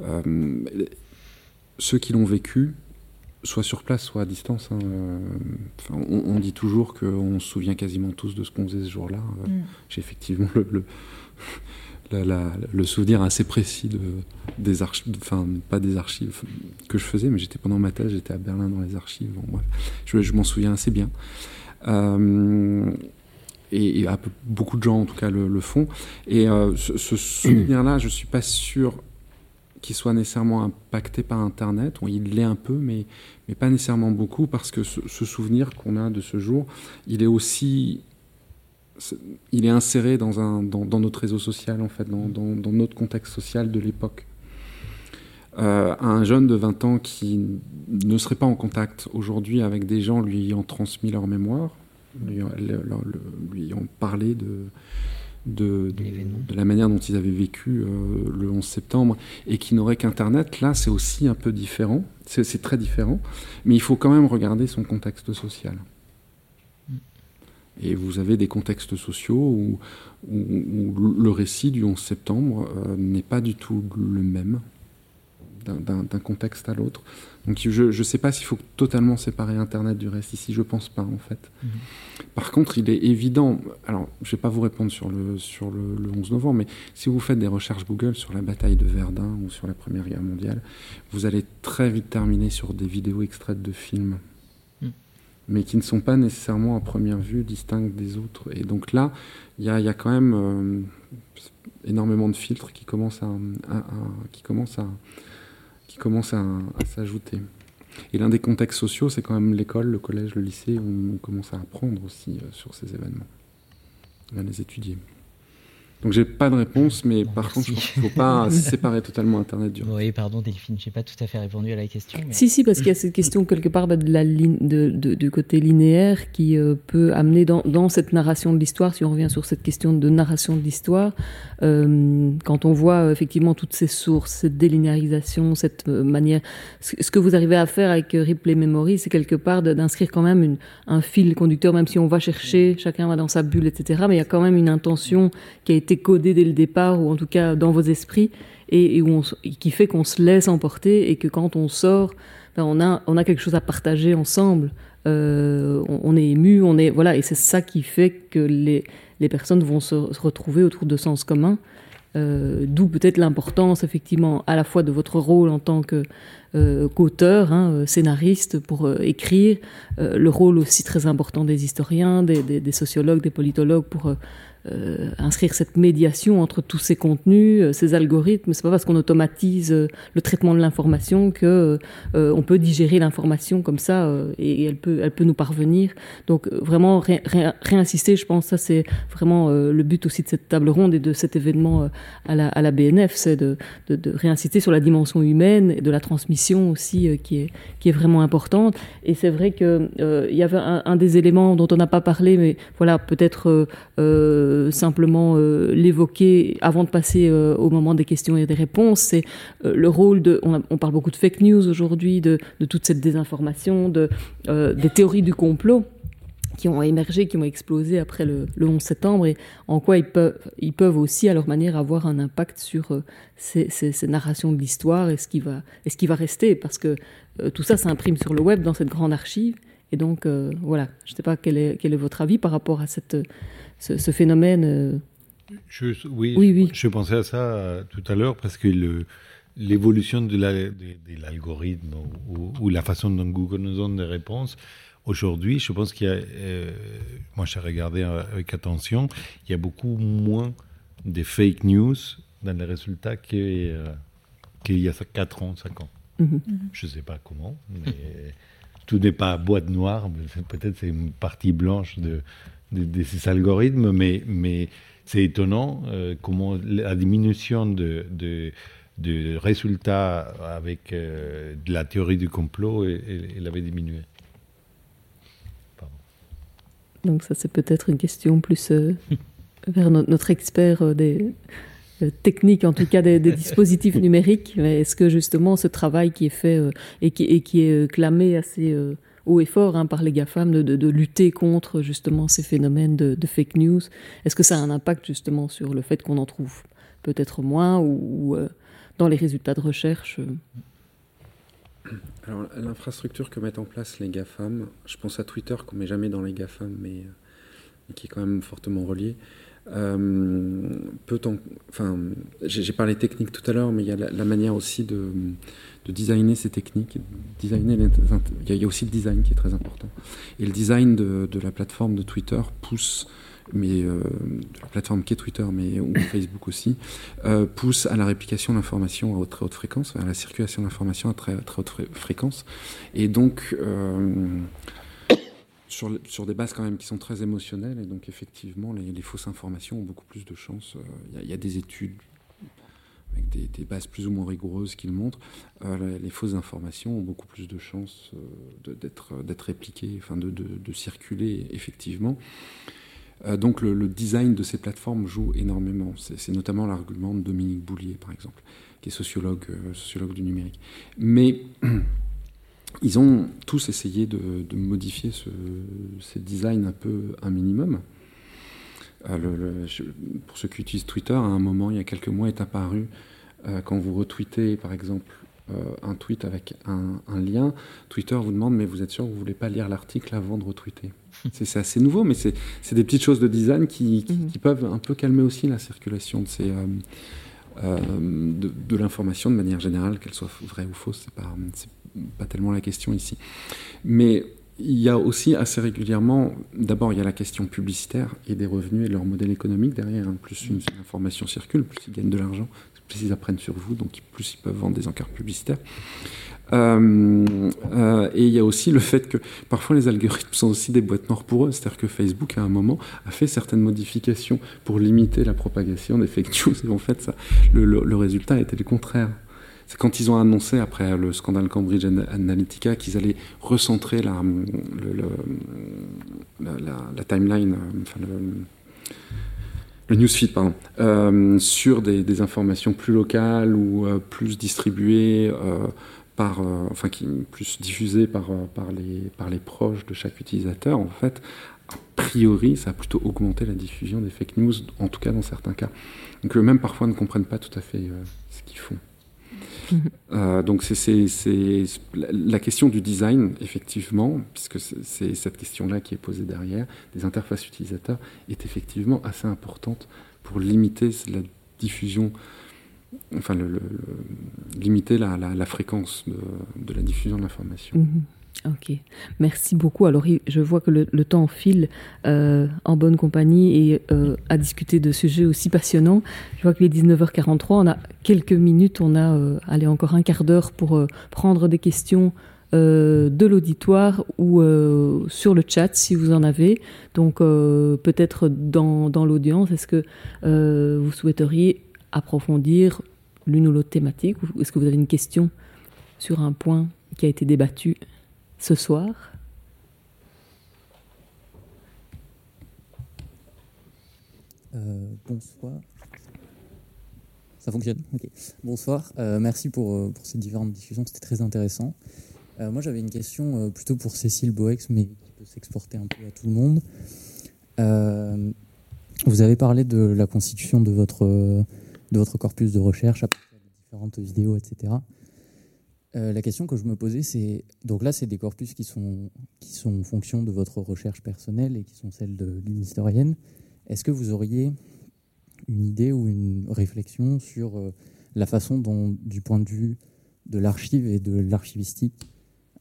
Euh, ceux qui l'ont vécu, soit sur place, soit à distance. Hein, on, dit toujours qu'on se souvient quasiment tous de ce qu'on faisait ce jour-là. Mm. J'ai effectivement le, le, souvenir assez précis de, des archives, enfin pas des archives que je faisais, mais j'étais pendant ma thèse, j'étais à Berlin dans les archives. je, je m'en souviens assez bien. Euh, et, beaucoup de gens en tout cas le, font. Et euh, ce, souvenir-là, je suis pas sûr qu'il soit nécessairement impacté par Internet. il l'est un peu, mais, mais pas nécessairement beaucoup, parce que ce, souvenir qu'on a de ce jour, il est aussi il est inséré dans, un, dans, notre réseau social, en fait, dans notre contexte social de l'époque. Euh, un jeune de 20 ans qui ne serait pas en contact aujourd'hui avec des gens lui ayant transmis leur mémoire, lui, ayant parlé de, de, la manière dont ils avaient vécu le 11 septembre et qui n'auraient qu'Internet, là c'est aussi un peu différent, c'est très différent, mais il faut quand même regarder son contexte social. Et vous avez des contextes sociaux où, le récit du 11 septembre euh, n'est pas du tout le même d'un contexte à l'autre. Donc je ne sais pas s'il faut totalement séparer Internet du reste ici, je pense pas en fait. Mhm. Par contre, il est évident, alors je ne vais pas vous répondre sur, le, sur le, 11 novembre, mais si vous faites des recherches Google sur la bataille de Verdun ou sur la Première Guerre mondiale, vous allez très vite terminer sur des vidéos extraites de films mais qui ne sont pas nécessairement à première vue distinctes des autres. Et donc là, il y, y a, quand même euh, énormément de filtres qui commencent à, qui commencent à, qui commencent à, s'ajouter. Et l'un des contextes sociaux, c'est quand même l'école, le collège, le lycée, où on commence à apprendre aussi euh, sur ces événements, à les étudier. Donc j'ai pas de réponse, mais par contre, il ne faut pas séparer totalement Internet du Oui, pardon Delphine, je n'ai pas tout à fait répondu à la question. Si, si, parce qu'il y a cette question quelque part bah, de la ligne, de, du côté linéaire qui euh, peut amener dans, dans, cette narration de l'histoire, si on revient sur cette question de narration de l'histoire, euh, quand on voit euh, effectivement toutes ces sources, cette délinéarisation, cette manière, ce, que vous arrivez à faire avec Ripley Memory, c'est quelque part d'inscrire quand même une, un fil conducteur, même si on va chercher, chacun va dans sa bulle, etc. Mais il y a quand même une intention qui a été codé dès le départ, ou en tout cas dans vos esprits, et, qui fait qu'on se laisse emporter et que quand on sort, ben, on, a, on a quelque chose à partager ensemble. Euh, on, est ému, on est voilà, et c'est ça qui fait que les, les personnes vont se, retrouver autour de sens communs. Euh, d'où peut-être l'importance effectivement à la fois de votre rôle en tant euh, qu'auteur, hein, scénariste pour écrire, le rôle aussi très important des historiens, des sociologues, des politologues pour euh, inscrire cette médiation entre tous ces contenus, euh, ces algorithmes. C'est pas parce qu'on automatise euh, le traitement de l'information que on peut digérer l'information comme ça et, elle peut, elle peut nous parvenir. Donc vraiment réinsister, je pense, ça c'est vraiment le but aussi de cette table ronde et de cet événement à la, à la BNF, c'est de, réinsister sur la dimension humaine et de la transmission aussi qui est qui est vraiment importante. Et c'est vrai que il y avait un, des éléments dont on n'a pas parlé, mais voilà peut-être euh, simplement euh, l'évoquer avant de passer euh, au moment des questions et des réponses, c'est le rôle de... On, parle beaucoup de fake news aujourd'hui, de, toute cette désinformation, de, des théories du complot qui ont émergé, qui ont explosé après le, 11 septembre, et en quoi ils peuvent, ils peuvent aussi, à leur manière, avoir un impact sur ces, narrations de l'histoire et ce qui va, et ce qui va rester, parce que tout ça s'imprime sur le web dans cette grande archive. Et donc, voilà, je ne sais pas quel est, quel est votre avis par rapport à cette, ce, phénomène. Euh, je, oui, oui, Je, pensais à ça euh, tout à l'heure parce que l'évolution de l'algorithme ou, la façon dont Google nous donne des réponses, aujourd'hui, je pense qu'il y a, euh, moi j'ai regardé avec attention, il y a beaucoup moins de fake news dans les résultats qu'il y a 4 ans, 5 ans. Mhm. Je ne sais pas comment, mais tout n'est pas boîte noire, peut-être c'est une partie blanche de, de, ces algorithmes, mais, mais c'est étonnant euh, comment la diminution de, de, résultats avec euh, de la théorie du complot, elle, avait diminué. Donc ça, c'est peut-être une question plus euh, vers notre expert des techniques, en tout cas des, dispositifs numériques. Est-ce que justement ce travail qui est fait et, qui, et qui est clamé assez haut et fort hein, par les GAFAM de, de, lutter contre justement ces phénomènes de, fake news. Est-ce que ça a un impact justement sur le fait qu'on en trouve peut-être moins ou, euh, dans les résultats de recherche euh? Alors l'infrastructure que mettent en place les GAFAM, je pense à Twitter qu'on met jamais dans les GAFAM, mais, euh, qui est quand même fortement relié. peut enfin, j'ai parlé technique tout à l'heure, mais il y a la manière aussi de, de designer ces techniques. Designer il y a aussi le design qui est très important. Et le design de, la plateforme de Twitter pousse, mais euh, de la plateforme qui est Twitter, mais ou Facebook aussi, euh, pousse à la réplication d'informations à très haute fréquence, à la circulation d'informations à très, très haute fréquence. Et donc, euh, sur, sur, des bases quand même qui sont très émotionnelles, et donc effectivement, les, fausses informations ont beaucoup plus de chances. Il y, a des études avec des, bases plus ou moins rigoureuses qui le montrent, euh, les fausses informations ont beaucoup plus de chances euh, d'être répliquées, enfin de, circuler effectivement. donc le, design de ces plateformes joue énormément. C'est notamment l'argument de Dominique Boulier, par exemple, qui est sociologue, sociologue du numérique. Mais ils ont tous essayé de, modifier ce, ces designs un peu un minimum. Euh, pour ceux qui utilisent Twitter, à un moment, il y a quelques mois, est apparu, euh, quand vous retweetez par exemple euh, un tweet avec un, lien, Twitter vous demande mais vous êtes sûr que vous ne voulez pas lire l'article avant de retweeter? C'est assez nouveau, mais c'est des petites choses de design qui, mhm. qui, peuvent un peu calmer aussi la circulation de ces... de, de l'information de manière générale, qu'elle soit vraie ou fausse, c'est pas, pas tellement la question ici. Mais il y a aussi assez régulièrement, d'abord il y a la question publicitaire et des revenus et leur modèle économique derrière. Hein. Plus une, information circule, plus ils gagnent de l'argent, plus ils apprennent sur vous, donc plus ils peuvent vendre des encarts publicitaires. Euh, euh, et il y a aussi le fait que parfois les algorithmes sont aussi des boîtes noires pour eux. C'est-à-dire que Facebook, à un moment, a fait certaines modifications pour limiter la propagation des fake news. Et en fait, ça, le, le résultat était le contraire. C'est quand ils ont annoncé, après le scandale Cambridge Analytica, qu'ils allaient recentrer la, la, timeline, euh, le, newsfeed, pardon, euh, sur des, informations plus locales ou euh, plus distribuées. par, enfin, plus diffusées par, par, les, par les proches de chaque utilisateur, en fait, a priori, ça a plutôt augmenté la diffusion des fake news, en tout cas dans certains cas. Donc eux-mêmes parfois ne comprennent pas tout à fait ce qu'ils font. Euh, donc c'est la question du design, effectivement, puisque c'est cette question-là qui est posée derrière, des interfaces utilisateurs, est effectivement assez importante pour limiter la diffusion, enfin le, limiter la, fréquence de, la diffusion de l'information. Mhm. Ok, merci beaucoup. Alors, je vois que le, temps file euh, en bonne compagnie et euh, à discuter de sujets aussi passionnants. Je vois qu'il est 19h43, on a quelques minutes, on a euh, encore un quart d'heure pour prendre des questions de l'auditoire ou sur le chat si vous en avez. Donc, peut-être dans, dans l'audience, est-ce que vous souhaiteriez approfondir l'une ou l'autre thématique ou est-ce que vous avez une question sur un point qui a été débattu? Ce soir euh, Bonsoir. Ça fonctionne. Bonsoir. Euh, merci pour, euh, pour, ces différentes discussions. C'était très intéressant. moi, j'avais une question plutôt pour Cécile Boex, mais qui peut s'exporter un peu à tout le monde. vous avez parlé de la constitution de votre, de votre corpus de recherche à partir de différentes vidéos, etc. Euh, la question que je me posais, c'est donc là, c'est des corpus qui sont qui sont en fonction de votre recherche personnelle et qui sont celles d'une historienne. Est-ce que vous auriez une idée ou une réflexion sur euh, la façon dont, du point de vue de l'archive et de l'archivistique,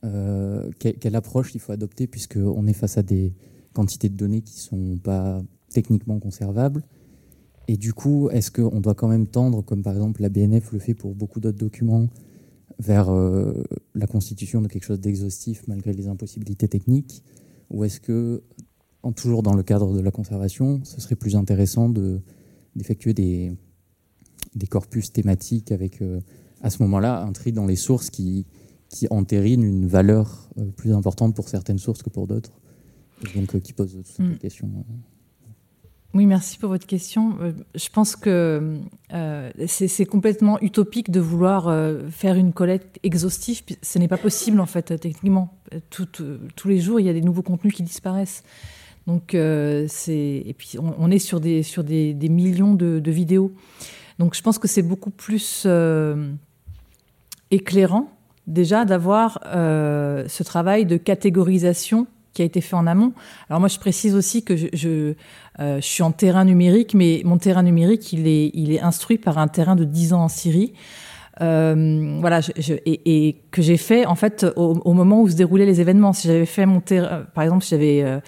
euh, quelle, approche il faut adopter puisqu'on est face à des quantités de données qui sont pas techniquement conservables? Et du coup, est-ce qu'on doit quand même tendre, comme par exemple la BNF le fait pour beaucoup d'autres documents, vers euh, la constitution de quelque chose d'exhaustif malgré les impossibilités techniques Ou est-ce que, en, toujours dans le cadre de la conservation, ce serait plus intéressant d'effectuer des, des, corpus thématiques avec, euh, à ce moment-là, un tri dans les sources qui, qui entérinent une valeur euh, plus importante pour certaines sources que pour d'autres donc qui pose toutes ces mm. questions oui, merci pour votre question. Euh, je pense que euh, c'est complètement utopique de vouloir euh, faire une collecte exhaustive. Ce n'est pas possible, en fait, techniquement. tous les jours, il y a des nouveaux contenus qui disparaissent. Donc, et puis on, est sur des millions de, vidéos. Donc, je pense que c'est beaucoup plus éclairant déjà d'avoir ce travail de catégorisation qui a été fait en amont. Alors moi, je précise aussi que je, euh, suis en terrain numérique, mais mon terrain numérique, il est, instruit par un terrain de 10 ans en Syrie. Euh, voilà, et, que j'ai fait en fait au, moment où se déroulaient les événements. Si j'avais fait mon terrain, par exemple, si j'avais euh,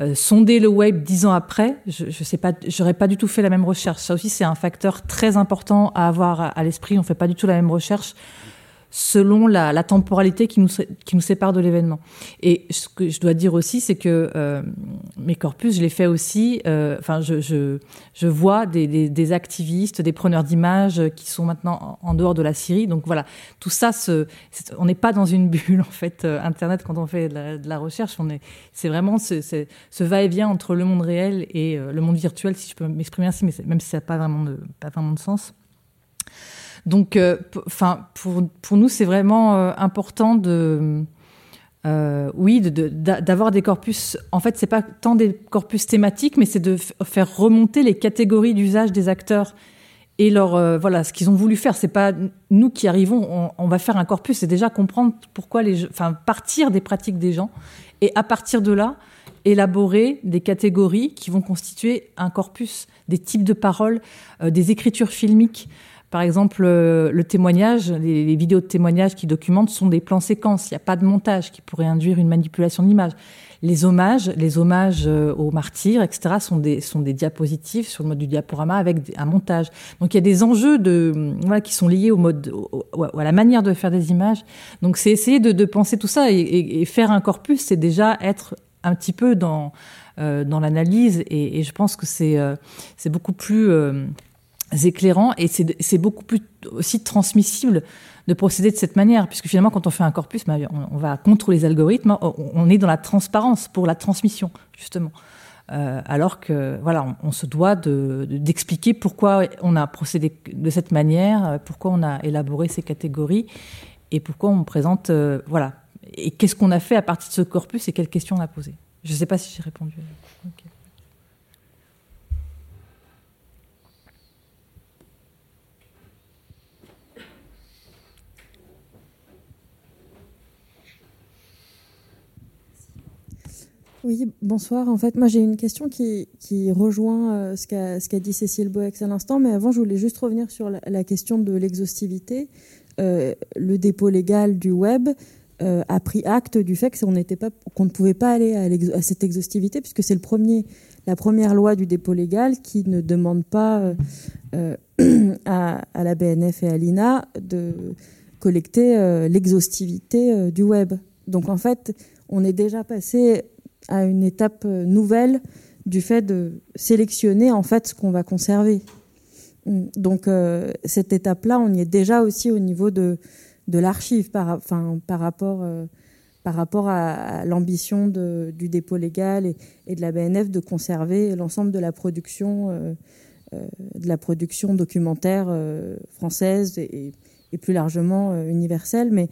euh, sondé le web dix ans après, je, je sais pas, j'aurais pas du tout fait la même recherche. Ça aussi, c'est un facteur très important à avoir à, à l'esprit. On fait pas du tout la même recherche selon la, temporalité qui nous, qui nous sépare de l'événement. Et ce que je dois dire aussi, c'est que euh, mes corpus, je les fais aussi, euh, enfin, je, je, je, vois des, des, activistes, des preneurs d'images qui sont maintenant en, dehors de la Syrie. Donc voilà, tout ça, se, on n'est pas dans une bulle, en fait, euh, Internet, quand on fait de la, recherche. On est, c'est vraiment ce, ce va-et-vient entre le monde réel et le monde virtuel, si je peux m'exprimer ainsi, mais même si ça n'a pas de, pas vraiment de sens. Donc, euh, enfin, pour, pour nous, c'est vraiment euh, important de, euh, oui, d'avoir des corpus. En fait, c'est pas tant des corpus thématiques, mais c'est de faire remonter les catégories d'usage des acteurs et leur voilà ce qu'ils ont voulu faire. C'est pas nous qui arrivons, on, va faire un corpus, c'est déjà comprendre pourquoi les, enfin, partir des pratiques des gens et à partir de là élaborer des catégories qui vont constituer un corpus, des types de paroles, des écritures filmiques. Par exemple, euh, le témoignage, les, vidéos de témoignage qui documentent sont des plans séquences. Il n'y a pas de montage qui pourrait induire une manipulation de l'image. Les hommages, les hommages euh, aux martyrs, etc., sont des, sont des diapositives sur le mode du diaporama avec un montage. Donc il y a des enjeux de, voilà, qui sont liés au mode, à la manière de faire des images. Donc c'est essayer de, de, penser tout ça et, et, faire un corpus, c'est déjà être un petit peu dans, euh, dans l'analyse et, je pense que c'est c'est beaucoup plus éclairant et c'est beaucoup plus aussi transmissible de procéder de cette manière, puisque finalement, quand on fait un corpus, bah, on, va contre les algorithmes, on est dans la transparence pour la transmission, justement. Euh, alors que voilà, on, se doit d'expliquer pourquoi on a procédé de cette manière, pourquoi on a élaboré ces catégories et pourquoi on présente euh, voilà et qu'est-ce qu'on a fait à partir de ce corpus et quelles questions on a posées? Je ne sais pas si j'ai répondu. Oui, bonsoir. En fait, moi j'ai une question qui, qui rejoint euh, ce qu'a dit Cécile Boex à l'instant, mais avant je voulais juste revenir sur la, question de l'exhaustivité. Euh, le dépôt légal du web euh, a pris acte du fait qu'on ne pouvait pas aller à, cette exhaustivité puisque c'est la première loi du dépôt légal qui ne demande pas à, à, la BNF et à l'INA de collecter l'exhaustivité du web. Donc en fait, on est déjà passé à une étape euh, nouvelle du fait de sélectionner en fait ce qu'on va conserver. Mm. Donc euh, cette étape-là, on y est déjà aussi au niveau de, de l'archive par, enfin, par rapport, euh, par rapport à, l'ambition du dépôt légal et, de la BNF de conserver l'ensemble de la production, de la production documentaire française et, et, plus largement universelle. Mais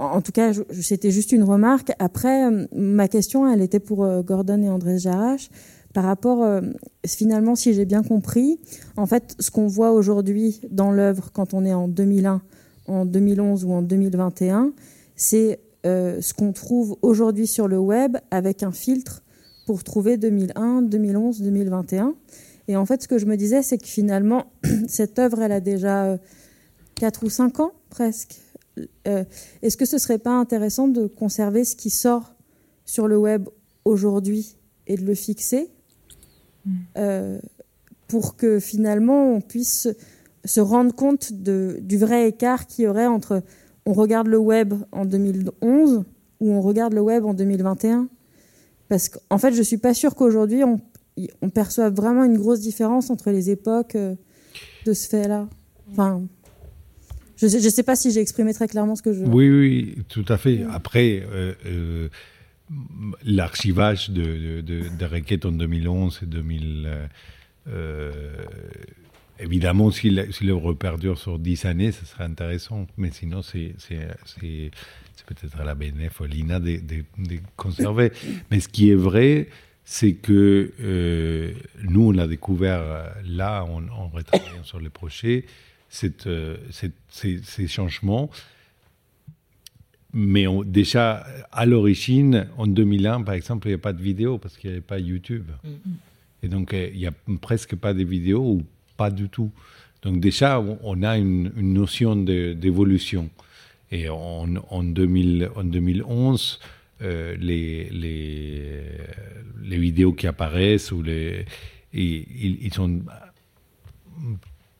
en tout cas, c'était juste une remarque. Après, euh, ma question, elle était pour euh, Gordon et André Jarache. Par rapport, euh, finalement, si j'ai bien compris, en fait, ce qu'on voit aujourd'hui dans l'œuvre quand on est en 2001, en 2011 ou en 2021, c'est ce qu'on trouve aujourd'hui sur le web avec un filtre pour trouver 2001, 2011, 2021. Et en fait, ce que je me disais, c'est que finalement, cette œuvre, elle a déjà 4 ou 5 ans presque. Euh, est-ce que ce serait pas intéressant de conserver ce qui sort sur le web aujourd'hui et de le fixer mm. euh, pour que finalement on puisse se rendre compte de, du vrai écart qu'il y aurait entre on regarde le web en 2011 ou on regarde le web en 2021 Parce qu'en fait, je suis pas sûre qu'aujourd'hui on, on perçoive vraiment une grosse différence entre les époques euh, de ce fait-là. Enfin, je ne sais, pas si j'ai exprimé très clairement ce que je. Oui, oui, tout à fait. Après, euh, euh, l'archivage de, de, requêtes en 2011 et 2000. Euh, évidemment, si l'œuvre perdure sur 10 années, ce serait intéressant. Mais sinon, c'est peut-être à la BNF l'INA de, conserver. Mais ce qui est vrai, c'est que nous, on a découvert là, en, en retravaillant sur les euh, ces, changements. Mais déjà, à l'origine, en 2001, par exemple, il n'y a pas de vidéo parce qu'il n'y avait pas YouTube. Mm. Et donc, euh, il n'y a presque pas de vidéos ou pas du tout. Donc déjà, on a une, notion d'évolution. Et en, en, 2000, en 2011, euh, les, les, les, vidéos qui apparaissent, ou les, ils, ils sont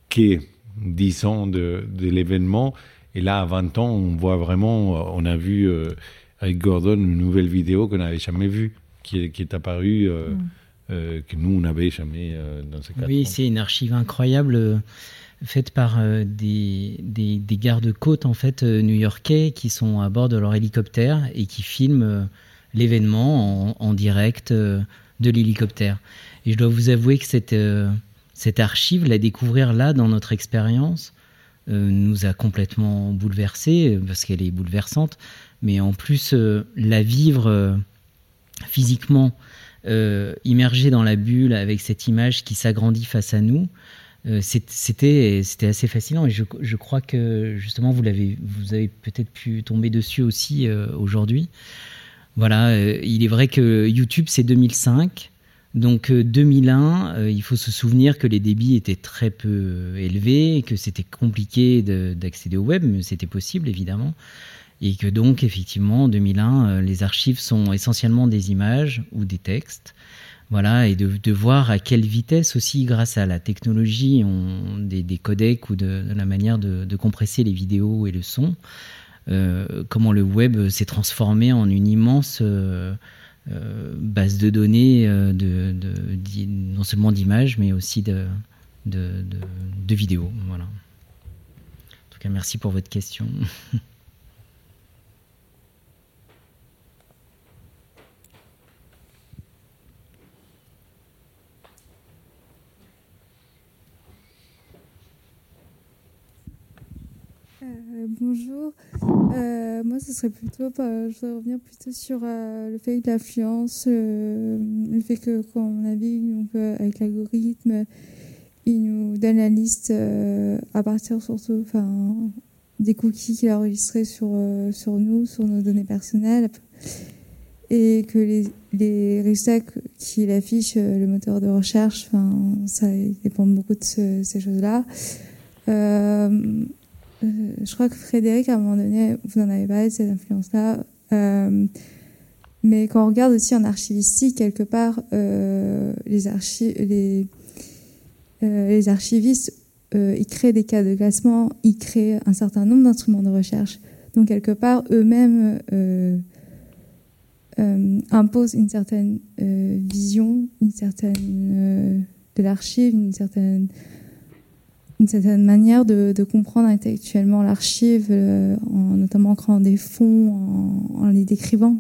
qui 10 ans de, l'événement Et là, à 20 ans, on voit vraiment, on a vu avec Gordon une nouvelle vidéo qu'on n'avait jamais vue, qui est, qui est apparue, mm. que nous, on n'avait jamais dans ces cas Oui, c'est une archive incroyable faite par des, des, des gardes-côtes en fait new-yorkais qui sont à bord de leur hélicoptère et qui filment l'événement en, direct de l'hélicoptère. Et je dois vous avouer que cette, cette archive, la découvrir là dans notre expérience, euh, nous a complètement bouleversés, euh, parce qu'elle est bouleversante, mais en plus euh, la vivre physiquement, immergée dans la bulle avec cette image qui s'agrandit face à nous, c'était c'était assez fascinant. Et je, je, crois que justement vous l'avez vous avez peut-être pu tomber dessus aussi aujourd'hui. Voilà il est vrai que YouTube c'est 2005 donc 2001, euh, euh, il faut se souvenir que les débits étaient très peu élevés, que c'était compliqué d'accéder au web, mais c'était possible évidemment. Et que donc effectivement en 2001, euh, les archives sont essentiellement des images ou des textes. Voilà, et de, voir à quelle vitesse aussi, grâce à la technologie on, des, codecs ou de, la manière de, compresser les vidéos et le son, comment le web s'est transformé en une immense euh, base de données euh, de, non seulement d'images, mais aussi de vidéos. Voilà. En tout cas, merci pour votre question. Euh, bonjour. Euh, moi, ce serait plutôt, je voudrais revenir plutôt sur euh, le fait que l'influence, le fait que quand on navigue avec l'algorithme, il nous donne la liste à partir surtout enfin, des cookies qu'il a enregistrés sur, sur nous, sur nos données personnelles, et que les, les résultats qu'il affiche, le moteur de recherche, ça dépend beaucoup de ces choses-là. Euh, je crois que Frédéric, à un moment donné, vous en avez parlé de cette influence-là. Euh, mais quand on regarde aussi en archivistique, quelque part, euh, les, les, les archivistes, ils créent des cas de classement, ils créent un certain nombre d'instruments de recherche. Donc, quelque part, eux-mêmes imposent une certaine vision, une certaine de l'archive, une certaine une certaine manière de, comprendre intellectuellement l'archive, euh, en, notamment en créant des fonds, en, les décrivant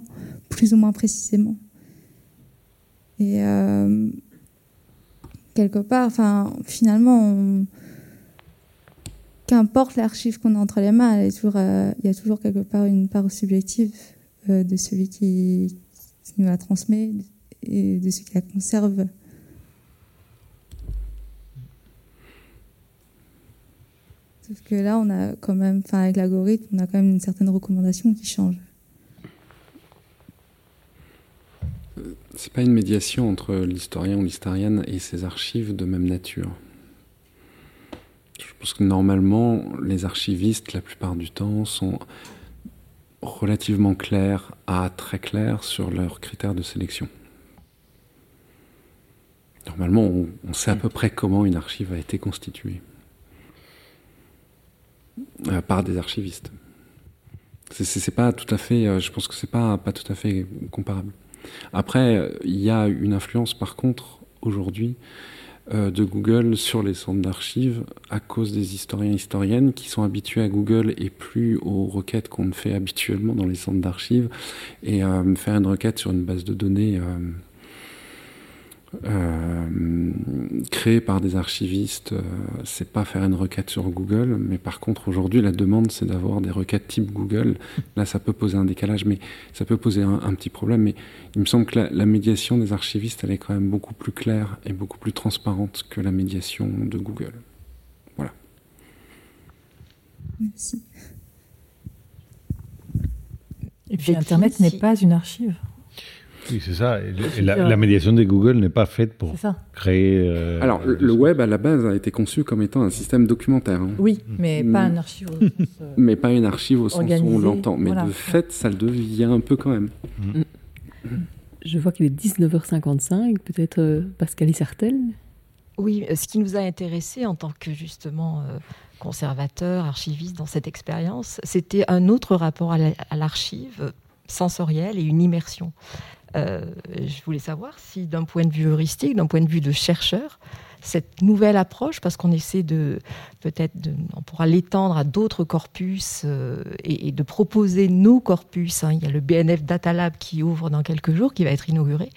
plus ou moins précisément. Et euh, quelque part, enfin, finalement, qu'importe l'archive qu'on a entre les mains, euh, il y a toujours quelque part une part subjective de celui qui, qui nous la transmet et de celui qui la conserve. Parce que là, on a quand même, enfin, avec l'algorithme, on a quand même une certaine recommandation qui change. C'est pas une médiation entre l'historien ou l'historienne et ses archives de même nature. Je pense que normalement, les archivistes, la plupart du temps, sont relativement clairs à très clairs sur leurs critères de sélection. Normalement, on sait à peu près comment une archive a été constituée. Euh, par des archivistes. C'est pas tout à fait, euh, je pense que c'est pas, pas tout à fait comparable. Après, il y a une influence par contre aujourd'hui euh, de Google sur les centres d'archives à cause des historiens et historiennes qui sont habitués à Google et plus aux requêtes qu'on fait habituellement dans les centres d'archives. Et faire une requête sur une base de données créé par des archivistes, euh, c'est pas faire une requête sur Google, mais par contre aujourd'hui la demande c'est d'avoir des requêtes type Google. Là ça peut poser un décalage, mais ça peut poser un, petit problème. Mais il me semble que la, médiation des archivistes elle est quand même beaucoup plus claire et beaucoup plus transparente que la médiation de Google. Voilà. Merci. Et puis Internet n'est pas une archive. Oui, c'est ça. la, médiation de Google n'est pas faite pour créer. Euh, Alors, le, web à la base a été conçu comme étant un système documentaire. Hein. Oui, mais pas un archive. Au sens, euh, mais pas une archive au sens où on l'entend. Mais de fait, ça le devient un peu quand même. Je vois qu'il est 19h55, peut-être euh, Pascal Isartel Oui, ce qui nous a intéressé en tant que justement conservateur, archiviste dans cette expérience, c'était un autre rapport à l'archive sensorielle et une immersion. Je voulais savoir si d'un point de vue heuristique, d'un point de vue de chercheur, cette nouvelle approche, parce qu'on essaie de, peut-être, on pourra l'étendre à d'autres corpus euh, et, de proposer nos corpus. Hein. Il y a le BNF Data Lab qui ouvre dans quelques jours, qui va être inauguré.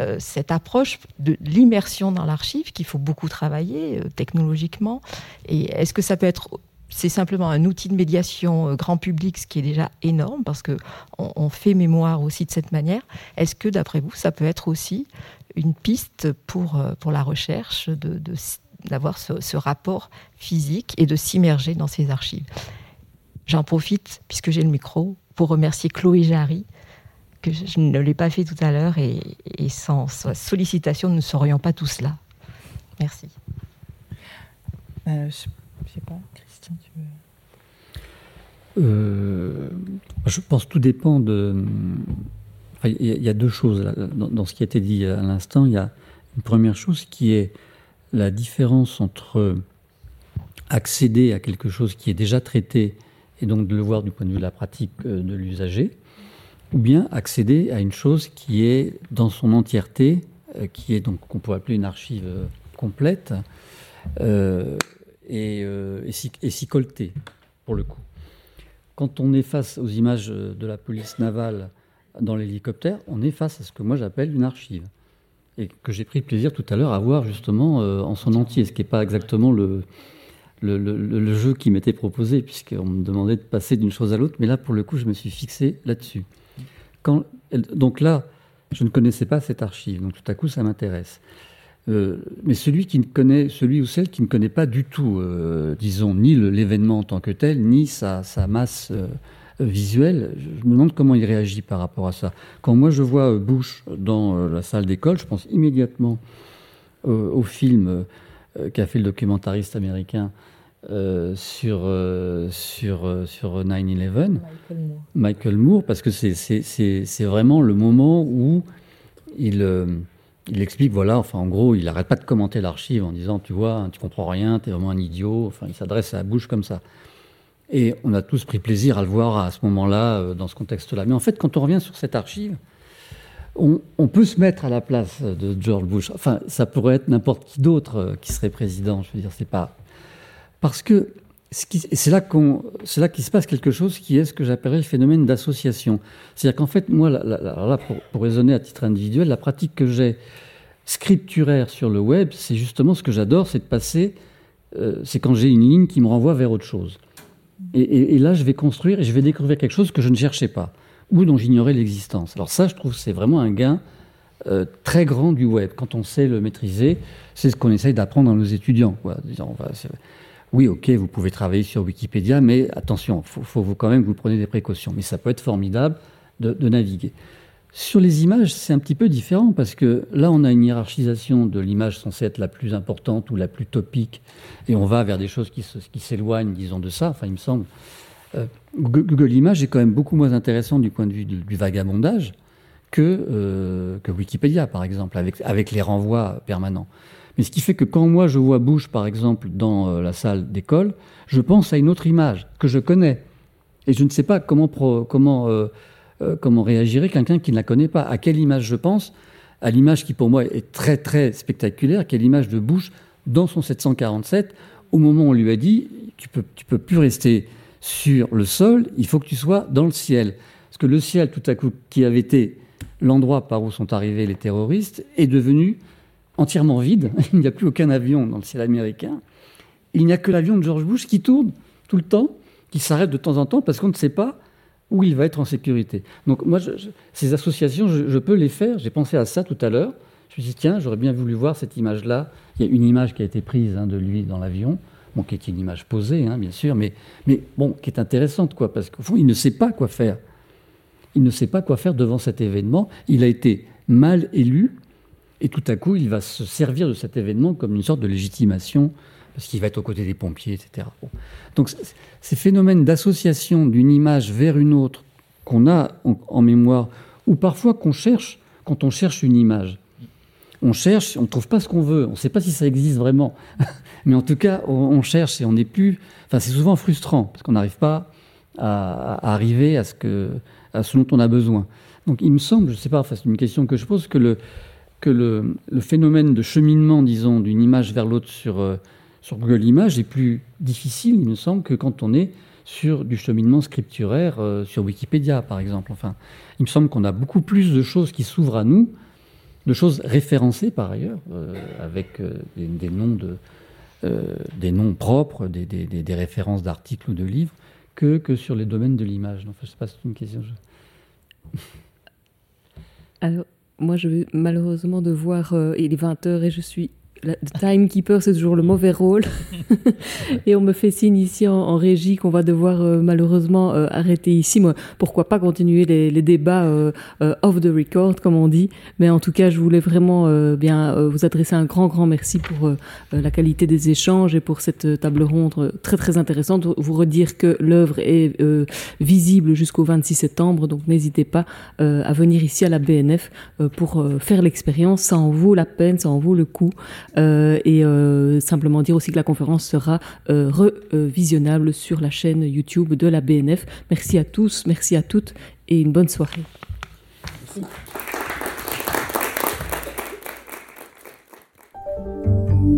Euh, cette approche de l'immersion dans l'archive qu'il faut beaucoup travailler euh, technologiquement. Et est-ce que ça peut être c'est simplement un outil de médiation grand public, ce qui est déjà énorme parce que on fait mémoire aussi de cette manière. Est-ce que, d'après vous, ça peut être aussi une piste pour, euh, la recherche, de, d'avoir ce, rapport physique et de s'immerger dans ces archives? J'en profite, puisque j'ai le micro, pour remercier Chloé Jarry, que je ne l'ai pas fait tout à l'heure, et, sans sa sollicitation, nous ne serions pas tous là. Merci. Euh, Euh, je pense que tout dépend de, il y, a deux choses dans, ce qui a été dit à l'instant. Il y a une première chose qui est la différence entre accéder à quelque chose qui est déjà traité et donc de le voir du point de vue de la pratique euh, de l'usager, ou bien accéder à une chose qui est dans son entièreté, euh, qui est donc qu'on pourrait appeler une archive complète et, et s'y colter pour le coup. Quand on est face aux images de la police navale dans l'hélicoptère, on est face à ce que moi j'appelle une archive. Et que j'ai pris plaisir tout à l'heure à voir justement euh, en son entier, ce qui n'est pas exactement le, le, jeu qui m'était proposé, puisqu'on me demandait de passer d'une chose à l'autre. Mais là, pour le coup, je me suis fixé là-dessus. donc là, je ne connaissais pas cette archive, donc tout à coup, ça m'intéresse. Euh, mais celui qui ne connaît, celui ou celle qui ne connaît pas du tout, euh, disons, ni l'événement en tant que tel, ni sa, sa masse visuel, je me demande comment il réagit par rapport à ça. Quand moi je vois euh, Bush dans euh, la salle d'école, je pense immédiatement euh, au film qu'a fait le documentariste américain sur, sur, sur 9-11, Michael, Moore. parce que c'est vraiment le moment où il, il explique, voilà, enfin en gros, il n'arrête pas de commenter l'archive en disant, tu vois, tu comprends rien, tu es vraiment un idiot, enfin il s'adresse à Bush comme ça. Et on a tous pris plaisir à le voir à ce moment-là, euh, dans ce contexte-là. Mais en fait, quand on revient sur cette archive, on, peut se mettre à la place de George Bush. Enfin, ça pourrait être n'importe qui d'autre euh, qui serait président. Je veux dire, c'est pas parce que c'est là qu'on, c'est là qu'il se passe quelque chose qui est ce que j'appellerais le phénomène d'association. C'est-à-dire qu'en fait, moi, là, pour, raisonner à titre individuel, la pratique que j'ai scripturaire sur le web, c'est justement ce que j'adore, c'est de passer, euh, c'est quand j'ai une ligne qui me renvoie vers autre chose. Et, là, je vais construire et je vais découvrir quelque chose que je ne cherchais pas ou dont j'ignorais l'existence. Alors ça, je trouve, c'est vraiment un gain euh, très grand du web. Quand on sait le maîtriser, c'est ce qu'on essaye d'apprendre à nos étudiants. Oui, ok, vous pouvez travailler sur Wikipédia, mais attention, il faut, faut, quand même que vous preniez des précautions. Mais ça peut être formidable de naviguer. Sur les images, c'est un petit peu différent parce que là, on a une hiérarchisation de l'image censée être la plus importante ou la plus topique, et on va vers des choses qui, s'éloignent, disons, de ça. Enfin, il me semble. Euh, Google Images est quand même beaucoup moins intéressant du point de vue du, vagabondage que, euh, que, Wikipédia, par exemple, avec, les renvois permanents. Mais ce qui fait que quand moi je vois Bush, par exemple, dans euh, la salle d'école, je pense à une autre image que je connais. Et je ne sais pas comment, comment euh, comment réagirait quelqu'un qui ne la connaît pas. À quelle image je pense? À l'image qui pour moi est très très spectaculaire, quelle image de Bush dans son 747, au moment où on lui a dit tu peux, peux plus rester sur le sol, il faut que tu sois dans le ciel. Parce que le ciel, tout à coup, qui avait été l'endroit par où sont arrivés les terroristes, est devenu entièrement vide. Il n'y a plus aucun avion dans le ciel américain. Il n'y a que l'avion de George Bush qui tourne tout le temps, qui s'arrête de temps en temps parce qu'on ne sait pas où il va être en sécurité. Donc moi, ces associations, je, peux les faire. J'ai pensé à ça tout à l'heure. Je me suis dit, tiens, j'aurais bien voulu voir cette image-là. Il y a une image qui a été prise hein, de lui dans l'avion, bon, qui est une image posée, hein, bien sûr, mais, mais bon, qui est intéressante, quoi, parce qu'au fond, il ne sait pas quoi faire. Il ne sait pas quoi faire devant cet événement. Il a été mal élu, et tout à coup, il va se servir de cet événement comme une sorte de légitimation parce qu'il va être aux côtés des pompiers, etc. Donc ces phénomènes d'association d'une image vers une autre qu'on a en, mémoire, ou parfois qu'on cherche quand on cherche une image. on cherche, on ne trouve pas ce qu'on veut, on ne sait pas si ça existe vraiment, mais en tout cas, on, cherche et on n'est plus. Enfin, c'est souvent frustrant parce qu'on n'arrive pas à, arriver à ce, que, à ce dont on a besoin. Donc, il me semble, je ne sais pas, enfin, c'est une question que je pose, que le, que le, phénomène de cheminement, disons, d'une image vers l'autre sur, euh, sur Google Images est plus difficile, il me semble, que quand on est sur du cheminement scripturaire euh, sur Wikipédia, par exemple. Enfin, il me semble qu'on a beaucoup plus de choses qui s'ouvrent à nous de choses référencées par ailleurs, euh, avec des, noms de, des noms propres, des, des, références d'articles ou de livres, que, que sur les domaines de l'image. Enfin, je sais pas si c'est une question. Alors, moi, je vais malheureusement devoir. il est 20h et je suis le timekeeper, c'est toujours le mauvais rôle. et on me fait signe ici en, régie qu'on va devoir euh, malheureusement euh, arrêter ici. Moi, pourquoi pas continuer les, débats euh, off the record, comme on dit. Mais en tout cas, je voulais vraiment bien vous adresser un grand, grand merci pour la qualité des échanges et pour cette table ronde très, très intéressante. Vous redire que l'œuvre est visible jusqu'au 26 septembre, donc n'hésitez pas à venir ici à la BNF pour faire l'expérience. Ça en vaut la peine, ça en vaut le coup. Euh, et euh, simplement dire aussi que la conférence sera euh, revisionnable sur la chaîne YouTube de la BNF. Merci à tous, merci à toutes et une bonne soirée.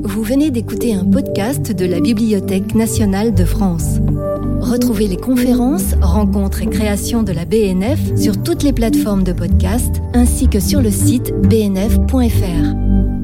Vous venez d'écouter un podcast de la Bibliothèque nationale de France. Retrouvez les conférences, rencontres et créations de la BNF sur toutes les plateformes de podcast ainsi que sur le site bnf.fr.